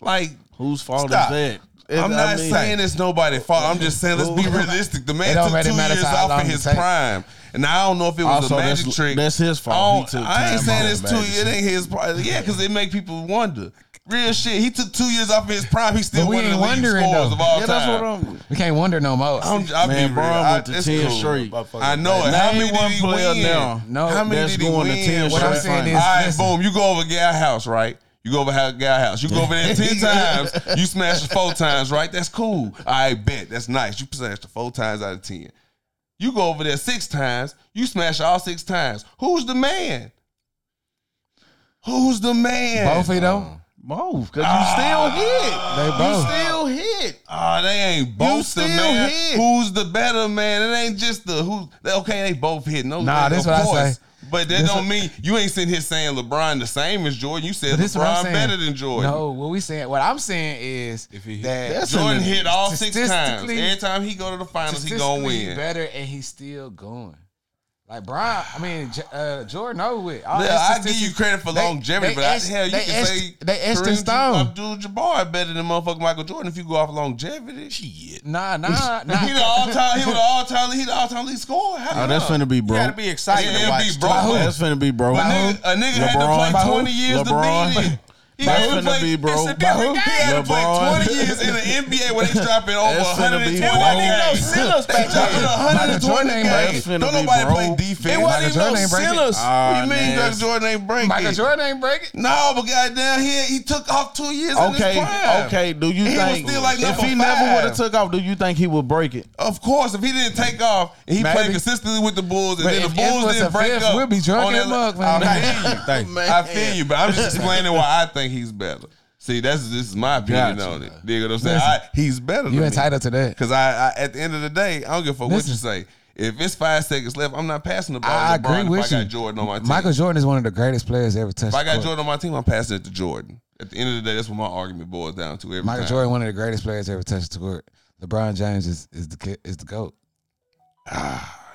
Like Whose fault Stop. is that? It- I'm I not mean- saying it's nobody's fault. I'm just saying let's be realistic. The It man took really two years off long of his take. prime, and I don't know if it was Also, a magic that's- trick. that's his fault. I, He oh, took I ain't saying it's the two. It ain't his. pro- Yeah, because it make people wonder. Real shit. He took two years off of his prime. He's still But we one of the ain't leading wondering, scorers though. of all Yeah, time. that's what I'm. We can't wonder no more. I'm, I'll Man, be Bron real. I, went to it's 10 cool. straight. I know it. How Name many one did he player win? now No, How many that's did he going to win? 10 What I'm straight saying finals. is- All right, listen. boom. You go over Gal House, right? You go over Gal House. You go over there ten times. You smash it four times, right? That's cool. I bet that's nice. You smashed it four times out of ten. You go over there six times. You smash all six times. Who's the man? Who's the man? Both of you Both, because you still hit. They You both. still hit. Ah, they ain't both the still man. hit. Who's the better man? It ain't just the who. Okay, they both hit. No, Nah, this what I course. say. But that This don't mean you ain't sitting here saying LeBron the same as Jordan. You said But this is what I'm LeBron better than Jordan. No, what we saying? What I'm saying is If he hit- that That's Jordan hit all six times. Every time he go to the finals, he gonna win. better, and he's still going. Like Brian, I mean uh, Jordan over with. All Yeah, I give you credit for they- longevity, they but I, etched- hell, you they can etched- say they etched in Kareem stone. Abdul-Jabbar better than motherfucking Michael Jordan if you go off longevity. Shit. Nah, nah, nah. He the all time. He was the all time. He the all time lead scorer. How Oh, that's you know? finna be You broke. gotta be excited Yeah, to watch. be too. broke. By who? That's finna be broke. A nigga, a nigga had to LeBron. play 20 years LeBron. to beat it. He That's had to play, be broke. It's a different By who? game. He had to play 20 years in the NBA when they dropping over That's finna 120 be games. broke. They Sinners back dropping then. 120 Jordan ain't games. Don't be nobody play broke. defense. It wasn't even no Jordan ain't break it. sinners. what Ah, you mean man. Michael Jordan ain't breaking? Michael Jordan ain't breaking. No, but goddamn, he he took off two years in his Okay, prime. okay. Do you He was think still like if number he never would have took off, do you think he would break it? Of course, if he didn't take off and he Maybe. played consistently with the Bulls, and But then the Bulls Influence didn't break up, we'll be drunk on in that- mug, man. I feel you. Thank you. I feel you, but I'm just explaining why I think he's better. See, that's this is my opinion Gotcha. on it. Dig what I'm saying? Listen. I, he's better. You entitled to that. Because I, I, at the end of the day, I don't give a fuck what you say. If it's five seconds left, I'm not passing the ball. I LeBron agree with if I you. got Jordan on my team. Michael Jordan is one of the greatest players ever touched. if I got court. Jordan on my team, I'm passing it to Jordan. At the end of the day, that's what my argument boils down to. Every Michael time. Jordan, one of the greatest players ever touched the court. LeBron James is is the is the goat. Ah.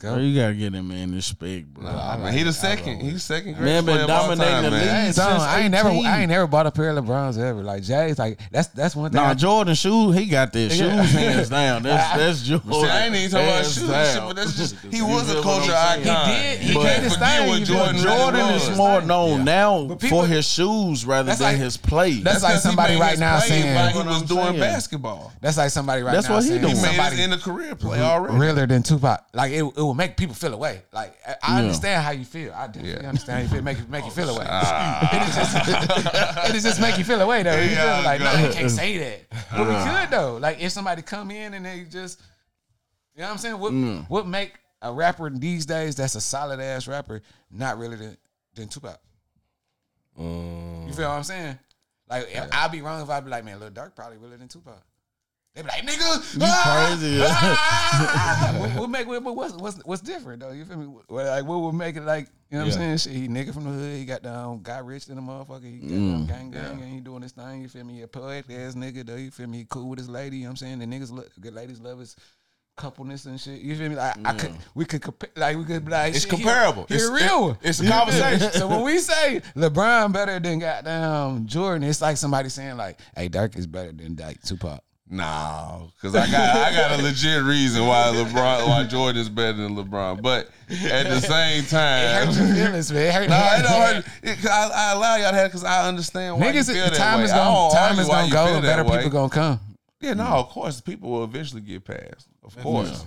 To Bro, you gotta get him man respect, bro. Nah, man, he the second. He's second Man, been player of all dominating time, the man. league. I ain't, telling- I ain't never, I ain't never bought a pair of LeBrons ever. Like Jay's, like that's that's one thing. Nah, I, Jordan shoes, he got that shoes Yeah. hands down. That's that's Jordan. See, I ain't even talking about shoes shit, down. but that's just he was a what culture I'm icon. He did. He did can't his forget thing. Jordan Jordan is more known now people- for his shoes rather than like- his play. that's like somebody right now saying- while he was doing basketball. that's like somebody right That's now what he saying doing. He made somebody his end of career play already. realer than Tupac. Like it, will make people feel away. Like I- I Yeah. understand how you feel. I definitely Yeah. understand how you feel. Make it make you feel away. Ah. it, just, it just make you feel away though. You Yeah, like no, you can't say that. But we could though. Like if somebody come in and they just, you know what I'm saying? What Mm. what make a rapper these days that's a solid ass rapper not really than, than Tupac? Mm. You feel what I'm saying? Like if I'd be wrong if I'd be like, man, Lil Durk probably realer than Tupac. They be like, nigga, ah, crazy. ah." what, what make what, what's what's what's different though? You feel me? What, like what would make it like you know what Yeah. I'm saying? Shit, he nigga from the hood. He got down, got rich in the motherfucker. He got down gang gang and he doing this thing. You feel me? He a poet ass nigga though. You feel me? He cool with his lady. You know what I'm saying? The niggas, look, good ladies love his coupleness and shit. You feel me? Like I could, we could compare. Like we could be like, It's shit, comparable. He, a It's- real one. it's a You feel me? conversation. so when we say LeBron better than goddamn Jordan, it's like somebody saying like, hey, Durk is better than like Tupac. No, because I got I got a legit reason why LeBron why Jordan is better than LeBron. But at the same It time, your feelings, man. It hurt- no, it don't hurt. It, 'cause I, I allow y'all that because I understand why Niggas, you feel that time way. is gonna time is gonna go feel and better way. people gonna come. Yeah, no, of course, people will eventually get past. Of course.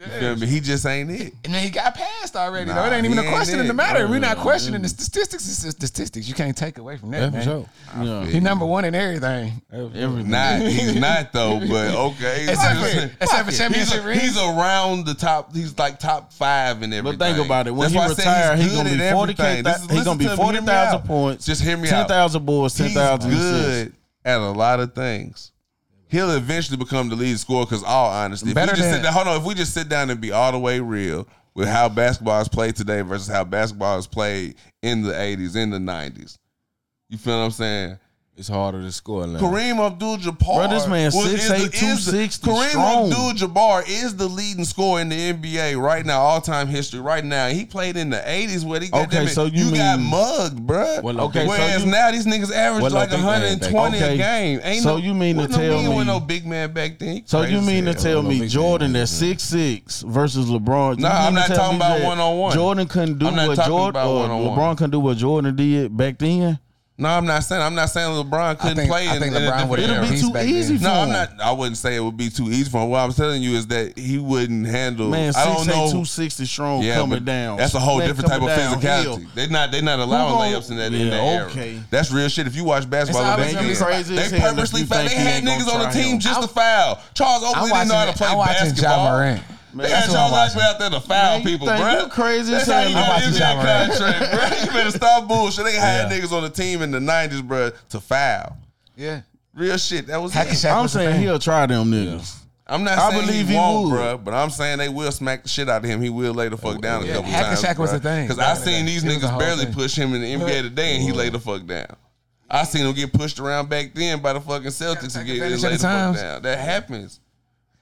You feel me? He just ain't it. And then he got passed already. Nah, though. It ain't even he a ain't question in the matter. We're not questioning the statistics. It's the statistics. You can't take away from that, Yeah, man. for sure. Yeah. He number one in everything. Everything. Not, he's not though, but okay. Except for- He's- except for he's, a- he's around the top. He's like top five in everything. But think about it. When That's he why I said retire, he's gonna good be at forty k. everything. This is- He listen gonna be to me, hear forty me thousand out. points. Just hear me ten out. thousand boards, ten He's thousand good at a lot of things. He'll eventually become the lead scorer. Because all honesty, if Better we just than- sit down, hold on. If we just sit down and be all the way real with how basketball is played today versus how basketball is played in the '80s, in the '90s, you feel what I'm saying? It's harder to score now. Kareem Abdul-Jabbar. Bro, this man was- is 6'8", the- is the- 260 Kareem strong. Abdul-Jabbar is the leading scorer in the NBA right now, all time history. Right now, he played in the '80s where he got Okay, so you got mean- mugged, bruh. Well, okay, so Whereas you- now these niggas average Well, like big 120 then. a game. Ain't So no, you mean to no tell me- with no big man back then? So you mean to tell me Jordan man, that's six six versus LeBron? you Nah, I'm not talking about that one-on-one. Jordan couldn't do what Jordan or. LeBron couldn't do what Jordan did back then. No, I'm not saying. I'm not saying LeBron couldn't think- play. I in, think in a LeBron different would've era. It'll be He's too back easy for No, I'm him. not. I wouldn't say it would be too easy for him. What I'm telling you is that he wouldn't handle. Man, I don't know. 260 strong Yeah, coming but down. That's a whole Man, different type of coming downhill. physicality. They're not. They're not allowing gonna- layups in that. in Yeah, that era. okay. That's real shit. If you watch basketball, It's back always gonna be crazy they hell if purposely you foul. They think he had ain't gonna niggas on the try team him. just to foul. Charles Oakley I'm didn't watching, know how to play I'm watching basketball. Morant. They That's had what I'm watching. Out there to foul Man, you people, think bro. you crazy That's as how you I'm get watching an John NBA Morant. contract, bro. You better stop bullshit. They had niggas on the team in the '90s, bro, to foul. Yeah. Real shit. That was Hacky it. Shaq I'm was saying he'll try them niggas. I'm not I saying believe he, he won't, bro, but I'm saying they will smack the shit out of him. He will lay the fuck down Yeah, a couple Hacky times. Shaq was the thing. Because I Back in the seen these It niggas barely thing. push him in the NBA today, and he laid the fuck down. I seen him get pushed around back then by the fucking Celtics and take get and advantage lay the the fuck down. That happens.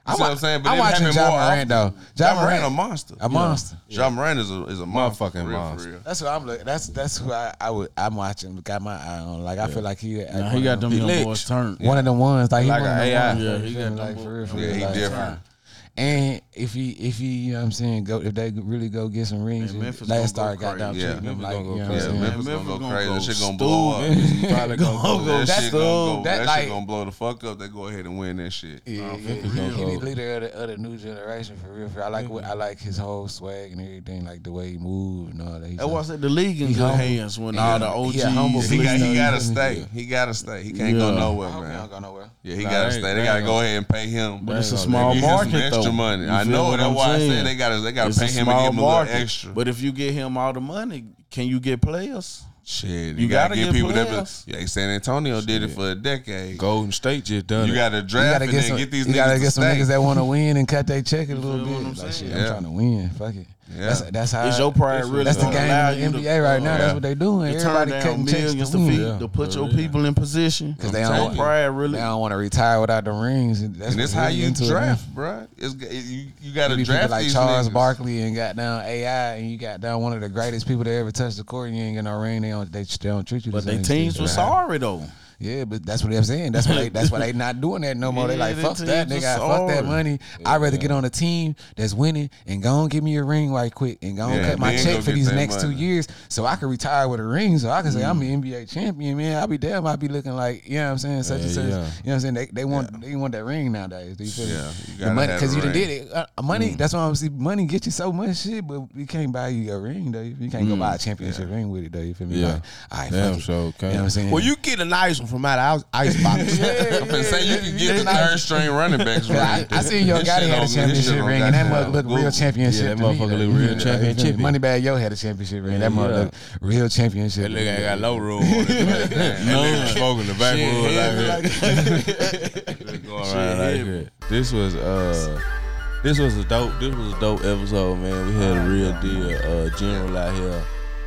You I'm see what I'm saying? I'm watching happen Ja more Morant, though. Ja Ja Morant Morant- a monster. A monster. Ja Morant is a is a monster. Motherfucking real, monster. real. That's what I'm looking. That's that's who I, I would. I'm watching. Got my eye on. Like I feel like he. Nah, he got them young lit. boys turned. One of them ones. Like he Like one of a AI. ones, Yeah, he got them like for real. Yeah, he different. And if he if he you know what I'm saying go if they really go get some rings, Man, Memphis last star go got down. Yeah, treating them like gonna you know what Yeah, I'm saying. Memphis Memphis gonna go gonna crazy. go That shit gonna blow up. stupid. Probably gonna Go, go. go. That That's shit gonna go. that, That like- shit gonna blow the fuck up. They go ahead and win that shit. Yeah, yeah, Memphis he, gonna he leader of the, of the new generation for real. For real. I like what I like his whole swag and everything, like the way he moved and all that. He's That's why I like- said the league in good hands when all the OGs. He a humble He got. He Please, gotta stay. He gotta stay. He can't go nowhere, I hope he man. don't go nowhere. Yeah, he gotta stay. They they gotta go ahead and pay him. But it's a small Give him some market extra though. money. You I feel know that's I'm why I said they gotta they gotta pay him and give him a little market. extra. But if you get him all the money, can you get players? Shit, you, You gotta, gotta get get people that. players. Yeah, San Antonio did it for a decade. Golden State just done You it. gotta draft You draft gotta and get then some. get these you niggas gotta to get some stay. niggas that want to win and cut their check a little feel what bit. I'm Like saying? shit, Yeah. I'm trying to win. Fuck it. Yeah. That's that's it's your pride really That's the game in you the to- NBA right now. Yeah. That's what they doing. to turn Everybody down cutting checks millions to to, win. feed, to put your people in position. Because they I'm don't, telling want, you. pride they really. don't want to retire without the rings. And that's and that's how you into it, draft, bro. It's you you got to be draft people like these Charles niggas. Barkley and got down AI and you got down one of the greatest people to ever touch the court and you ain't got no ring. They don't they, they don't treat you. But the they teams were sorry though. Yeah, but that's what I'm saying. That's what they that's why they not doing that no more. they like fuck that teams nigga, fuck that sorry. money. I'd rather get on a team that's winning and go and give me a ring right quick and go and Yeah, cut my check for these that next two years so I can retire with a ring so I can say I'm Mm. an NBA champion, man. I'll be damn, I'll be looking like, you know what I'm saying, such and such. yeah. You know what I'm saying? They, they want they want that ring nowadays. Do you feel me? Yeah, you The money because you done did it. Uh, money. That's why I'm see money get you so much shit, but you can't buy you a ring though. You can't go buy a championship ring with it though. You feel me? Yeah. Like, all right, Damn, fuck it. so You know what I'm saying? Well, you get a nice one from out of ice box. I'm finna say you can get the third string running backs ring. I, I seen Yo This Gotti had a on- this shit championship ring, and that goddamn mug look real championship. Yeah, that to motherfucker look real Yeah, championship. Moneybagg Yo had a championship ring. That mug Yeah. look real championship. That nigga ain't got no room on it. That nigga smoking the backwood like that. Just going around like that. This was uh this was a dope this was a dope episode, man. We had a real deal uh general out here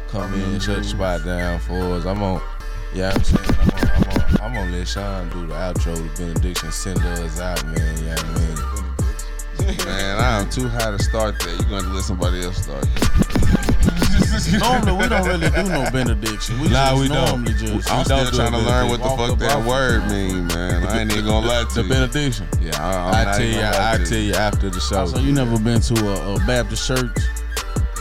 come in shut the spot down for us. I'm on yeah, I'm saying I'm on, I'm on, I'm gonna let Sean do the outro, the benediction, send us out, man. You know what I mean? Man, I'm too high to start that. You're going to let somebody else start that. Normally we don't really do no benediction. We Nah, just we don't. normally just I'm still trying to learn what the fuck that word mean, man. I ain't even gonna lie to The you. benediction. Yeah, I, I'm I not tell even you, gonna I to tell you after the show. So you never been to a, a Baptist church?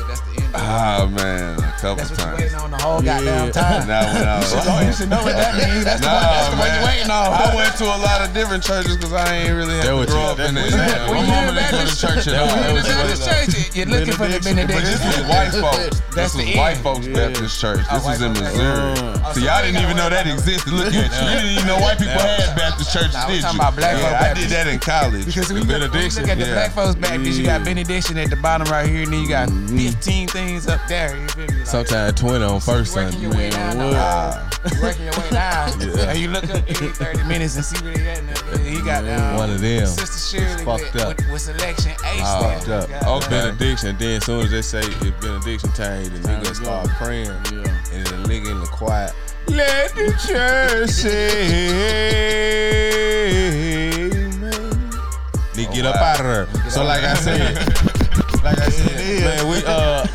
That's the end. Ah man, a couple That's what you times. waiting on the whole goddamn time. Now when I was, Oh, you should know what that means. That's the Nah, one. That's the one man. you waiting on. I went to a lot of different churches because I ain't really had That to what grow you- up in it. you- Man, When My mama didn't go to Baptist- church at all. you That was the Baptist church, you're looking for the But this was white folks. That's This was the white end. folks Baptist church. This white was in Missouri. Baptist. So y'all didn't even know that existed. Look at you. You didn't even know white people had Baptist churches, did you? about black folk Yeah, I did that in college. Because when you, look, when you look at the black folks Baptist, you got benediction at the bottom right here, and then you got 15 things up there. You feel me? Like, Sometimes 20 on first you working Sunday. your way down. the hall. You working your way down, Yeah. and you look up every 30 minutes and see where they at. And he got down One of them. Sister Shirley Fucked with, up. with, with selection A Oh, stamp. up. God, Okay. Benediction. Then as soon as they say it's benediction time, the nigga to start praying, Yeah. and the nigga in the quiet. Let the church say amen. Nigga, get up out of there. So like I said, like I said, man, we uh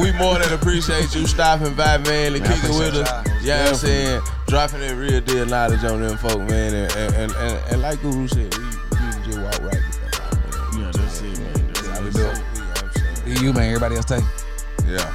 we more than appreciate you stopping by, man, and kicking with us. You know what I'm saying? Dropping that real deal knowledge on them folk, man, and and, and, and, and like Guru said, we, we just walk right the fuck out, man. Yeah, that's it, man. That's how we do it. You know what I'm saying? You, man, everybody else take. Yeah.